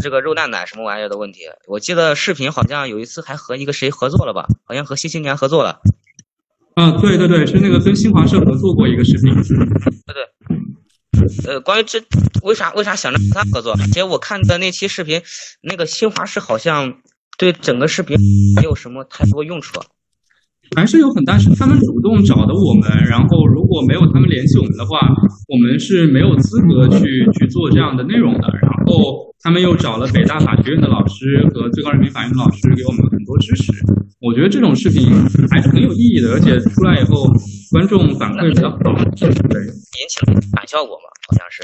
这个肉蛋奶什么玩意儿的问题。我记得视频好像有一次还和一个谁合作了吧？好像和新青年合作了。啊，对对对，是那个跟新华社合作过一个视频。对对。呃，关于这为啥为啥想着和他合作？姐我看的那期视频，那个新华社好像对整个视频没有什么太多用处。还是有很大是他们主动找的我们，然后如果没有他们联系我们的话，我们是没有资格去去做这样的内容的。然后他们又找了北大法学院的老师和最高人民法院的老师给我们很多支持。我觉得这种视频还是很有意义的，而且出来以后观众反馈比较好，对，引起了反效果嘛，好像是。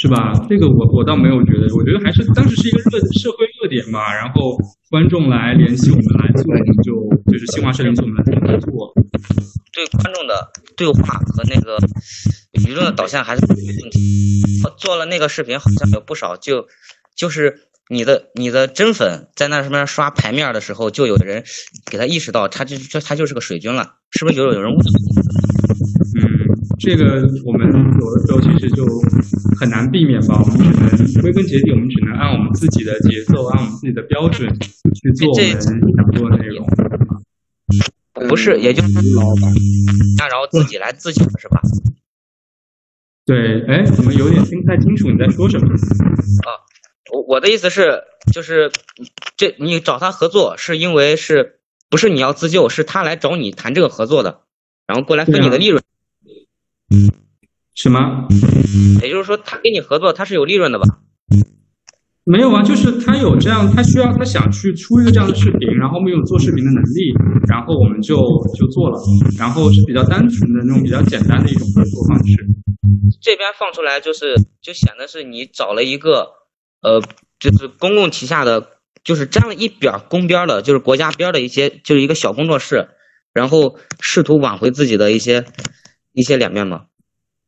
是吧？这个我我倒没有觉得，我觉得还是当时是一个热社会热点嘛，然后观众来联系我们来做，就就是新华社联系我们来做。对观众的对话和那个舆论的导向还是有问题。做了那个视频，好像有不少就就是你的你的真粉在那上面刷牌面的时候，就有人给他意识到他就这他就是个水军了，是不是有有人误？嗯，这个我们有的时候其实就很难避免吧，我们只能归根结底，我们只能按我们自己的节奏，按我们自己的标准去做我们想做的内容。不是，也就是老板那然后自己来自救是吧？对，哎，怎么有点听不太清楚你在说什么？啊，我我的意思是，就是这你找他合作，是因为是不是你要自救，是他来找你谈这个合作的，然后过来分你的利润。什么？也就是说，他跟你合作，他是有利润的吧？没有啊，就是他有这样，他需要他想去出一个这样的视频，然后我们有做视频的能力，然后我们就就做了，然后是比较单纯的那种比较简单的一种合作方式。这边放出来就是就显得是你找了一个呃，就是公共旗下的，就是沾了一点公边的，就是国家边的一些，就是一个小工作室，然后试图挽回自己的一些一些脸面嘛，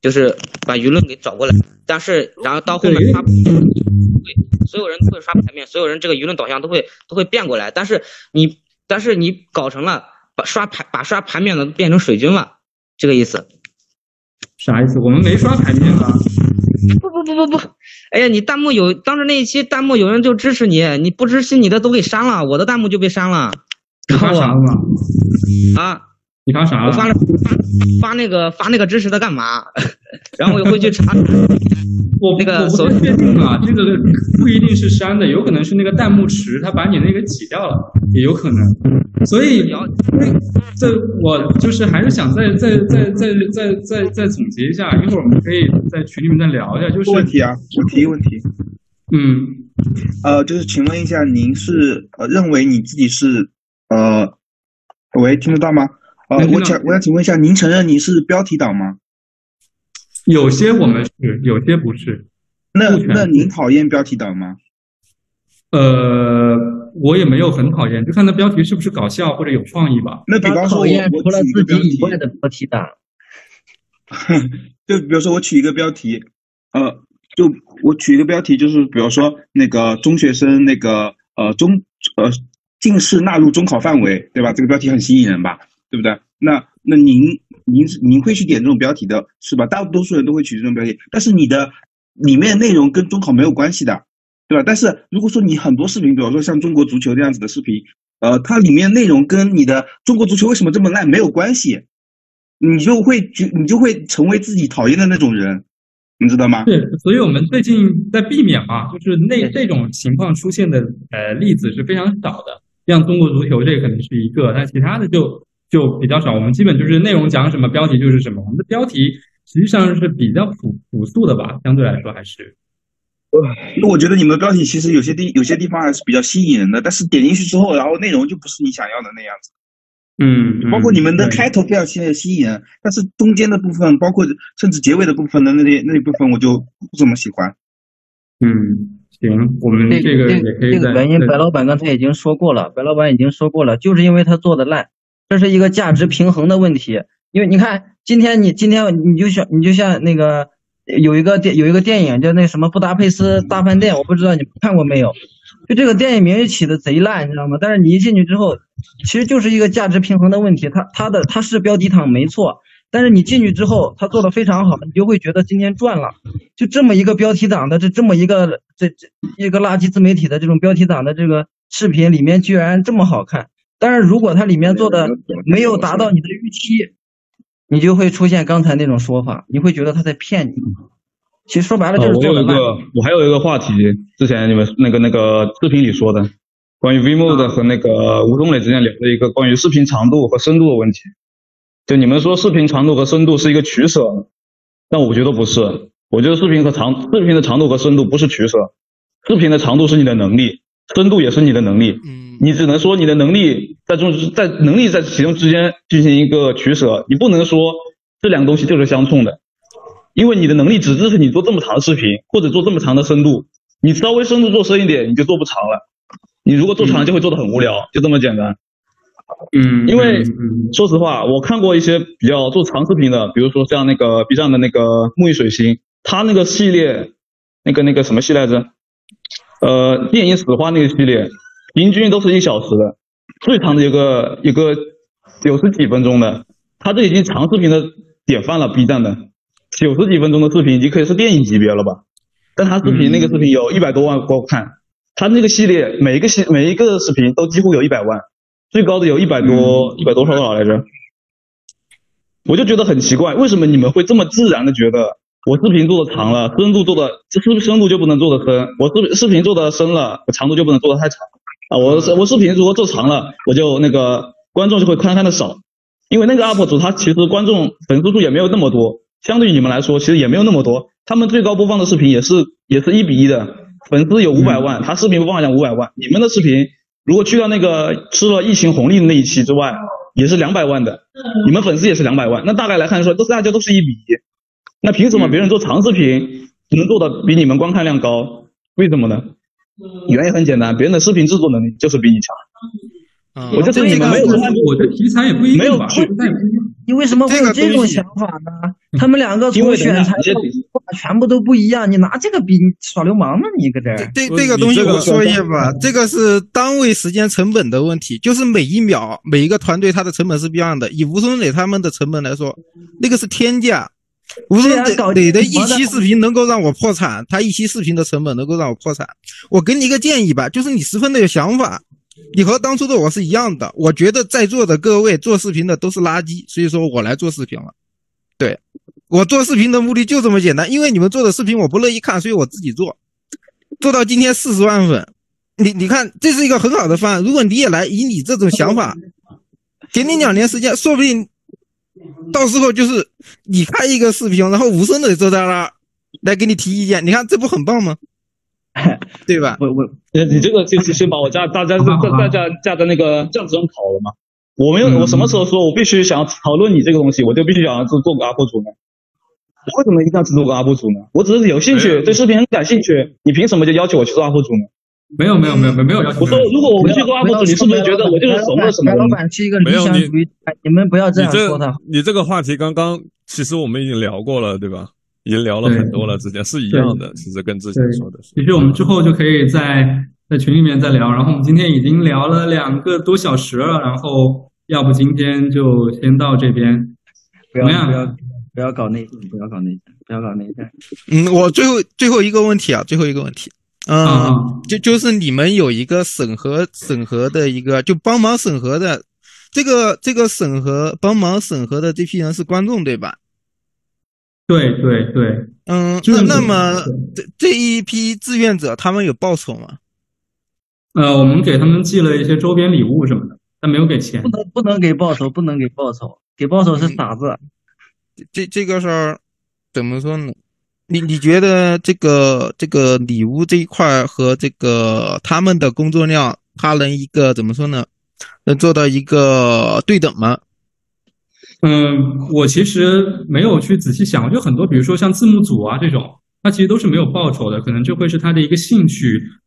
就是把舆论给找过来，但是然后到后面他。对，所有人都会刷牌面，所有人这个舆论导向都会都会变过来。但是你，但是你搞成了把刷牌把刷牌面的变成水军了，这个意思？啥意思？我们没刷牌面啊！不不不不不！哎呀，你弹幕有当时那一期弹幕有人就支持你，你不支持你的都给删了，我的弹幕就被删了。你发啥了吗？啊？你发啥了？我发了发发那个发那个支持的干嘛？然后我又回去查。我那个我不太确定啊，这个不一定是删的，有可能是那个弹幕池它把你那个挤掉了，也有可能。所以这我就是还是想再再再再再再再总结一下，一会儿我们可以在群里面再聊一下。就是问题啊，我提一个问题。嗯，呃，就是请问一下，您是呃认为你自己是呃，喂，听得到吗？呃，我想我想请问一下，您承认您是标题党吗？有些我们是，有些不是。那那您讨厌标题党吗？呃，我也没有很讨厌，就看那标题是不是搞笑或者有创意吧。那比方说，我除了自己以外的标题党，就比如说我取一个标题，呃，就我取一个标题，就是比如说那个中学生那个呃中呃近视纳入中考范围，对吧？这个标题很吸引人吧，对不对？那那您您您会去点这种标题的是吧？大多数人都会取这种标题，但是你的里面内容跟中考没有关系的，对吧？但是如果说你很多视频，比如说像中国足球这样子的视频，呃，它里面内容跟你的中国足球为什么这么烂没有关系，你就会觉你就会成为自己讨厌的那种人，你知道吗？对，所以我们最近在避免嘛，就是那这种情况出现的呃例子是非常少的，像中国足球这个可能是一个，但其他的就。就比较少，我们基本就是内容讲什么，标题就是什么。我们的标题实际上是比较朴朴素的吧，相对来说还是。那我觉得你们的标题其实有些地有些地方还是比较吸引人的，但是点进去之后，然后内容就不是你想要的那样子。嗯，包括你们的开头非常吸吸引人，但是中间的部分，包括甚至结尾的部分的那些那一部分，我就不怎么喜欢。嗯，行，我们这个也可以。这个原因，白老板刚才已经说过了，白老板已经说过了，就是因为他做的烂。这是一个价值平衡的问题，因为你看，今天你今天你就像你就像那个有一个电有一个电影叫那什么布达佩斯大饭店，我不知道你看过没有？就这个电影名起的贼烂，你知道吗？但是你一进去之后，其实就是一个价值平衡的问题。它它的它是标题党没错，但是你进去之后，它做的非常好，你就会觉得今天赚了。就这么一个标题党的这这么一个这这一个垃圾自媒体的这种标题党的这个视频里面居然这么好看。但是如果它里面做的没有达到你的预期，你就会出现刚才那种说法，你会觉得他在骗你。其实说白了就是我有一个，我还有一个话题，之前你们那个那个视频里说的，关于 VMode 和那个吴东磊之间聊的一个关于视频长度和深度的问题。就你们说视频长度和深度是一个取舍，但我觉得不是。我觉得视频和长视频的长度和深度不是取舍，视频的长度是你的能力，深度也是你的能力。嗯，你只能说你的能力在中在能力在其中之间进行一个取舍，你不能说这两个东西就是相冲的，因为你的能力只支持你做这么长的视频或者做这么长的深度，你稍微深度做深一点你就做不长了，你如果做长就会做的很无聊，就这么简单。嗯，因为说实话，我看过一些比较做长视频的，比如说像那个 B 站的那个沐浴水星。他那个系列，那个那个什么系来着？呃，电影史话那个系列，平均都是一小时的，最长的一个一个九十几分钟的，他这已经长视频的典范了。B 站的九十几分钟的视频已经可以是电影级别了吧？但他视频那个视频有一百多万观看，他那个系列每一个系每一个视频都几乎有一百万，最高的有一百多一百多少多少来着？我就觉得很奇怪，为什么你们会这么自然的觉得？我视频做的长了，深度做的这是不是深度就不能做的深？我视视频做的深了，我长度就不能做的太长啊！我我视频如果做长了，我就那个观众就会看看的少，因为那个 UP 主他其实观众粉丝数也没有那么多，相对于你们来说其实也没有那么多，他们最高播放的视频也是也是一比一的，粉丝有五百万，他视频播放量五百万，你们的视频如果去掉那个吃了疫情红利的那一期之外，也是两百万的，你们粉丝也是两百万，那大概来看说，都是大家都是一比一。那凭什么别人做长视频能做的比你们观看量高？为什么呢？原因很简单，别人的视频制作能力就是比你强。我就这你们没有我的题材也不一没有去。你为什么会有这种想法呢？他们两个从选材到全部都不一样，你拿这个比耍流氓呢？你搁这儿？这这个东西我说一下吧，这个是单位时间成本的问题，就是每一秒每一个团队它的成本是不一样的。以吴松磊他们的成本来说，那个是天价。吴松磊的一期视频能够让我破产，他一期视频的成本能够让我破产。我给你一个建议吧，就是你十分的有想法，你和当初的我是一样的。我觉得在座的各位做视频的都是垃圾，所以说我来做视频了。对我做视频的目的就这么简单，因为你们做的视频我不乐意看，所以我自己做，做到今天四十万粉。你你看，这是一个很好的方案。如果你也来，以你这种想法，给你两年时间，说不定。到时候就是你开一个视频，然后无声的坐在那儿来给你提意见，你看这不很棒吗？对吧？我我，你这个就是先把我架大家在大家架在那个架子上烤了嘛？我没有，我什么时候说我必须想要讨论你这个东西，我就必须想要做做个 UP 主呢？我为什么一定要做个 UP 主呢？我只是有兴趣，对视频很感兴趣，你凭什么就要求我去做 UP 主呢？没有没有没有没有没有要求。我说如果我们去做 UP 主，你是不是觉得我就是怂了什么？老板是一个理想主义，你们不要这样说他。你这个话题刚刚其实我们已经聊过了，对吧？已经聊了很多了，之前是一样的，其实跟之前说的。其实我们之后就可以在在群里面再聊。然后我们今天已经聊了两个多小时了，然后要不今天就先到这边。不要不要不要搞内线，不要搞内线，不要搞内线。嗯，我最后最后一个问题啊，最后一个问题。嗯，就就是你们有一个审核审核的一个，就帮忙审核的，这个这个审核帮忙审核的这批人是观众对吧？对对对，嗯，那那么这这一批志愿者他们有报酬吗？呃，我们给他们寄了一些周边礼物什么的，但没有给钱。不能不能给报酬，不能给报酬，给报酬是傻子。这这个事儿怎么说呢？你你觉得这个这个礼物这一块和这个他们的工作量，他能一个怎么说呢？能做到一个对等吗？嗯，我其实没有去仔细想，就很多，比如说像字幕组啊这种，他其实都是没有报酬的，可能就会是他的一个兴趣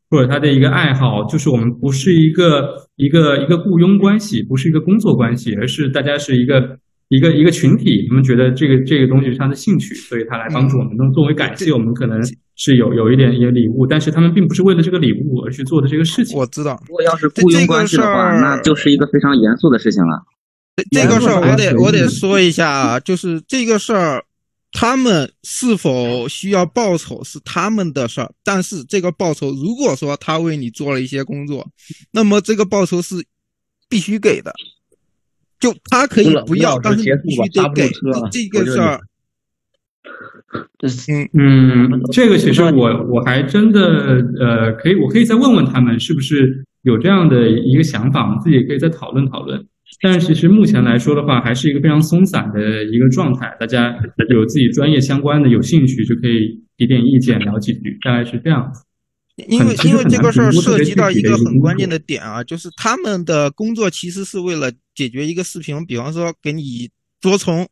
或者他的一个爱好，就是我们不是一个一个一个雇佣关系，不是一个工作关系，而是大家是一个。一个一个群体，他们觉得这个这个东西是他的兴趣，所以他来帮助我们。那作为感谢，我们可能是有有一点一些礼物，但是他们并不是为了这个礼物而去做的这个事情。我知道，如果要是雇佣关系的话，那就是一个非常严肃的事情了。这个事儿我得我得说一下啊，就是这个事儿，他们是否需要报酬是他们的事儿，但是这个报酬，如果说他为你做了一些工作，那么这个报酬是必须给的。就他可以不要，但是必须得给这个事儿。嗯嗯，这个其实我我还真的呃，可以我可以再问问他们，是不是有这样的一个想法，我们自己也可以再讨论讨论。但是其实目前来说的话，还是一个非常松散的一个状态。大家有自己专业相关的、有兴趣就可以提点意见、聊几句，大概是这样子。因为因为这个事儿涉及到一个很关键的点啊，就是他们的工作其实是为了解决一个视频，比方说给你多重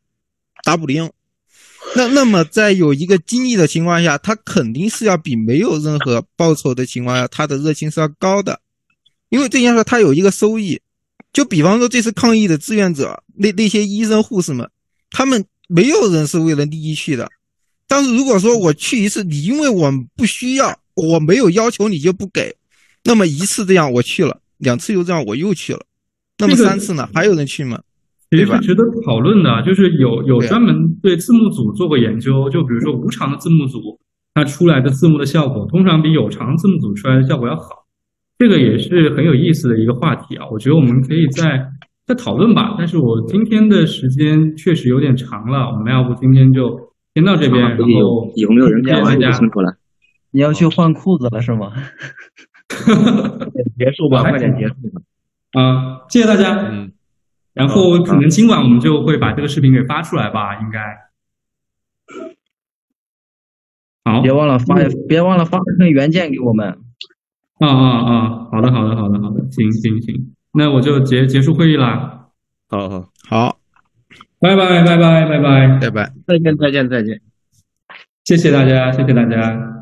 打补丁。那那么在有一个精力的情况下，他肯定是要比没有任何报酬的情况下，他的热情是要高的，因为这件事他有一个收益。就比方说这次抗疫的志愿者，那那些医生护士们，他们没有人是为了利益去的。但是如果说我去一次，你因为我不需要，我没有要求你就不给，那么一次这样我去了，两次又这样我又去了，那么三次呢？还有人去吗？其实是值得讨论的，就是有有专门对字幕组做过研究，就比如说无偿的字幕组，它出来的字幕的效果，通常比有偿字幕组出来的效果要好。这个也是很有意思的一个话题啊，我觉得我们可以再再讨论吧。但是我今天的时间确实有点长了，我们要不今天就先到这边，然后有没有人大家辛苦了？你要去换裤子了是吗？结束吧，快点结束吧。啊，谢谢大家。嗯，然后可能今晚我们就会把这个视频给发出来吧，应该。好，别忘了发，别忘了发份原件给我们。啊啊啊！好的，好的，好的，好的，行行行，那我就结结束会议啦。好好好，拜拜拜拜拜拜拜拜，再见再见再见，谢谢大家，谢谢大家。